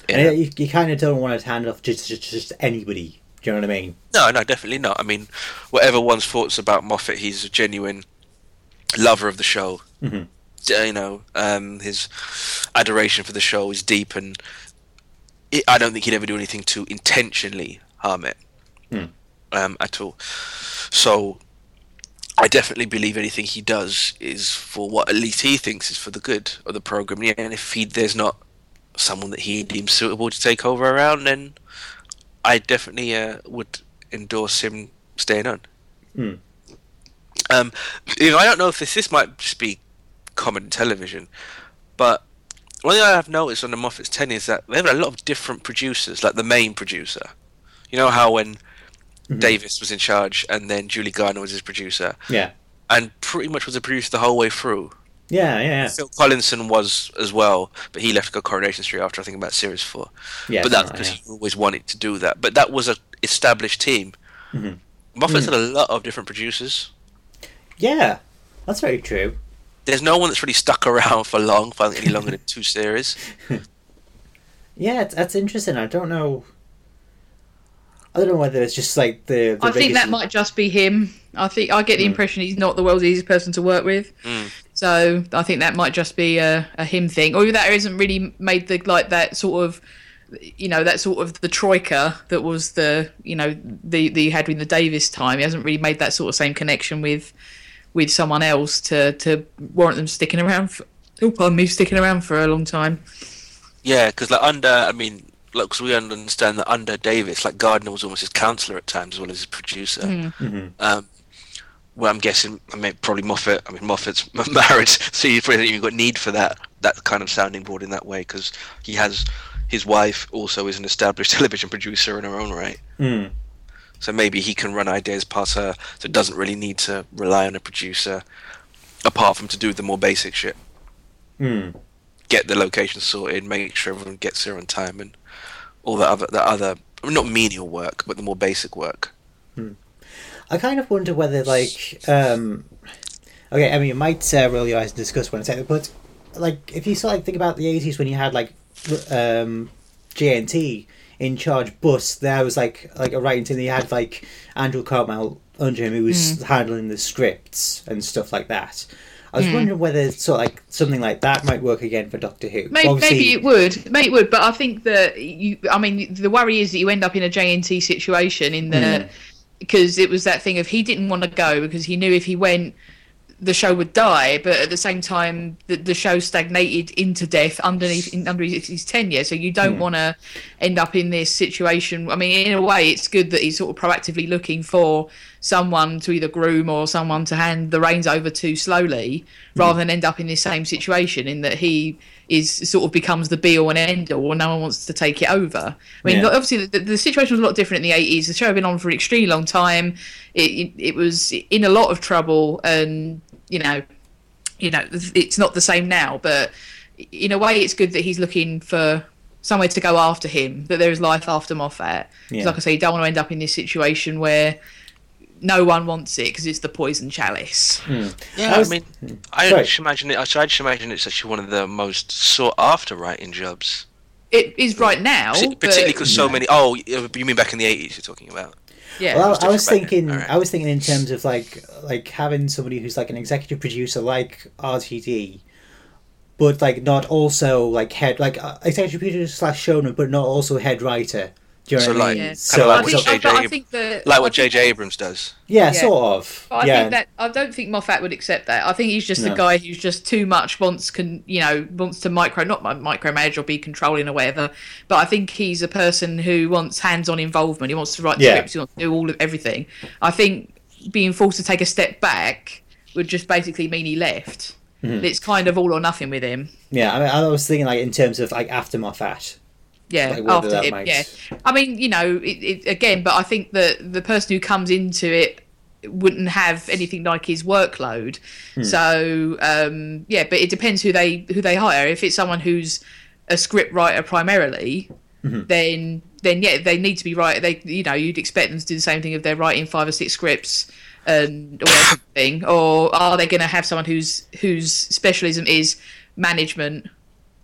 Yeah. And you, you kind of don't want to hand it off just, just just anybody. Do you know what I mean? No, no, definitely not. I mean, whatever one's thoughts about Moffat, he's a genuine lover of the show, Mhm. uh, you know, um, his adoration for the show is deep, and it, I don't think he'd ever do anything to intentionally harm it um, at all. So I definitely believe anything he does is for what at least he thinks is for the good of the program. Yeah, and if he there's not someone that he deems suitable to take over around, then I definitely uh, would endorse him staying on. Um, you know, I don't know if this this might just be common television, but one thing I have noticed on the Moffat's tenure is that they have a lot of different producers, like the main producer. You know how when Davies was in charge and then Julie Gardner was his producer, Yeah. and pretty much was a producer the whole way through. Yeah, yeah, yeah. Phil Collinson was as well, but he left to go Coronation Street after I think about series four. Yeah, but that's something because like he always wanted to do that. But that was a established team. Mm-hmm. Moffat's Mm. had a lot of different producers. Yeah, that's very true. There's no one that's really stuck around for long, for any longer than two series. Yeah, it's, that's interesting. I don't know. I don't know whether it's just like the. the I think that might just be him. I think I get the impression he's not the world's easiest person to work with. Mm. So I think that might just be a, a him thing, or that isn't really made the like that sort of, you know, that sort of the troika that was the you know the the you had in the Davies time. He hasn't really made that sort of same connection with with someone else to to warrant them sticking around. For, oh, pardon me, sticking around for a long time. Yeah, because like under, I mean, look, 'cause we understand that under Davies, like Gardner was almost his counselor at times as well as his producer. Mhm. Um, well, I'm guessing, I mean, probably Moffat. I mean, Moffat's married, so you probably even got need for that that kind of sounding board in that way because he has his wife also is an established television producer in her own right. Mm. So maybe he can run ideas past her, so it doesn't really need to rely on a producer, apart from to do the more basic shit. Mm. Get the location sorted, make sure everyone gets there on time, and all that other that other not menial work, but the more basic work. I kind of wonder whether, like, um, okay, I mean, it might uh, roll your eyes and discuss when it's out, but like, if you sort of think about the eighties when you had like um, JNT in charge, but there was like like a writing team. You had like Andrew Cartmel under him who was handling the scripts and stuff like that. I was wondering whether sort of like something like that might work again for Doctor Who. Maybe, Obviously- maybe it would. Maybe it would. But I think that you. I mean, the worry is that you end up in a JNT situation in the because it was that thing of he didn't want to go because he knew if he went, the show would die. But at the same time, the, the show stagnated into death underneath in, under his, his tenure. So you don't want to end up in this situation. I mean, in a way, it's good that he's sort of proactively looking for someone to either groom or someone to hand the reins over to slowly, mm-hmm. rather than end up in this same situation in that he is sort of becomes the be all and end all, and no one wants to take it over. I mean, Yeah. obviously the, the situation was a lot different in the eighties. The show had been on for an extremely long time. It, it it was in a lot of trouble, and you know, you know, it's not the same now. But in a way, it's good that he's looking for somewhere to go after him. That there is life after Moffat. Yeah. Like I say, you don't want to end up in this situation where no one wants it because it's the poison chalice. Hmm. Yeah, I I, was- mean, hmm. I Sorry. just imagine it. I just imagine it's actually one of the most sought after writing jobs, It is right now, particularly because so many. Oh, uh, you mean back in the eighties? You're talking about. yeah. Well, was I, I was different back then. thinking, Alright. I was thinking in terms of like like having somebody who's like an executive producer like RTD, but like not also like head like uh, executive producer slash showrunner, but not also head writer. Do you know So, what I like, mean? Yeah. Kinda like I what think, I, J.J. I think that Like what J.J. Abrams does. yeah, Yeah. sort of. But I yeah, think that I don't think Moffat would accept that. I think he's just No. a guy who's just too much wants can you know wants to micro not mi- micromanage or be controlling or whatever. But I think he's a person who wants hands-on involvement. He wants to write Yeah. scripts. He wants to do all of everything. I think being forced to take a step back would just basically mean he left. Mm-hmm. It's kind of all or nothing with him. yeah. I, mean, I was thinking like in terms of like after Moffat. Yeah, Like, after that him. might- Yeah, I mean, you know, it, it, again, but I think that the person who comes into it wouldn't have anything like his workload. Hmm. So um, yeah, but it depends who they who they hire. If it's someone who's a script writer primarily, Mm-hmm. then then yeah, they need to be right. They you know you'd expect them to do the same thing if they're writing five or six scripts and or everything. Or are they going to have someone whose whose specialism is management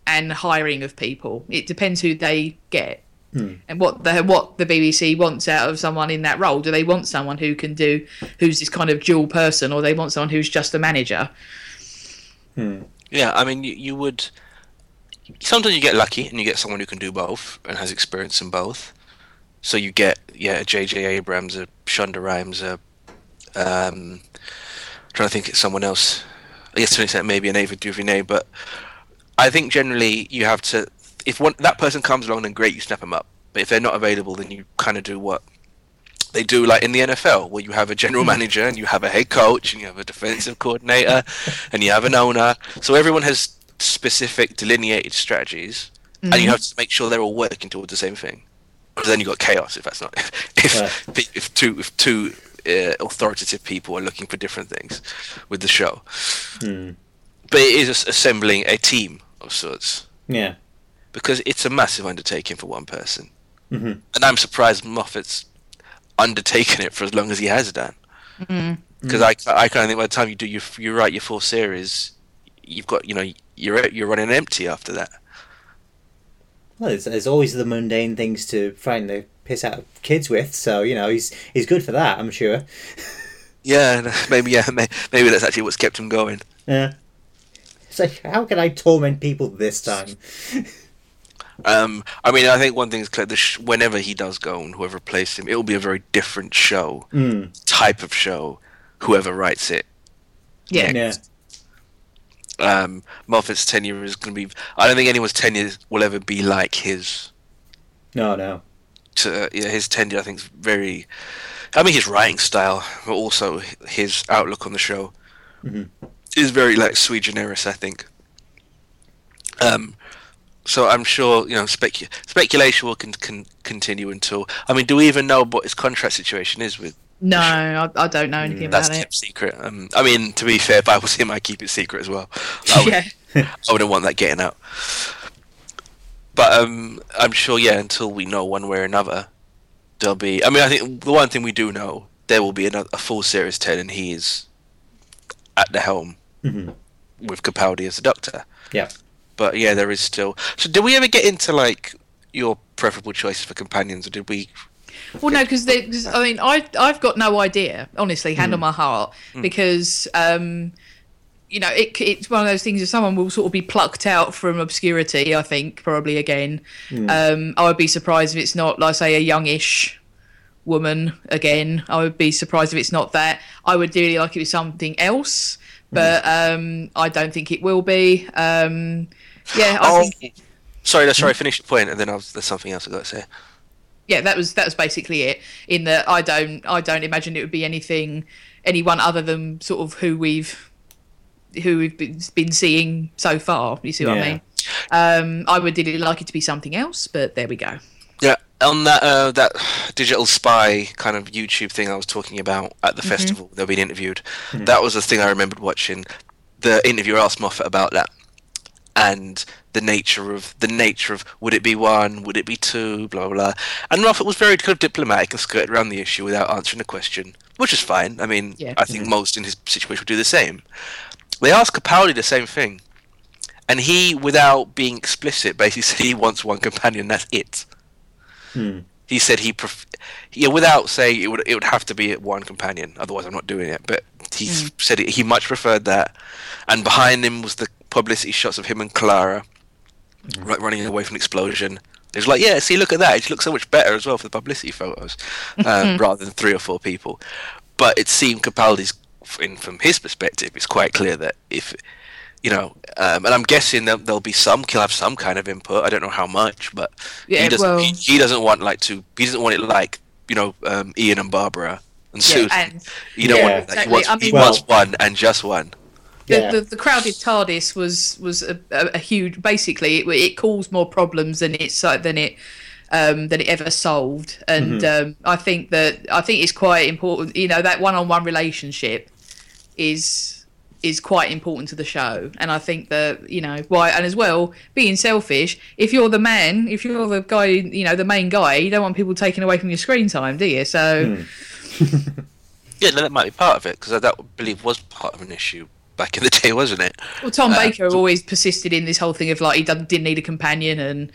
and hiring of people? It depends who they get and what the what the BBC wants out of someone in that role. Do they want someone who can do who's this kind of dual person, or they want someone who's just a manager? Yeah, I mean, you, you would. Sometimes you get lucky and you get someone who can do both and has experience in both. So you get, yeah, a J.J. Abrams, a Shonda Rhimes, a. Um, trying to think of someone else. I guess to an extent, maybe an Ava DuVernay, but I think generally you have to. If one that person comes along, then great, you snap them up. But if they're not available, then you kind of do what they do, like in the NFL, where you have a general hmm. manager and you have a head coach and you have a defensive coordinator and you have an owner. So everyone has specific delineated strategies, and you hmm. have to make sure they're all working towards the same thing. Because then you've got chaos if that's not if Right. if two if two uh, authoritative people are looking for different things with the show. Hmm. But it is assembling a team of sorts Yeah. because it's a massive undertaking for one person. Mm-hmm. And I'm surprised Moffat's undertaken it for as long as he has done. Because I, I kind of think by the time you do your, you write your full series, you've got you know you're you're running empty after that. Well, there's, there's always the mundane things to frighten the piss out of kids with, so you know he's he's good for that, I'm sure. Yeah, maybe yeah, maybe that's actually what's kept him going. Yeah. It's like, how can I torment people this time? Um, I mean, I think one thing is clear: the sh- whenever he does go and whoever replaces him, it will be a very different show, type of show. Whoever writes it, Yeah. Yeah. um, Moffat's tenure is going to be. I don't think anyone's tenure will ever be like his. No, no. To, yeah, his tenure, I think, is very. I mean, his writing style, but also his outlook on the show is very like sui generis. I think. Um, so I'm sure you know specu- speculation will con- con- continue until. I mean, do we even know what his contract situation is with? No, I, I don't know anything That's about kept it. secret. Um, I mean, to be fair, if I was him, I'd keep it secret as well. I would, Yeah. I wouldn't want that getting out. But um, I'm sure, yeah, until we know one way or another, there'll be. I mean, I think the one thing we do know, there will be another, a full series 10, and he is at the helm with Capaldi as the Doctor. Yeah. But yeah, there is still. So, did we ever get into like your preferable choices for companions, or did we? Well, no, because I mean, I I've got no idea, honestly, hand on my heart, because um, you know, it, it's one of those things. If someone will sort of be plucked out from obscurity, I think probably again, um, I would be surprised if it's not, like say, a youngish woman again. I would be surprised if it's not that. I would really like it was something else, but um, I don't think it will be. Um, yeah, I Oh, think sorry, sorry. Finish the point, and then I was, there's something else I got to say. yeah, that was that was basically it. In that I don't I don't imagine it would be anything anyone other than sort of who we've who we've been, been seeing so far. You see what I mean? Um, I would really like it to be something else, but there we go. Yeah, on that uh, that digital spy kind of YouTube thing I was talking about at the festival, they're being interviewed. That was the thing I remembered watching. The interviewer asked Moffat about that and the nature of the nature of would it be one, would it be two, blah blah. blah. And Moffat was very kind of diplomatic and skirted around the issue without answering the question, which is fine. I mean, Yeah. I think most in his situation would do the same. They asked Capaldi the same thing, and he, without being explicit, basically said he wants one companion. That's it. Hmm. He said he, pref- yeah, without saying it would, it would have to be one companion. Otherwise, I'm not doing it. But he hmm. s said he much preferred that. And behind him was the publicity shots of him and Clara hmm. ru- running away from an explosion. It was like, yeah, see, look at that. It looks so much better as well for the publicity photos, um, rather than three or four people. But it seemed Capaldi's, in, from his perspective, it's quite clear that if, you know, um, and I'm guessing that there'll be some, he'll have some kind of input. I don't know how much, but Yeah, he doesn't. well- he, he doesn't want like to. He doesn't want it like you know, um, Ian and Barbara and Yeah, Susan. and you don't Yeah. want it like, he Exactly. wants, I he mean- wants Well- one and just one. the, Yeah. the, the crowded TARDIS was was a, a, a huge. Basically, it, it caused more problems than it than it um, than it ever solved. And um, I think that I think it's quite important. You know, that one-on-one relationship is is quite important to the show. And I think that you know why. And as well, being selfish. If you're the man, if you're the guy, you know, the main guy, you don't want people taking away from your screen time, do you? So. Hmm. Yeah, no, that might be part of it because I that, believe was part of an issue back in the day, wasn't it? Well, Tom Uh, Baker always persisted in this whole thing of like he didn't need a companion, and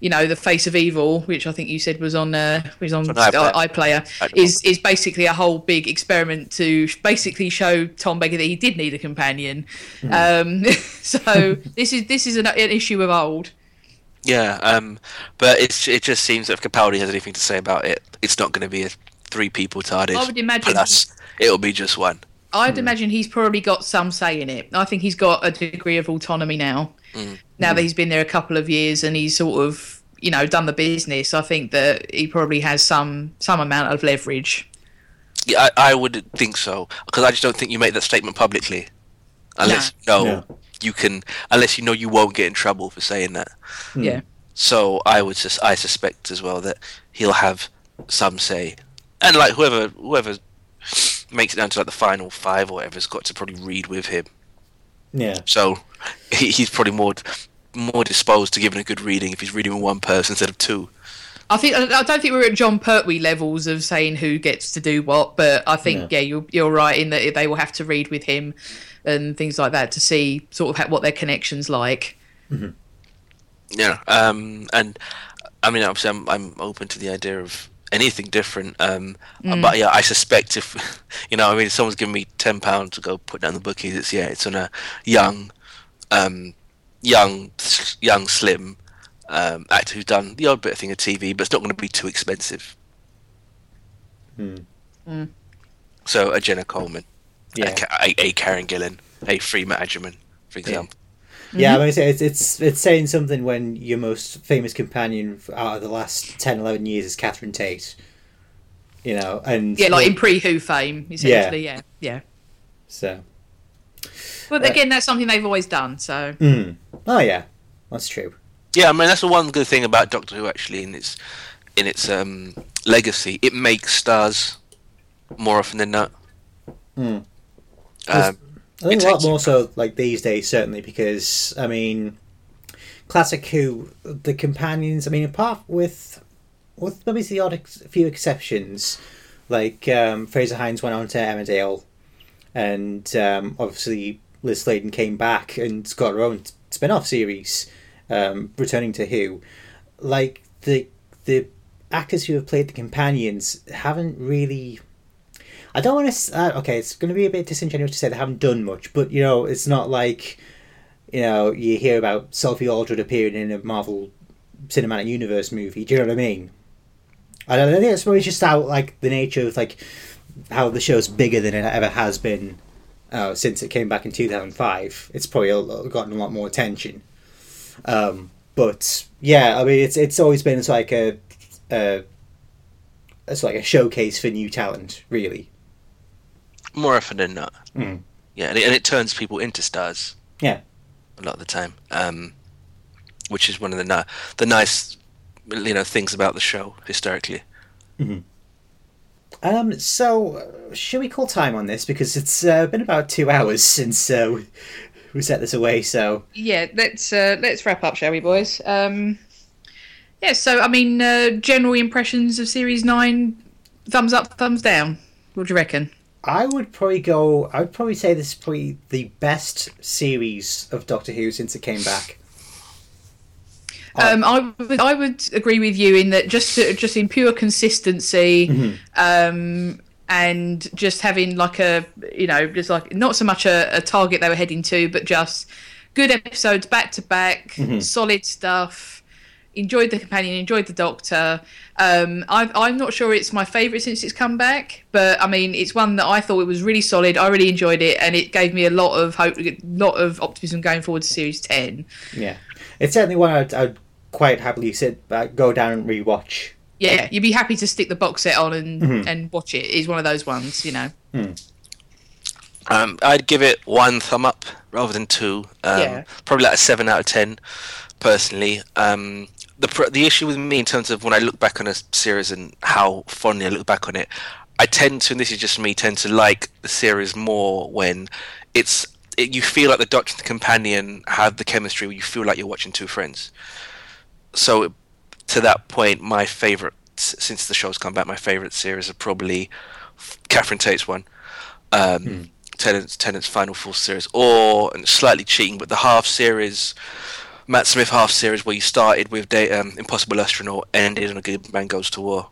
you know the face of evil, which I think you said was on uh, was on On iPlayer. iPlayer, is is basically a whole big experiment to basically show Tom Baker that he did need a companion. Hmm. Um, so this is this is an, an issue of old. Yeah, um, but it's it just seems that if Capaldi has anything to say about it, it's not going to be a three people TARDIS. I would imagine- Plus, it'll be just one. I'd hmm. imagine he's probably got some say in it. I think he's got a degree of autonomy now. Mm. Now that hmm. he's been there a couple of years and he's sort of, you know, done the business, I think that he probably has some some amount of leverage. Yeah, I, I would think so because I just don't think you make that statement publicly, unless you know No. you can, unless you know you won't get in trouble for saying that. Hmm. Yeah. So I would sus- I suspect as well that he'll have some say, and like whoever whoever makes it down to like the final five or whatever's got to probably read with him. Yeah. So he's probably more more disposed to giving a good reading if he's reading with one person instead of two. I think I I don't think we're at Jon Pertwee levels of saying who gets to do what, but I think No. yeah, you're you're right in that they will have to read with him and things like that to see sort of what their connections like. Yeah, um, and I mean, obviously, I'm I'm open to the idea of anything different. Um, but yeah, I suspect if you know, I mean, if someone's giving me ten pounds to go put down the bookies, it's yeah, it's on a young, um, young, young, slim um, actor who's done the odd bit of thing of TV, but it's not going to be too expensive. Hmm. So a Jenna Coleman, Yeah. a, a, a Karen Gillan, a Free Matt for example. Yeah, I mean, it's, it's it's it's saying something when your most famous companion out of the last 10, 11 years is Catherine Tate. You know, and Yeah, like in pre Who fame, essentially. Yeah, yeah. so. But again, that's something they've always done. So Mm. Oh yeah, that's true. Yeah, I mean that's the one good thing about Doctor Who actually in its in its um, legacy. It makes stars more often than not. Hmm. Um, I think a lot more so like these days, certainly because I mean, classic Who, the companions. I mean, apart with with maybe the odd ex- few exceptions, like um, Frazer Hines went on to Emmerdale, and um, obviously Lis Sladen came back and got her own spin off series, um, returning to Who. Like the the actors who have played the companions haven't really I don't want to. Uh, okay, it's going to be a bit disingenuous to say they haven't done much, but you know, it's not like you know you hear about Sophie Aldred appearing in a Marvel Cinematic Universe movie. Do you know what I mean? I don't I think it's probably just how like the nature of like how the show's bigger than it ever has been uh, since it came back in two thousand five. It's probably gotten a lot more attention. Um, but yeah, I mean, it's it's always been it's like a, a it's like a showcase for new talent, really. More often than not. Mm. Yeah, and it, and it turns people into stars Yeah. a lot of the time, um, which is one of the ni- the nice you know things about the show historically. Um. So, uh, should we call time on this because it's uh, been about two hours since uh, we- we set this away. So, yeah, let's uh, let's wrap up, shall we, boys? Um, yeah. So I mean, uh, general impressions of series nine: thumbs up, thumbs down. What do you reckon? I would probably go. I would probably say this is probably the best series of Doctor Who since it came back. Um, I would I would agree with you in that just just in pure consistency, um, and just having like a you know just like not so much a, a target they were heading to, but just good episodes back to back, solid stuff. Enjoyed the companion, enjoyed the Doctor. Um, i I'm not sure it's my favourite since it's come back, but I mean it's one that I thought it was really solid. I really enjoyed it, and it gave me a lot of hope, a lot of optimism going forward to series ten. Yeah, it's certainly one I'd, I'd quite happily sit back, go down and rewatch. yeah, you'd be happy to stick the box set on and and watch it. Is one of those ones, you know. Um, I'd give it one thumb up rather than two. Um, Yeah. Probably like a seven out of ten, personally. Um, the the issue with me in terms of when I look back on a series and how fondly I look back on it, I tend to, and this is just me, tend to like the series more when it's it, you feel like the Doctor and the companion have the chemistry where you feel like you're watching two friends. So, to that point, my favorite since the show's come back, my favorite series are probably Catherine Tate's one. Um, Tennant's Tennant's final full series, or and slightly cheating, but the half series, Matt Smith half series where you started with um, Impossible Astronaut, and ended on a Good Man Goes to War.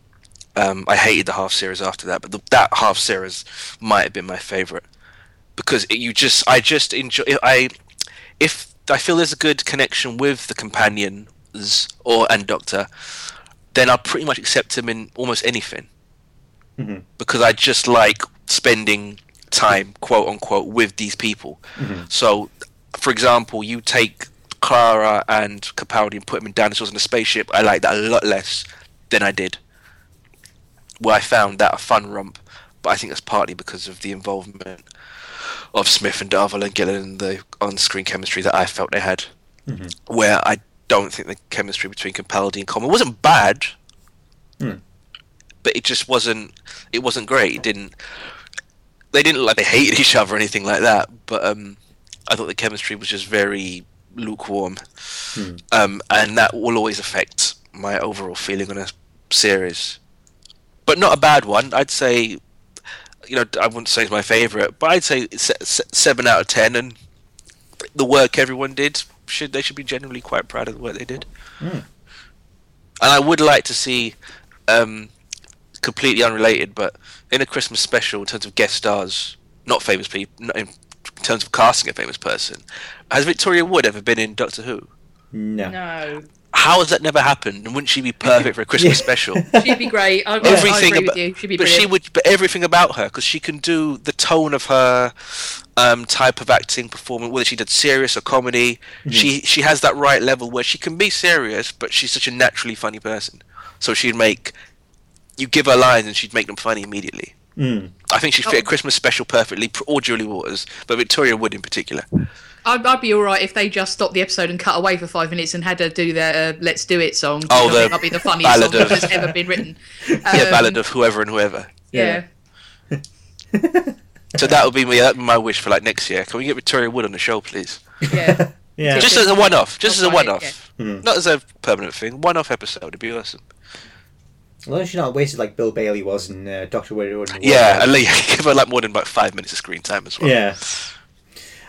Um, I hated the half series after that, but the, that half series might have been my favorite because it, you just I just enjoy I if I feel there's a good connection with the companions or and Doctor, then I'll pretty much accept him in almost anything because I just like spending time, quote unquote, with these people. So, for example, you take Clara and Capaldi and put them in dinosaurs in a spaceship. I like that a lot less than I did. Where I found that a fun romp, but I think that's partly because of the involvement of Smith and Darvill and Gillan and the on-screen chemistry that I felt they had. Where I don't think the chemistry between Capaldi and Coleman wasn't bad, but it just wasn't. It wasn't great. It didn't. They didn't look like they hated each other or anything like that. But um, I thought the chemistry was just very lukewarm, um, and that will always affect my overall feeling on a series. But not a bad one. I'd say, you know, I wouldn't say it's my favorite, but I'd say it's se- se- seven out of ten. And the work everyone did should they should be generally quite proud of the work they did. And I would like to see, um, completely unrelated, but in a Christmas special, in terms of guest stars, not famous people, not in terms of casting a famous person, has Victoria Wood ever been in Doctor Who? No. No, How has that never happened? And wouldn't she be perfect for a Christmas Yeah. special? she'd be great. I, I everything agree about, with you. She'd be but she would, but everything about her, because she can do the tone of her um, type of acting performance, whether she did serious or comedy. She she has that right level where she can be serious, but she's such a naturally funny person. So she'd make you give her lines and she'd make them funny immediately. I think she'd fit a Oh. Christmas special perfectly, pr- or Julie Walters, but Victoria Wood in particular. I'd, I'd be all right if they just stopped the episode and cut away for five minutes and had her do their uh, "Let's Do It" song. Oh, which I think the might be the funniest song of- that's ever been written. yeah, Um, ballad of whoever and whoever. Yeah. So that would be my, that'd be my wish for like next year. Can we get Victoria Wood on the show, please? yeah. Yeah. Just as a one-off, just as a I'll write it, one-off, not as a permanent thing. One-off episode would be awesome. As long as she's not wasted like Bill Bailey was in uh, Doctor Wood. Yeah, at least give her like more than about five minutes of screen time as well. Yeah.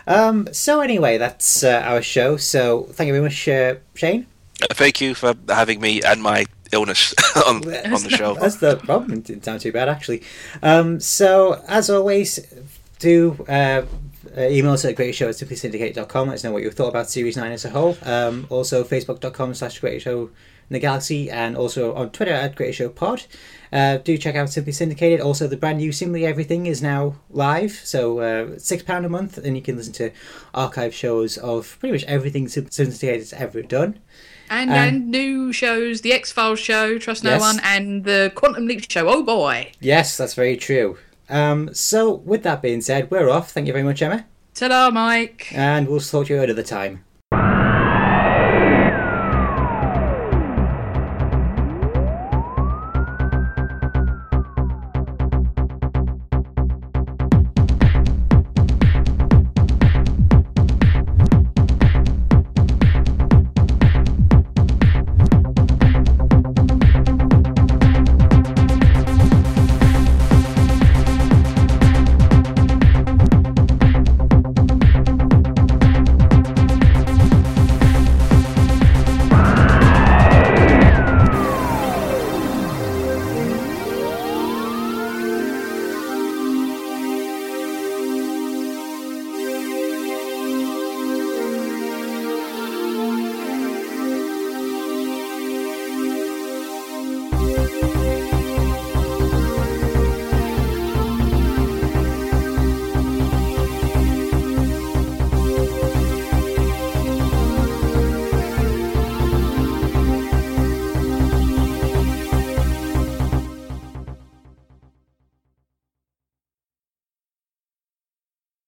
Um, so anyway, that's uh, our show. So thank you very much, uh, Shane. Uh, Thank you for having me and my illness on, on the show. That's the problem. It didn't sound too bad actually. Um, so as always, do uh, uh, email us at greatshow at simplysyndicate.com. Let us know what you thought about Series 9 as a whole. Um, also, facebook.com slash greatshow in the galaxy and also on Twitter at greatshowpod. Uh, do check out Simply Syndicated. Also, the brand new Simply Everything is now live. So, uh, £6 a month, and you can listen to archive shows of pretty much everything Simply Syndicated has ever done. And, Um, and new shows, the X Files show, Trust No Yes. One, and the Quantum Leap show. Oh boy! Yes, that's very true. Um, so, with that being said, we're off. Thank you very much, Emma. Ta-da, Mike. And we'll talk to you another time.